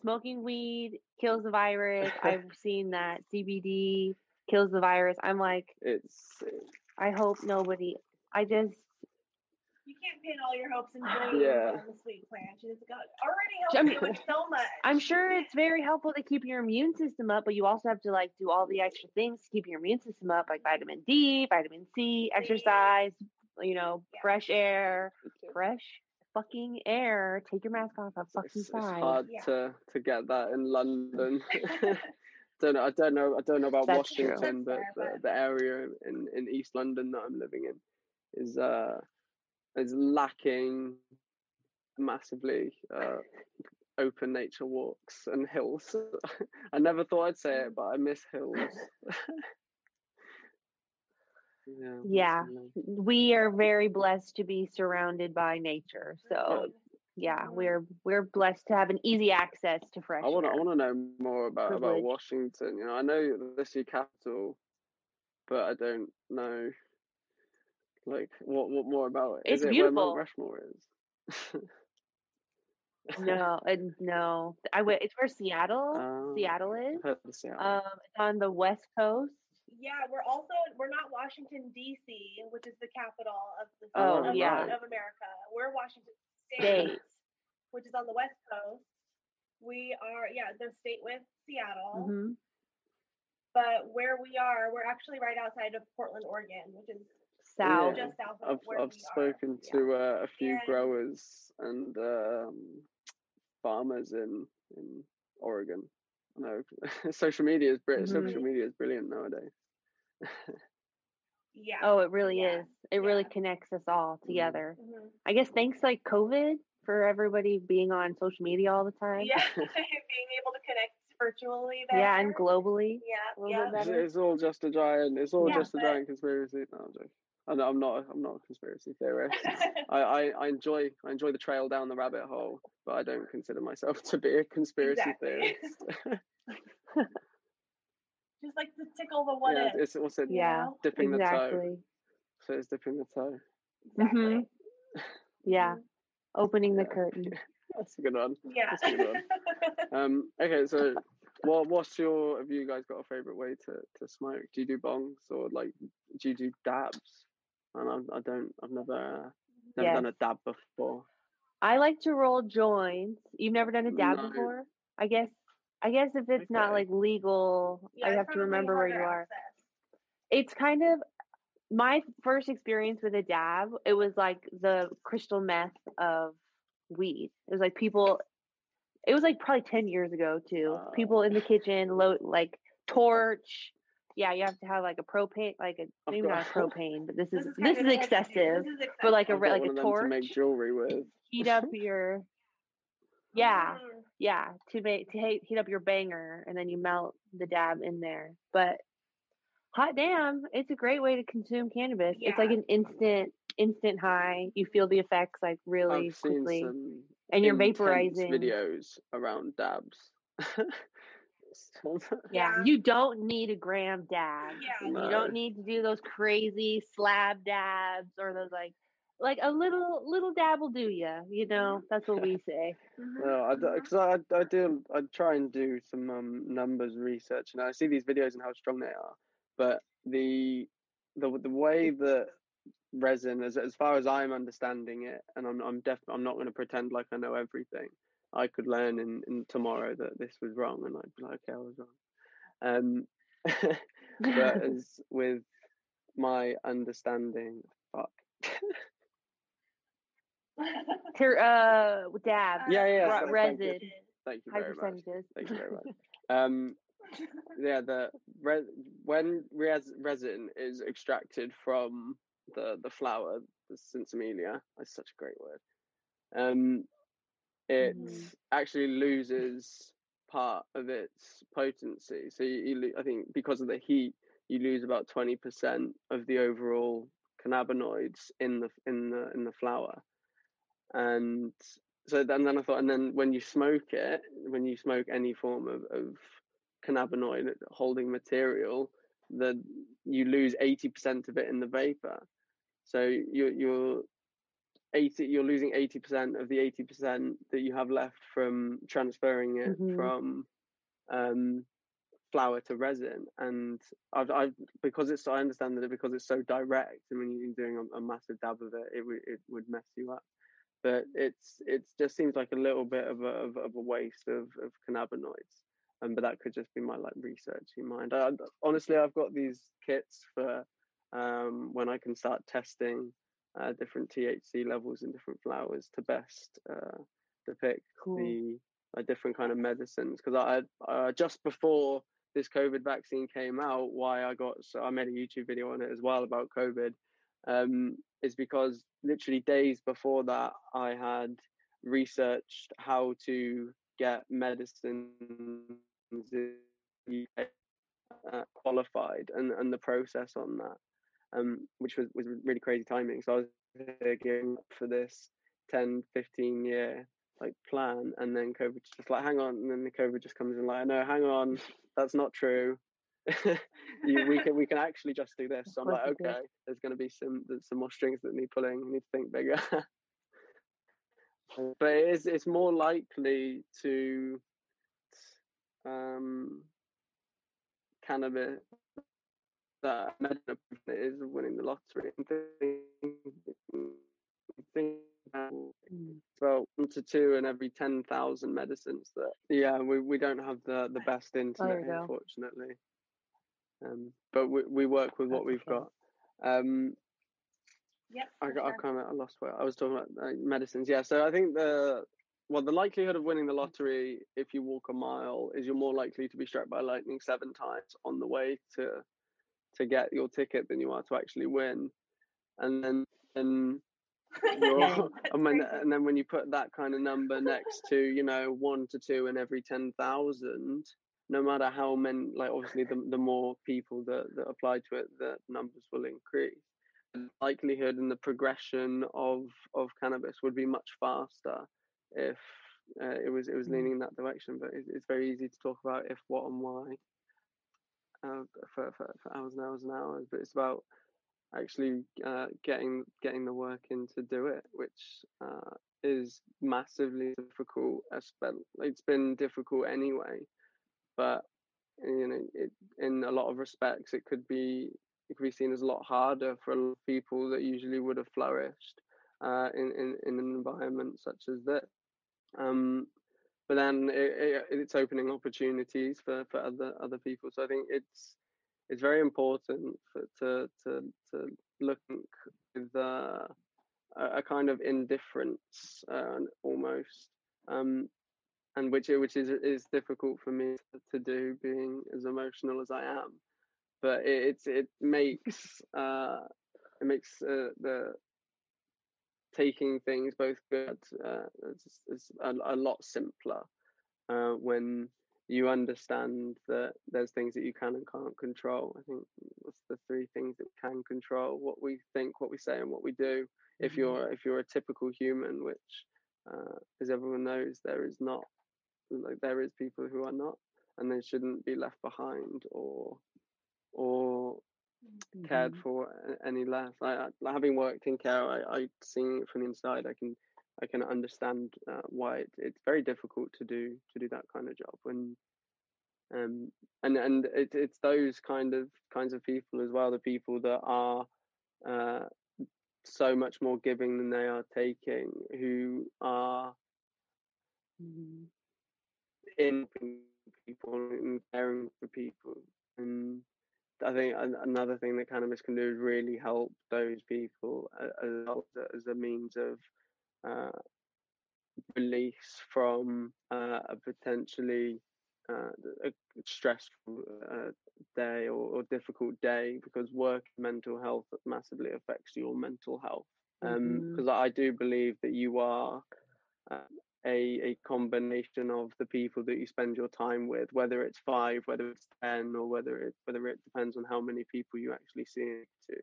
smoking weed kills the virus. I've [laughs] seen that CBD kills the virus. I'm like, It's I hope nobody I just You can't pin all your hopes and dreams Yeah. on the sweet plant. It's got already I helped mean- you with so [laughs] much. I'm sure it's very helpful to keep your immune system up, but you also have to like do all the extra things to keep your immune system up, like vitamin D, vitamin C, exercise, you know, Yeah. fresh air, fresh fucking air. Take your mask off it's, outside. it's hard Yeah. to to get that in London. [laughs] [laughs] don't know. I don't know. I don't know about That's. Washington, but That's the, the area in in East London that I'm living in is uh is lacking massively uh open nature walks and hills. [laughs] I never thought I'd say it, but I miss hills. [laughs] yeah. Yeah. We are very blessed to be surrounded by nature. So yeah, we're we're blessed to have an easy access to fresh I want to. I want to know more about about Washington. You know, I know this is capital, but I don't know like what what more about it. It's is it beautiful. where Mount Rushmore is? No, and no, I w- it's where Seattle, Um, Seattle is. I've heard of Seattle. Um, it's on the west coast. Yeah, we're also we're not Washington D.C., which is the capital of the Oh, of, yeah. of America. We're Washington State, State. which is on the west coast. We are yeah, the state with Seattle, hmm but where we are, we're actually right outside of Portland, Oregon, which is South. Yeah. just south of I've where I've we are. spoken Yeah. to uh, a few And- growers and um, farmers in in Oregon. No, [laughs] social media is brilliant. Mhm. Social media is brilliant nowadays. Yeah. Oh, it really Yeah, is. It really connects us all together. Mhm. I guess thanks like COVID for everybody being on social media all the time. Yeah, [laughs] [laughs] being able to connect virtually. There. Yeah, and globally. Yeah, yeah. It's, it's all just a giant. It's all Yeah, just a giant conspiracy. No, I'm joking. I know, I'm not. I'm not a conspiracy theorist. [laughs] I, I, I enjoy I enjoy the trail down the rabbit hole, but I don't consider myself [laughs] to be a conspiracy Exactly. theorist. [laughs] Just like to tickle the one. yeah, if. it's also Yeah, know? dipping the toe. So it's dipping the toe. Exactly. Mhm. Yeah. Opening the Yeah. curtain. That's a good one. Yeah. That's a good one. Um, okay, so what what's your have you guys got a favorite way to, to smoke? Do you do bongs or like do you do dabs? And I, I don't I've never uh, never done a dab before. I like to roll joints. You've never done a dab No. before? I guess I guess if it's not like legal, yeah, I have to remember where you are. access. It's kind of my first experience with a dab. It was like the crystal meth of weed. It was like people it was like probably 10 years ago too. People Oh. in the kitchen load like torch. Yeah, you have to have like a propane like a maybe not a propane, but this This is is, this is excessive. This is But like a like a torch. to make jewelry with. Heat up [laughs] your yeah. Mm. Yeah, to make to heat, heat up your banger and then you melt the dab in there. But hot damn, it's a great way to consume cannabis. It's like an instant instant high. You feel the effects like really I've quickly. And you're vaporizing. videos around dabs. [laughs] Yeah, Yeah. you don't need a gram dab. Yeah. You don't need to do those crazy slab dabs or those like like a little little dab will do you. You know, [laughs] that's what we say. No, I because I, I do I try and do some um, numbers research and I see these videos and how strong they are, but the the the way that resin as as far as I'm understanding it, and I'm I'm def I'm not going to pretend like I know everything. I could learn in, in tomorrow that this was wrong, and I'd be like, okay, I was wrong. Um, [laughs] but [laughs] as with my understanding, fuck. Ter- uh, dab. Yeah, yeah, Re- so thank you. resin. Thank you High very much. Thank you very much. [laughs] Um, yeah, the re- when res- resin is extracted from the the flower, the sinsemilla, that's such a great word. Um, it Mhm. actually loses part of its potency. So you, you, I think because of the heat, you lose about twenty percent of the overall cannabinoids in the in the in the flower, and so then, then I thought, and then when you smoke it, when you smoke any form of, of cannabinoid holding material, the you lose eighty percent of it in the vapor. So you're you're eighty, you're losing eighty percent of the eighty percent that you have left from transferring it Mhm. from um, flower to resin. And I've, I've because it's I understand that because it's so direct, and when you're doing a, a massive dab of it, it would it would mess you up but it's it just seems like a little bit of a of, of a waste of, of cannabinoids. Um, but that could just be my like researchy mind. I, honestly, I've got these kits for um, when I can start testing uh, different THC levels in different flowers to best uh, depict Cool. the uh, different kind of medicines. Because I uh, just before this COVID vaccine came out, why I got so I made a YouTube video on it as well about COVID um, is because literally days before that, I had researched how to get medicines uh, qualified and, and the process on that, um, which was, was really crazy timing. So I was gearing up for this 10, 15 year like plan, and then COVID just like, hang on, and then the COVID just comes in like, no, hang on, that's not true. [laughs] you, we can we can actually just do this. So I'm like, okay, there's going to be some some more strings that need pulling. We need to think bigger. [laughs] but it is it's more likely to um cannabis that is winning the lottery. I think, I think Mm. one to two in every ten thousand medicines that yeah we, we don't have the the best internet you here, go. unfortunately um but we, we work with what we've got um Yep. I got I sure. kind of I lost where I was talking about uh, medicines yeah so I think the well the likelihood of winning the lottery if you walk a mile is you're more likely to be struck by lightning seven times on the way to to get your ticket than you are to actually win. And then and [laughs] you're [laughs] and, when, and then when you put that kind of number next to you know one to two in every 10,000 no matter how many like obviously the, the more people that, that apply to it the numbers will increase. The likelihood and the progression of of cannabis would be much faster if uh, it was it was Mm. leaning in that direction but it, it's very easy to talk about if what and why uh, for, for, for hours and hours and hours but it's about actually uh, getting getting the work in to do it, which uh, is massively difficult. It's been difficult anyway, but you know, it, in a lot of respects, it could be it could be seen as a lot harder for a lot of people that usually would have flourished uh, in, in in an environment such as this. Um, but then it, it, it's opening opportunities for, for other other people. So I think it's it's very important for, to to to look with uh, a, kind of indifference uh, almost, um, and which which is is difficult for me to do, being as emotional as I am. But it it's, it makes uh, it makes uh, the taking things both good uh, it's, it's a, a lot simpler uh, when you understand that there's things that you can and can't control. I think what's the three things that we can control: what we think, what we say, and what we do. If Mhm. you're if you're a typical human, which, uh, as everyone knows, there is not. Like there is people who are not, and they shouldn't be left behind or or cared Mhm. for any less. I, I having worked in care, I, I seeing it from the inside, I can I can understand uh, why it, it's very difficult to do to do that kind of job when um and and it, it's those kind of kinds of people as well the people that are uh so much more giving than they are taking, who are Mhm. in people and caring for people. And I think another thing that cannabis can do is really help those people as, as a- means of uh, release from uh, a potentially uh, a stressful uh, day or, or difficult day because work mental health massively affects your mental health. Because I do believe that you are uh, a a combination of the people that you spend your time with, whether it's five, whether it's ten, or whether it whether it depends on how many people you actually see to.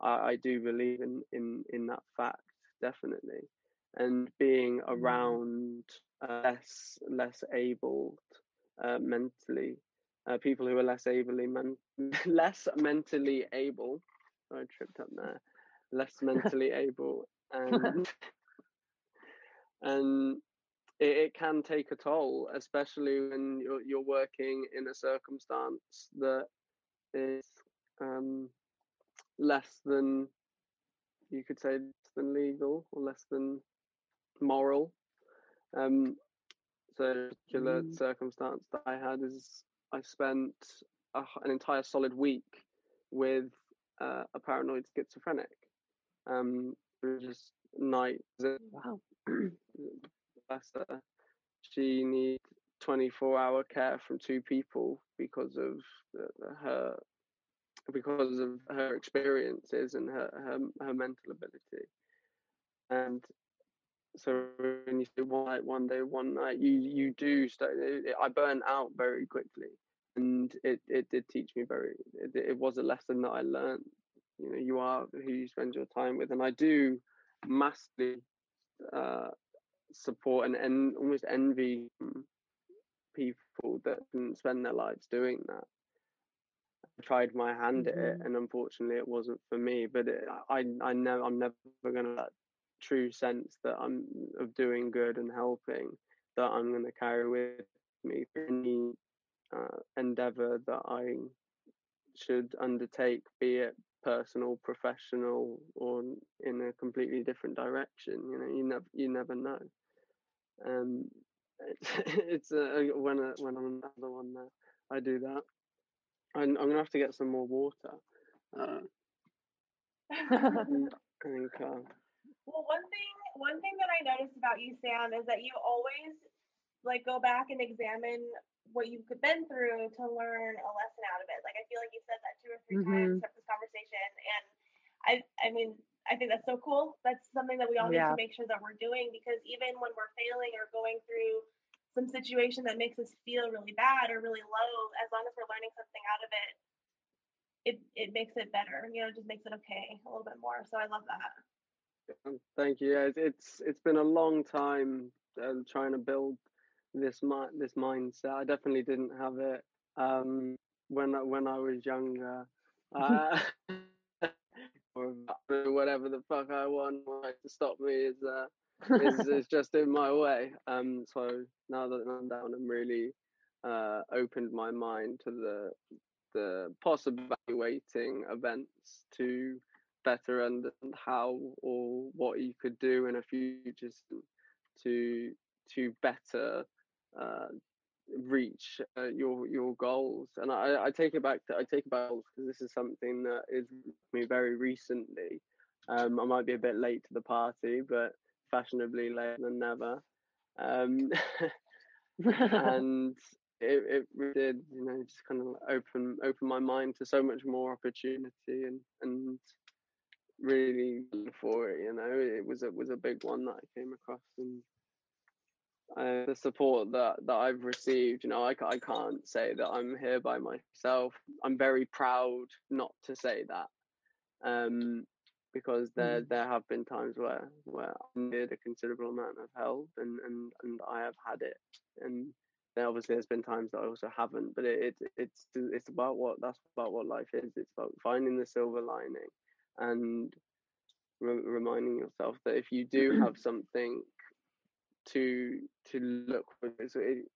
I, I do believe in in in that fact definitely, and being around uh, less less able uh, mentally, uh, people who are less ably men- [laughs] less mentally able. I tripped up there. Less [laughs] mentally able, and [laughs] and it, it can take a toll, especially when you're you're working in a circumstance that is um, less than you could say less than legal or less than moral. Um, so a particular Mhm. circumstance that I had is I spent a an entire solid week with uh, a paranoid schizophrenic. Um, just night Wow. [clears throat] her. She needs 24 hour care from two people because of the, the- her because of her experiences and her, her her mental ability. And so when you say one night, one day, one night, you you do start. I burn out very quickly, and it it did teach me very. It, it was a lesson that I learned. You know, you are who you spend your time with, and I do massively uh, support and, and almost envy people that can spend their lives doing that. I tried my hand at it, Mhm. and unfortunately, it wasn't for me. But it, I, I know I'm never gonna that true sense that I'm of doing good and helping that I'm gonna carry with me for any uh, endeavor that I should undertake, be it personal, professional, or in a completely different direction. You know, you never you never know. Um, it's, [laughs] it's uh, when I, when I'm another one there, I do that. I'm, I'm gonna have to get some more water. Uh, and I think uh, Well, one thing one thing that I noticed about you, Sam, is that you always like go back and examine what you've been through to learn a lesson out of it. Like I feel like you said that two or 3 times Mhm. throughout this conversation, and I I mean I think that's so cool. That's something that we all need to make sure that we're doing because even when we're failing or going through some situation that makes us feel really bad or really low, as long as we're learning something out of it, it it makes it better. You know, it just makes it okay a little bit more. So I love that. Thank you. Yeah, it's it's, it's been a long time um, trying to build this mi- this mindset. I definitely didn't have it um, when I, when I was younger. Uh, [laughs] or whatever the fuck I want like, to stop me is uh, is, [laughs] is just in my way. Um, so now that I'm down, I'm really uh, opened my mind to the the evaluating events to better understand how or what you could do in a future to to better uh, reach uh, your your goals. And I, I take it back to I take it back because this is something that is me very recently. Um, I might be a bit late to the party, but fashionably later than never. Um, [laughs] [laughs] and it, it really did, you know, just kind of open open my mind to so much more opportunity and and really for it. You know, it was a was a big one that I came across and. Uh, the support that, that I've received, you know, I, I can't say that I'm here by myself. I'm very proud not to say that, um, because there Mhm. there have been times where where I needed a considerable amount of help, and and and I have had it, and there obviously there's been times that I also haven't. But it, it it's it's about what that's about what life is. It's about finding the silver lining, and re- reminding yourself that if you do have something to to look for, so it,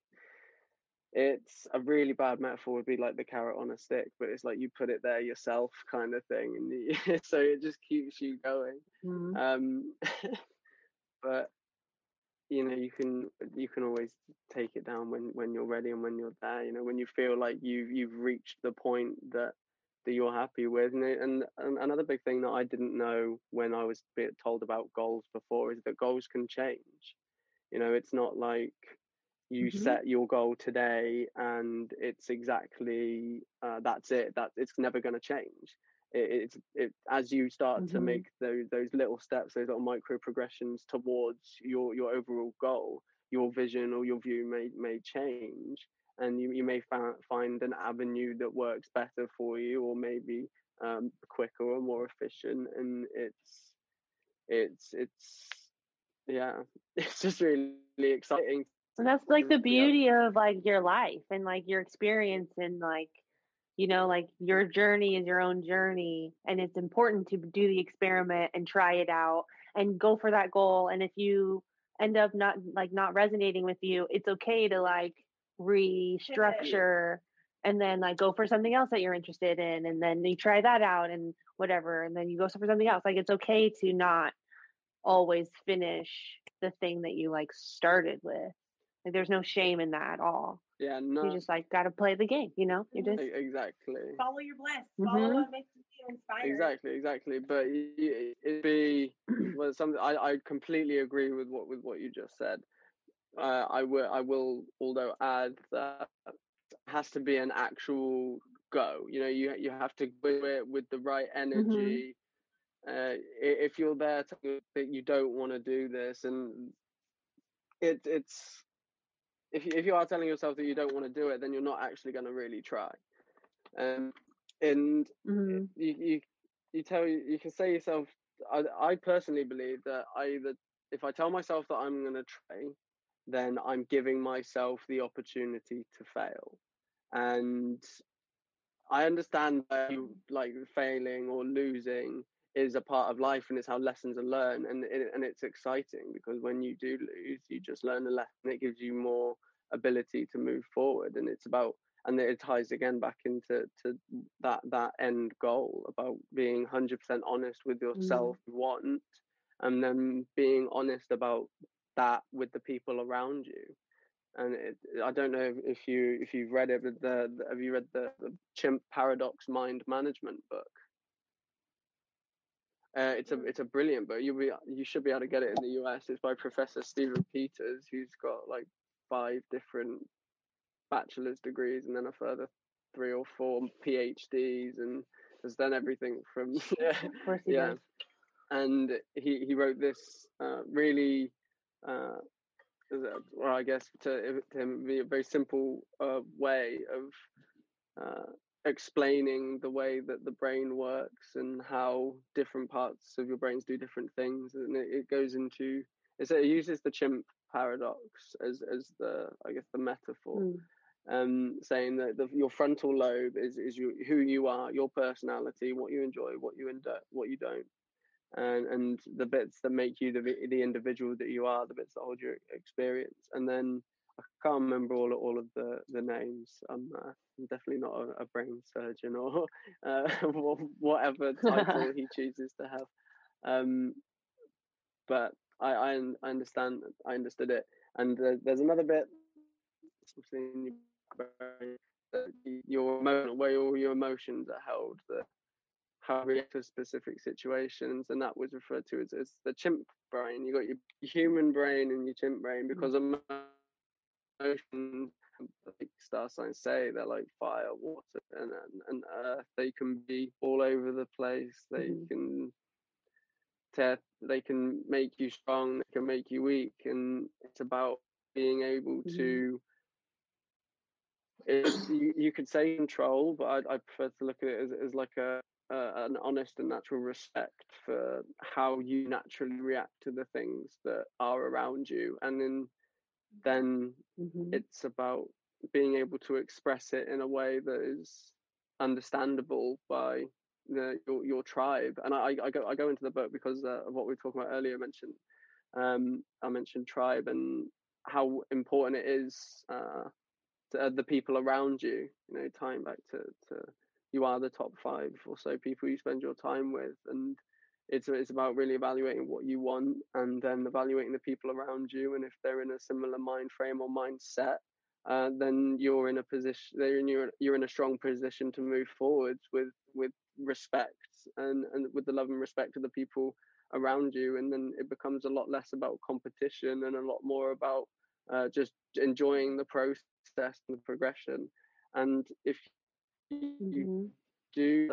it's a really bad metaphor would be like the carrot on a stick but it's like you put it there yourself kind of thing and you, [laughs] so it just keeps you going. Mhm. um [laughs] but you know you can you can always take it down when when you're ready and when you're there you know when you feel like you you've reached the point that that you're happy with. And, it- and and another big thing that I didn't know when I was told about goals before is that goals can change you know it's not like you Mhm. set your goal today and it's exactly uh, that's it that it's never going to change it, it's it as you start to Mhm. make those those little steps those little micro progressions towards your your overall goal your vision or your view may may change and you, you may fa- find an avenue that works better for you or maybe um, quicker or more efficient and it's it's it's yeah [laughs] it's just really exciting And that's like the Yeah. beauty of like your life and like your experience and like you know like your journey is your own journey and it's important to do the experiment and try it out and go for that goal and if you end up not like not resonating with you it's okay to like restructure [laughs] and then like go for something else that you're interested in and then you try that out and whatever and then you go for something else like it's okay to not always finish the thing that you like started with. Like there's no shame in that at all. Yeah no. you just like got to play the game you know? You just e- exactly. Follow your bliss. Follow Mhm. what makes you feel inspired. exactly exactly but y- y- it'd be [clears throat] well something I, I completely agree with what with what you just said. Uh, i will i will although add that it has to be an actual go you know you you have to do it with the right energy uh, if you're there to, that you don't want to do this and it it's if you, if you are telling yourself that you don't want to do it then you're not actually going to really try um and Mhm. you you you tell you can say yourself I, I personally believe that I either if I tell myself that I'm going to try then I'm giving myself the opportunity to fail and I understand that you, like failing or losing is a part of life and it's how lessons are learned and it, and it's exciting because when you do lose you just learn a lesson it gives you more ability to move forward and it's about and it ties again back into to that that end goal about being 100% honest with mm. yourself you want and then being honest about that with the people around you and it, I don't know if, if you if you've read it, but the, the have you read the, the Chimp Paradox Mind Management book? Uh, it's a it's a brilliant book. You'll be you should be able to get it in the US. It's by Professor Stephen Peters, who's got like five different bachelor's degrees and then a further three or four PhDs, and has done everything from [laughs] yeah, [laughs] he yeah. does And he he wrote this uh, really. Uh, well, I guess to, to him be a very simple uh, way of uh, explaining the way that the brain works and how different parts of your brains do different things, and it, it goes into it's, it uses the chimp paradox as as the I guess the metaphor, Mm. um, saying that the, your frontal lobe is is you, who you are, your personality, what you enjoy, what you endo- what you don't and and the bits that make you the the individual that you are, the bits that hold your experience, and then I can't remember all all of the the names. I'm, uh, I'm definitely not a, a brain surgeon or [laughs] uh, whatever title he [laughs] chooses to have. Um, but I, I I understand I understood it, and uh, there's another bit. something in your brain that y- Your emotion, where all your emotions are held, the how react to specific situations, and that was referred to as, as the chimp brain. You got your human brain and your chimp brain because emotions, like star signs say, they're like fire, water, and, and, and earth. They can be all over the place. They Mhm. can tear, they can make you strong. They can make you weak, and it's about being able Mhm. to. You, you could say control, but I, I prefer to look at it as, as like a uh, an honest and natural respect for how you naturally react to the things that are around you, and then then Mhm. it's about being able to express it in a way that is understandable by the, your your tribe. And I, I go I go into the book because uh, of what we were talking about earlier. I mentioned um, I mentioned tribe and how important it is uh, uh, the people around you. You know, tying back to to you are the top five or so people you spend your time with, and it's it's about really evaluating what you want and then evaluating the people around you, and if they're in a similar mind frame or mindset. Uh, then you're in a position. Then you're you're in a strong position to move forwards with with respect and and with the love and respect of the people around you, and then it becomes a lot less about competition and a lot more about uh, just enjoying the process and the progression. And if you Mhm. Do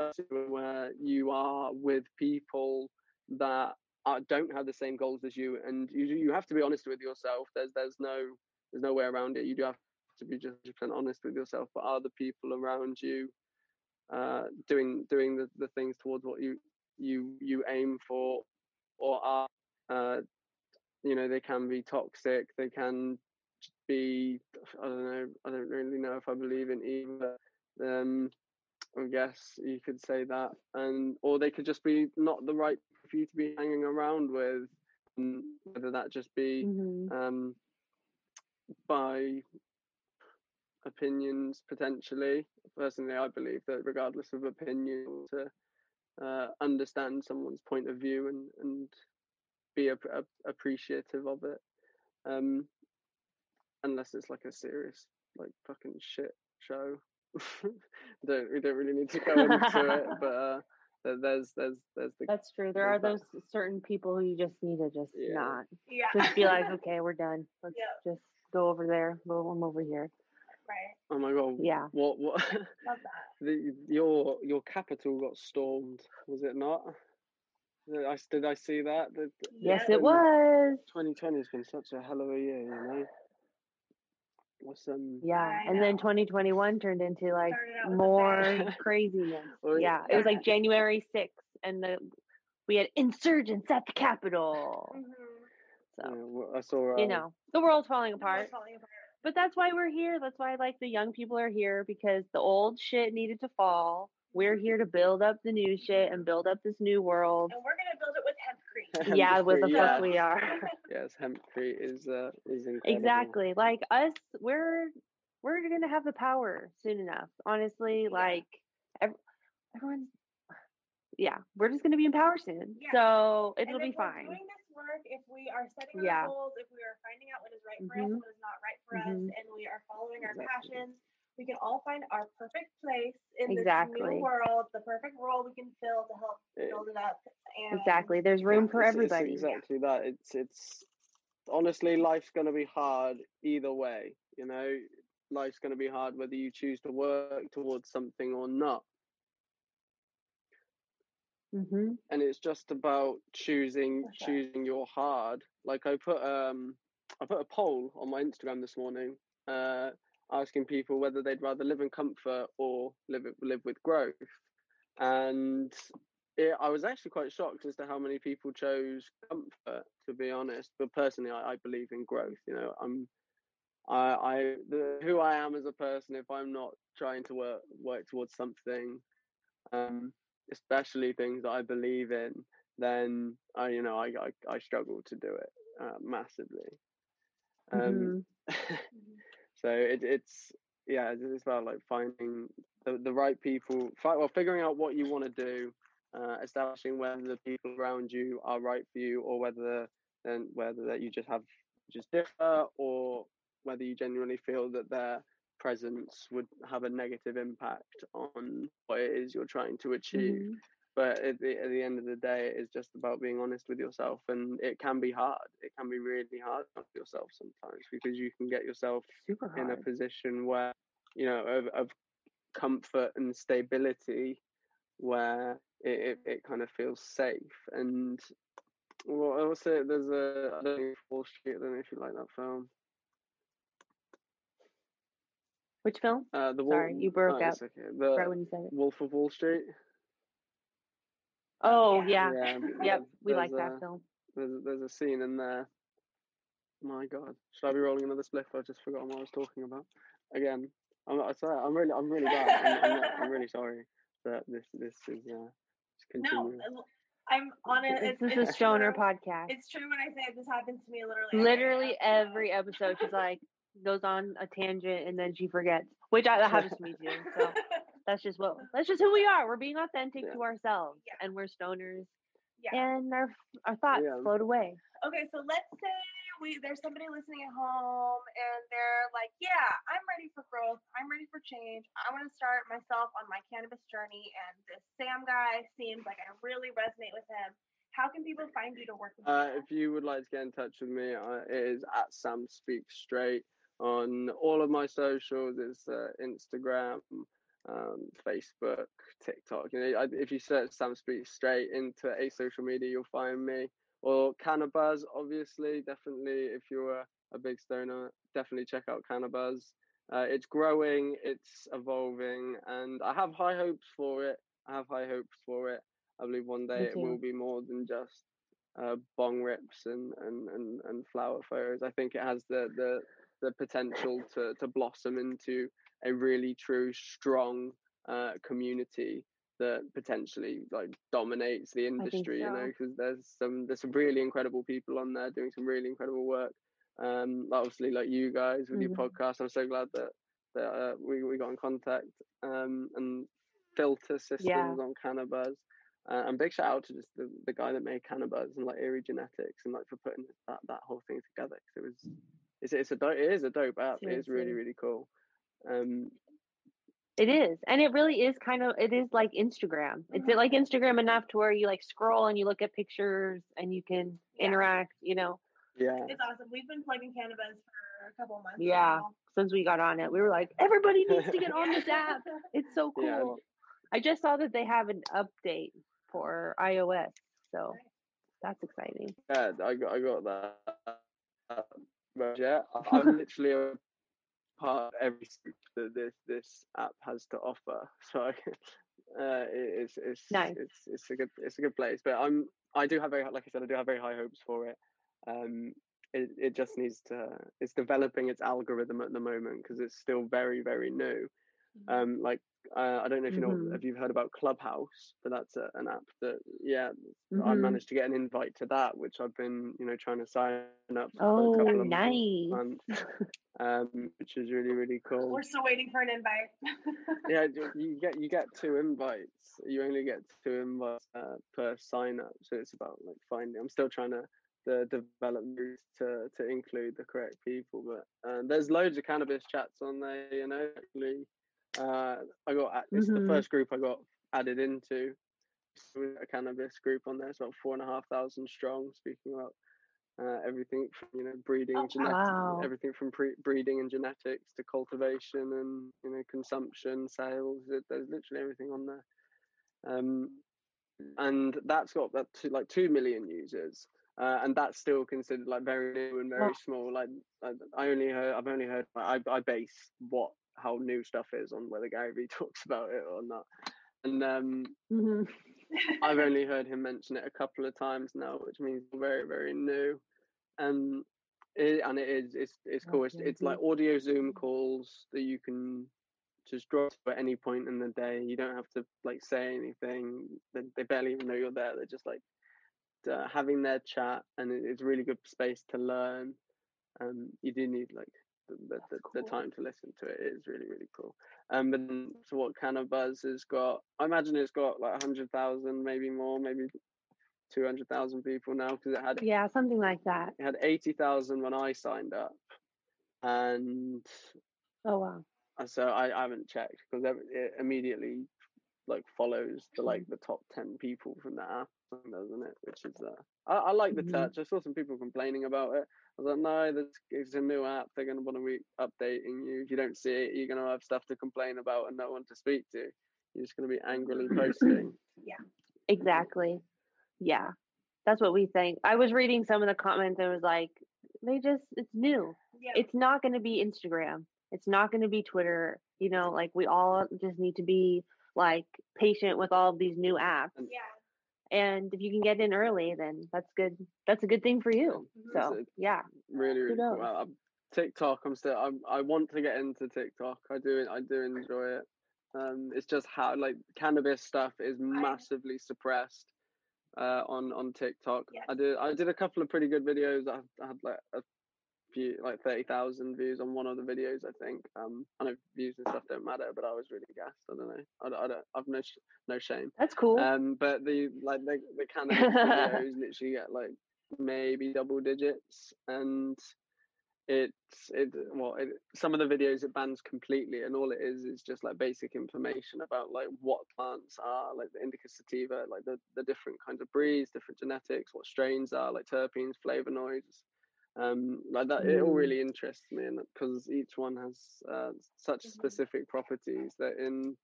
where you are with people that are, don't have the same goals as you, and you you have to be honest with yourself. There's there's no there's no way around it. You do have to be just 100% honest with yourself. But are the people around you uh, doing doing the, the things towards what you you you aim for, or are uh, you know they can be toxic. They can be I don't know. I don't really know if I believe in either. Um, I guess you could say that, and or they could just be not the right for you to be hanging around with. And whether that just be Mhm. um, by opinions potentially. Personally, I believe that regardless of opinion, to uh, understand someone's point of view and and be ap- ap- appreciative of it. Um, unless it's like a serious, like fucking shit show. [laughs] don't we don't really need to go into it, [laughs] but uh, there- there's there's there's the That's true. There are there's those certain people who you just need to just Yeah. not Yeah. just be like, [laughs] okay, we're done. Let's Yeah. just go over there. Go I'm over here. right. oh my god Yeah. what what Love that. the your your capital got stormed was it not? Did I did I see that? The- the- Yes, it's it was. 2020 has been such a hell of a year, you know. What's um? Yeah. I And then 2021 turned into like Started out with a more [laughs] craziness. Well, Yeah. It was like January 6th and the we had insurgents at the Capitol. Mhm. So, yeah, well, I saw. you uh, know, the world's falling The world's apart. falling apart. But that's why we're here. That's why like the young people are here because the old shit needed to fall. We're here to build up the new shit and build up this new world. And we're gonna build it [laughs] yeah, with the Hempcrete, fuck we are. [laughs] Yes, hempcrete is uh is incredible. exactly. Like us, we're we're gonna have the power soon enough. Honestly, like ev- everyone's yeah, we're just gonna be in power soon. Yeah. So it'll be fine. Doing this work, if we are setting Yeah. our goals, if we are finding out what is right for us Mhm. and what is not right for us, Mhm. and we are following our Exactly. passions, we can all find our perfect place in this new world, the perfect role we can fill to help build it up. And Exactly. There's room Yeah, for it's- it's everybody. exactly that. It's it's honestly life's gonna be hard either way. You know, life's gonna be hard whether you choose to work towards something or not. hmm and it's just about choosing For sure. choosing your hard like i put um i put a poll on my instagram this morning uh asking people whether they'd rather live in comfort or live live with growth. And it, i was actually quite shocked as to how many people chose comfort to be honest but personally i, I believe in growth you know i'm I, I the, who I am as a person, if I'm not trying to work work towards something, um, especially things that I believe in, then I, you know, I I, I struggle to do it uh, massively. Um, [laughs] so it, it's yeah, it's about like finding the, the right people, fi- well, figuring out what you want to do, uh, establishing whether the people around you are right for you, or whether then whether that you just have just differ, or whether you genuinely feel that their presence would have a negative impact on what it is you're trying to achieve Mhm. But at the, at the end of the day it's just about being honest with yourself and it can be hard it can be really hard on yourself sometimes because you can get yourself in a position where you know of, of comfort and stability where it, it, it kind of feels safe and well, I would say there's a I don't know Wall Street. I don't know if you like that film. Which film? Uh, the Sorry, Wolf, you broke oh, up okay. The right when you said it. Wolf of Wall Street. Oh Yeah. yeah. Yeah, [laughs] Yep. We like that a- film. There's there's a scene in there. My God, should I be rolling another spliff? I've just forgotten what I was talking about. Again, I'm I sorry. I'm really I'm really bad. I'm, I'm, not, I'm really sorry that this this is uh just no. I'm on it. This It's, is a stoner true. podcast. It's true when I say this happens to me literally. every Literally episode. every episode, she's like, goes on a tangent and then she forgets, which I, [laughs] that happens to me too. So that's just what that's just who we are. We're being authentic Yeah. to ourselves, Yeah. and we're stoners, Yeah. and our our thoughts Yeah. float away. Okay, so let's say we there's somebody listening at home and they're like, "Yeah, I'm ready for growth. I'm ready for change. I want to start myself on my cannabis journey." And this Sam guy seems like I really resonate with him. How can people find you to work with Uh, if you would like to get in touch with me, uh, it is at Sam Speaks Straight on all of my socials. It's uh, Instagram, um, Facebook, TikTok. You know, I, if you search Sam Speaks Straight into a social media, you'll find me. Or Cannabuzz, obviously, definitely. If you're a, a big stoner, definitely check out Cannabuzz. Uh, it's growing, it's evolving, and I have high hopes for it. I have high hopes for it. I believe one day it will be more than just uh, bong rips and, and, and, and flower photos. I think it has the, the, the potential to, to blossom into a really true, strong uh, community that potentially like dominates the industry. You know, because there's some there's some really incredible people on there doing some really incredible work. Um, obviously, like you guys with your Mhm. podcast, I'm so glad that that uh, we we got in contact. Um, and filter systems Yeah. on cannabis Uh, and big shout out to just the, the guy that made Cannabuzz and like Eerie Genetics and like for putting that, that whole thing together because it was it's it's a dope, it is a dope app. It is really really cool. Um, It is, and it really is kind of. It is like Instagram. It's like Instagram enough to where you like scroll and you look at pictures and you can Yeah. interact. You know, yeah, It's awesome. We've been plugging Cannabuzz for a couple months. Yeah. now. since we got on it, we were like, everybody needs to get on this app. It's so [laughs] cool. Yeah. I just saw that they have an update for iOS, so that's exciting. yeah, I got I got that. Yeah, I- I'm [laughs] literally a part of every that this this app has to offer. [laughs] So uh, it's it's Nice. it's it's a good it's a good place. But I'm I do have very like I said I do have very high hopes for it. Um, it it just needs to it's developing its algorithm at the moment because it's still very very new. Um, like uh, I don't know if you know Mhm. if you've heard about Clubhouse, but that's a, an app that yeah I Mhm. managed to get an invite to that, which I've been, you know, trying to sign up for Oh, a couple of nice. months, [laughs] um, which is really really cool. We're still waiting for an invite. Yeah, [laughs] you- get you get two invites. You only get two invites uh, per sign up, so it's about like finding. I'm still trying to the develop routes to to include the correct people, but uh, there's loads of cannabis chats on there. You know, actually, uh, I got it's the Mhm. first group I got added into. So we've got a cannabis group on there. It's about four and a half thousand strong. Speaking about uh, everything from you know breeding, Oh, genetics, wow. everything from pre- breeding and genetics to cultivation and you know consumption, sales. There- There's literally everything on there. Um, and that's got that to like two million users. Uh, and that's still considered like very new and very Wow. small. Like I, I only heard, I've only heard, I, I base what how new stuff is on whether Gary Vee [laughs] talks about it or not. And um, hmm I've [laughs] only heard him mention it a couple of times now, which means very, very new. And it, and it is it's it's cool. It's, it's like audio Zoom calls that you can just drop at any point in the day. You don't have to like say anything. They, they barely even know you're there. They're just like uh, having their chat, and it, it's really good space to learn. Um, you do need like the the, the, the time to listen to it. It is really really cool. Um, but then, so what Cannabuzz has got? I imagine it's got like hundred thousand, maybe more, maybe two hundred thousand people now because it had Yeah, something like that. it had eighty thousand when I signed up, and Oh wow. uh, so I, I haven't checked because it immediately like follows the like the top ten people from that app, doesn't it? Which is uh, I, I like the Mhm. touch. I saw some people complaining about it. I was like, no, this it's a new app. They're gonna want to be updating you. If you don't see it, you're gonna have stuff to complain about and no one to speak to. You're just gonna be angrily mm-hmm. posting. [clears throat] Yeah, exactly. Yeah. That's what we think. I was reading some of the comments and it was like, they just, it's new. yeah. It's not going to be Instagram. It's not going to be Twitter. You know, like we all just need to be like patient with all of these new apps. yeah. And if you can get in early, then that's good. That's a good thing for you. So, yeah. really, really. Well, I'm, TikTok, I'm still, I'm, I want to get into TikTok. I do, I do enjoy it. Um, it's just how like cannabis stuff is massively suppressed uh, on on TikTok. Yes. I did, I did a couple of pretty good videos. I, I had like a view like thirty thousand views on one of the videos. I think. Um, I know views and stuff don't matter, but I was really gassed. I don't know. I, don't- I don't. I've no sh- no shame. That's cool. Um, but the like the the of [laughs] videos literally get like maybe double digits, and it's it well it, some of the videos it bans completely, and all it is is just like basic information about like what plants are, like the indica sativa, like the the different kinds of breeds, different genetics, what strains are, like terpenes, flavonoids. Um, like that, it all Mm. really interests me, and because each one has uh, such Mhm. specific properties that in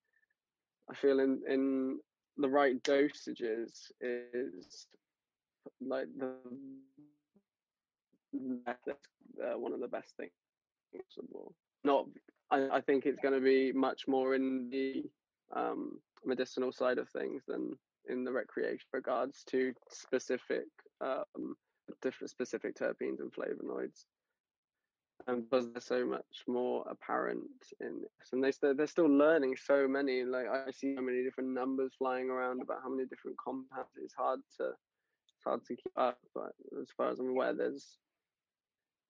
I feel in in the right dosages is like the that's uh, one of the best things possible. Not, I, I think it's going to be much more in the um, medicinal side of things than in the recreation regards to specific um, different specific terpenes and flavonoids. And because they're so much more apparent in this, and they they're still learning so many. Like I see so many different numbers flying around about how many different compounds. It's hard to it's hard to keep up. But as far as I'm aware, there's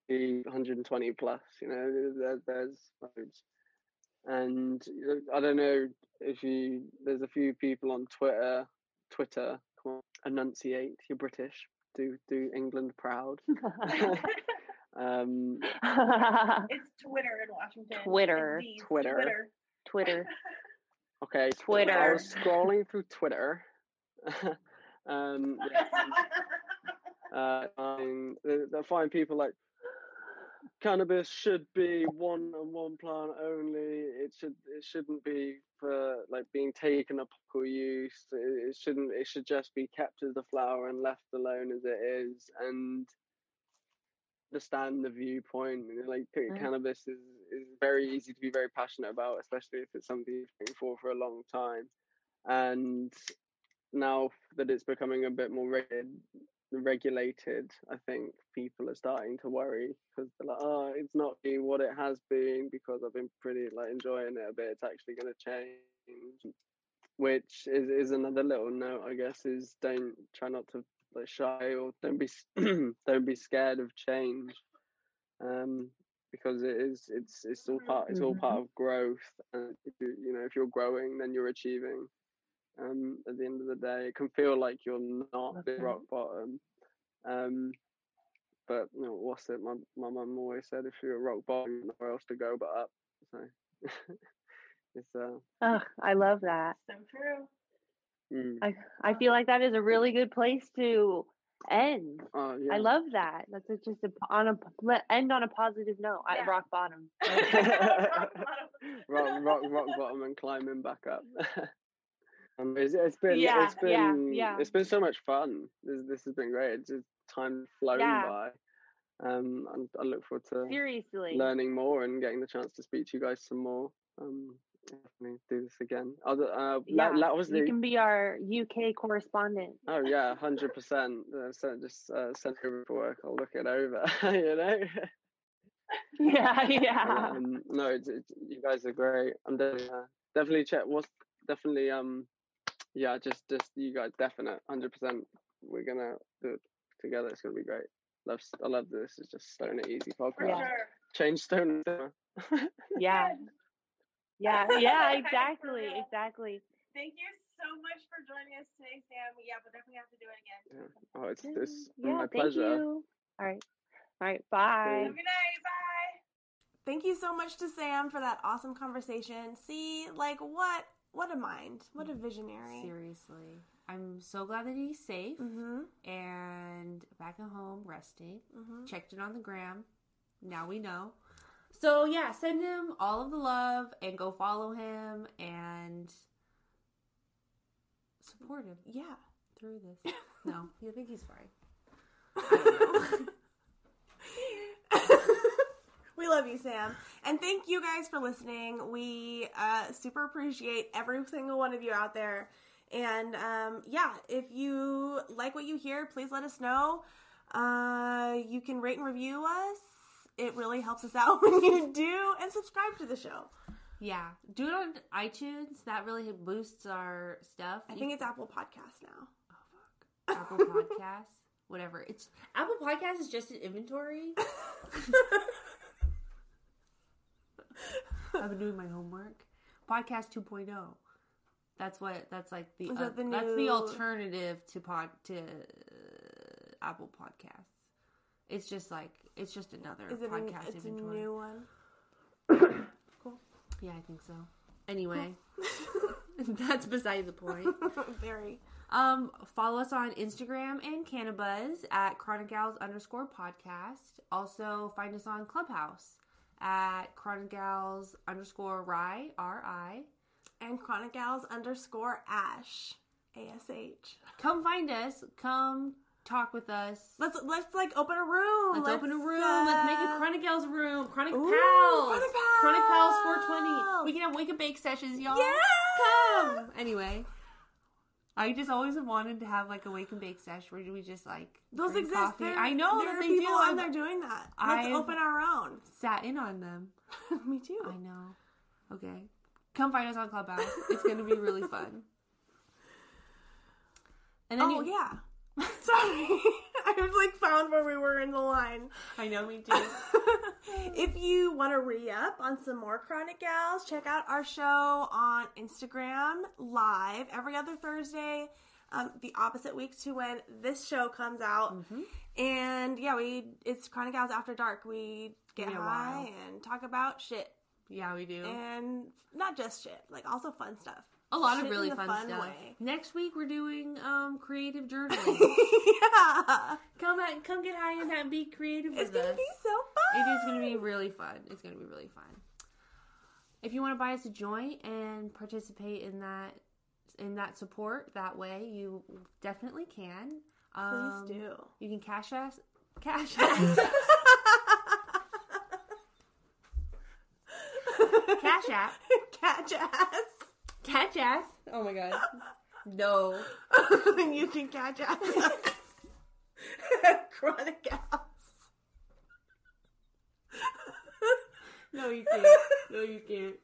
the 120 plus. You know, there, there's loads. And I don't know if you there's a few people on Twitter. Twitter, enunciate. You're British. Do do England proud. [laughs] [laughs] um, [laughs] It's Twitter in Washington. Twitter. D's, Twitter. Twitter. Twitter. Okay, so I Twitter. was scrolling through Twitter. um, uh, and I find people like cannabis should be one and one plant only. It should it shouldn't be for like being taken up for use. It, it shouldn't. It should just be kept as a flower and left alone as it is. And understand the viewpoint. Like Mm. cannabis is is very easy to be very passionate about, especially if it's something you've been for for a long time. And now that it's becoming a bit more reg- regulated, I think people are starting to worry because they're like, oh, it's not being what it has been because I've been pretty like enjoying it a bit. It's actually going to change, which is is another little note, I guess, is don't try not to like shy or don't be [clears throat] don't be scared of change, um, because it is it's it's all part it's all part of growth, and you, you know if you're growing, then you're achieving um, at the end of the day. It can feel like you're not Love at that. rock bottom. Um, but you know, what's it? My my mum always said, if you're at rock bottom, you've nowhere else to go but up. So [laughs] it's uh, Ugh, I love that. so true. mm. I I feel like that is a really good place to end. oh yeah. I love that. That's a, just a, on a let- end on a positive note Yeah. at [laughs] [laughs] rock bottom. rock, rock, rock bottom and climbing back up. Um, it's, it's been, Yeah, it's been, yeah, yeah. it's been so much fun. This, this has been great. It's just time flown by. Um, and I look forward to Seriously. learning more and getting the chance to speak to you guys some more. Um, definitely do this again. Other, uh, Yeah, let, let, obviously, you can be our UK correspondent. oh yeah, hundred percent. So just uh, send over for work. I'll look it over. [laughs] you know. [laughs] Yeah, [laughs] yeah. um, no, it's, it's, you guys are great. I'm definitely uh, definitely check. What's definitely um, yeah, just just you guys definite, hundred percent. We're gonna do it together. It's gonna be great. Love, s- I love this. It's just Stone It Easy For podcast. Yeah. Change Stone. [laughs] Yeah. Yeah, [laughs] yeah, exactly, exactly. Thank you so much for joining us today, Sam. Yeah, we'll definitely have to do it again. Yeah. Oh, it's it's Yeah, my thank pleasure. you. All right. All right, bye. Have a good night. Bye. Thank you so much to Sam for that awesome conversation. See, like what what a mind. What a visionary. Seriously. I'm so glad that he's safe Mm-hmm. and back at home resting. Mm-hmm. Checked it on the gram. Now we know. So yeah, send him all of the love and go follow him and support him Yeah. through this. [laughs] No, you think he's fine. [laughs] [laughs] I don't know. we love you, Sam. And thank you guys for listening. We uh, super appreciate every single one of you out there. And um, yeah, if you like what you hear, please let us know. Uh, you can rate and review us. It really helps us [laughs] out when you do. And subscribe to the show. yeah, do it on iTunes. That really boosts our stuff. I think it's Apple Podcasts now. Oh fuck, Apple Podcasts. [laughs] whatever. It's Apple Podcast is just an inventory. [laughs] [laughs] I've been doing my homework. Podcast 2.0. That's what. That's like the. Is uh, that the That's the alternative to pod to uh, Apple Podcasts. It's just like it's just another it podcast it's a new one? [coughs] Cool. Yeah, I think so. Anyway, [laughs] that's beside the point. [laughs] Very. Um, follow us on Instagram and Cannabuzz at Chronicals underscore podcast. Also, find us on Clubhouse at Chronicals underscore Rye, R I. And Chronicals underscore Ash. A S H. Come find us. Come talk with us. Let's let's like open a room. Let's, open a room. uh, Let's make a Chronicals room. Chronic Ooh, Pals. Chronic Chronic Pals Pals. 420. We can have wake and bake sessions, y'all. Yeah! Come. Anyway. I just always have wanted to have like a wake and bake sesh where we just like Those exist. I know there that are they people do. on I've there doing that. Let's I've- open our own. sat in on them. [laughs] Me too. I know. Okay. Come find us on Clubhouse. It's going to be really [laughs] fun. And then Oh you- yeah. [laughs] Sorry, I was like found where we were in the line. I know me too. If you want to re up on some more Chronic Gals, check out our show on Instagram live every other Thursday. Um, the opposite week to when this show comes out, Mm-hmm. and yeah, we it's Chronic Gals After Dark. We get high and talk about shit, Yeah, we do. and not just shit, like also fun stuff. A lot shit of really fun, fun stuff. way. Next week we're doing um creative [laughs] journaling. yeah, come at, come get high and have- be creative it's gonna us. be so fun. It is going to be really fun. It's going to be really fun. If you want to buy us a joint and participate in that in that support that way, you definitely can. Um, Please do. You can cash us. Cash us. [laughs] cash app. Catch ass. Catch ass. Oh my god. [laughs] No. [laughs] you can catch ass. [laughs] Chronic gas. No, you can't. No, you can't.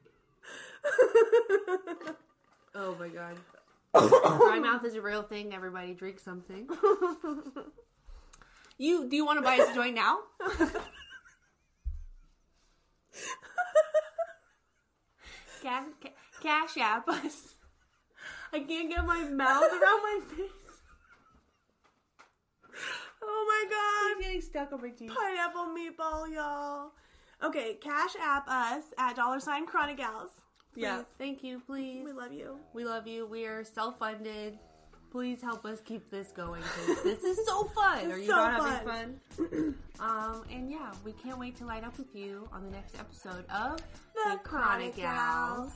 Oh my god. [coughs] Dry mouth is a real thing. Everybody drink something. You do you want to buy us a joint now? cash, ca- cash app us. [laughs] I can't get my mouth around my face. oh my getting stuck on my teeth. god. Pineapple meatball, y'all. Okay, cash app us at dollar sign chronic gals. Yeah. Thank you, please. We love you. We love you. We are self funded. Please help us keep this going 'cause this is so fun. It's Are you so not having fun? [clears throat] um, and yeah, we can't wait to light up with you on the next episode of The Chronic Gals.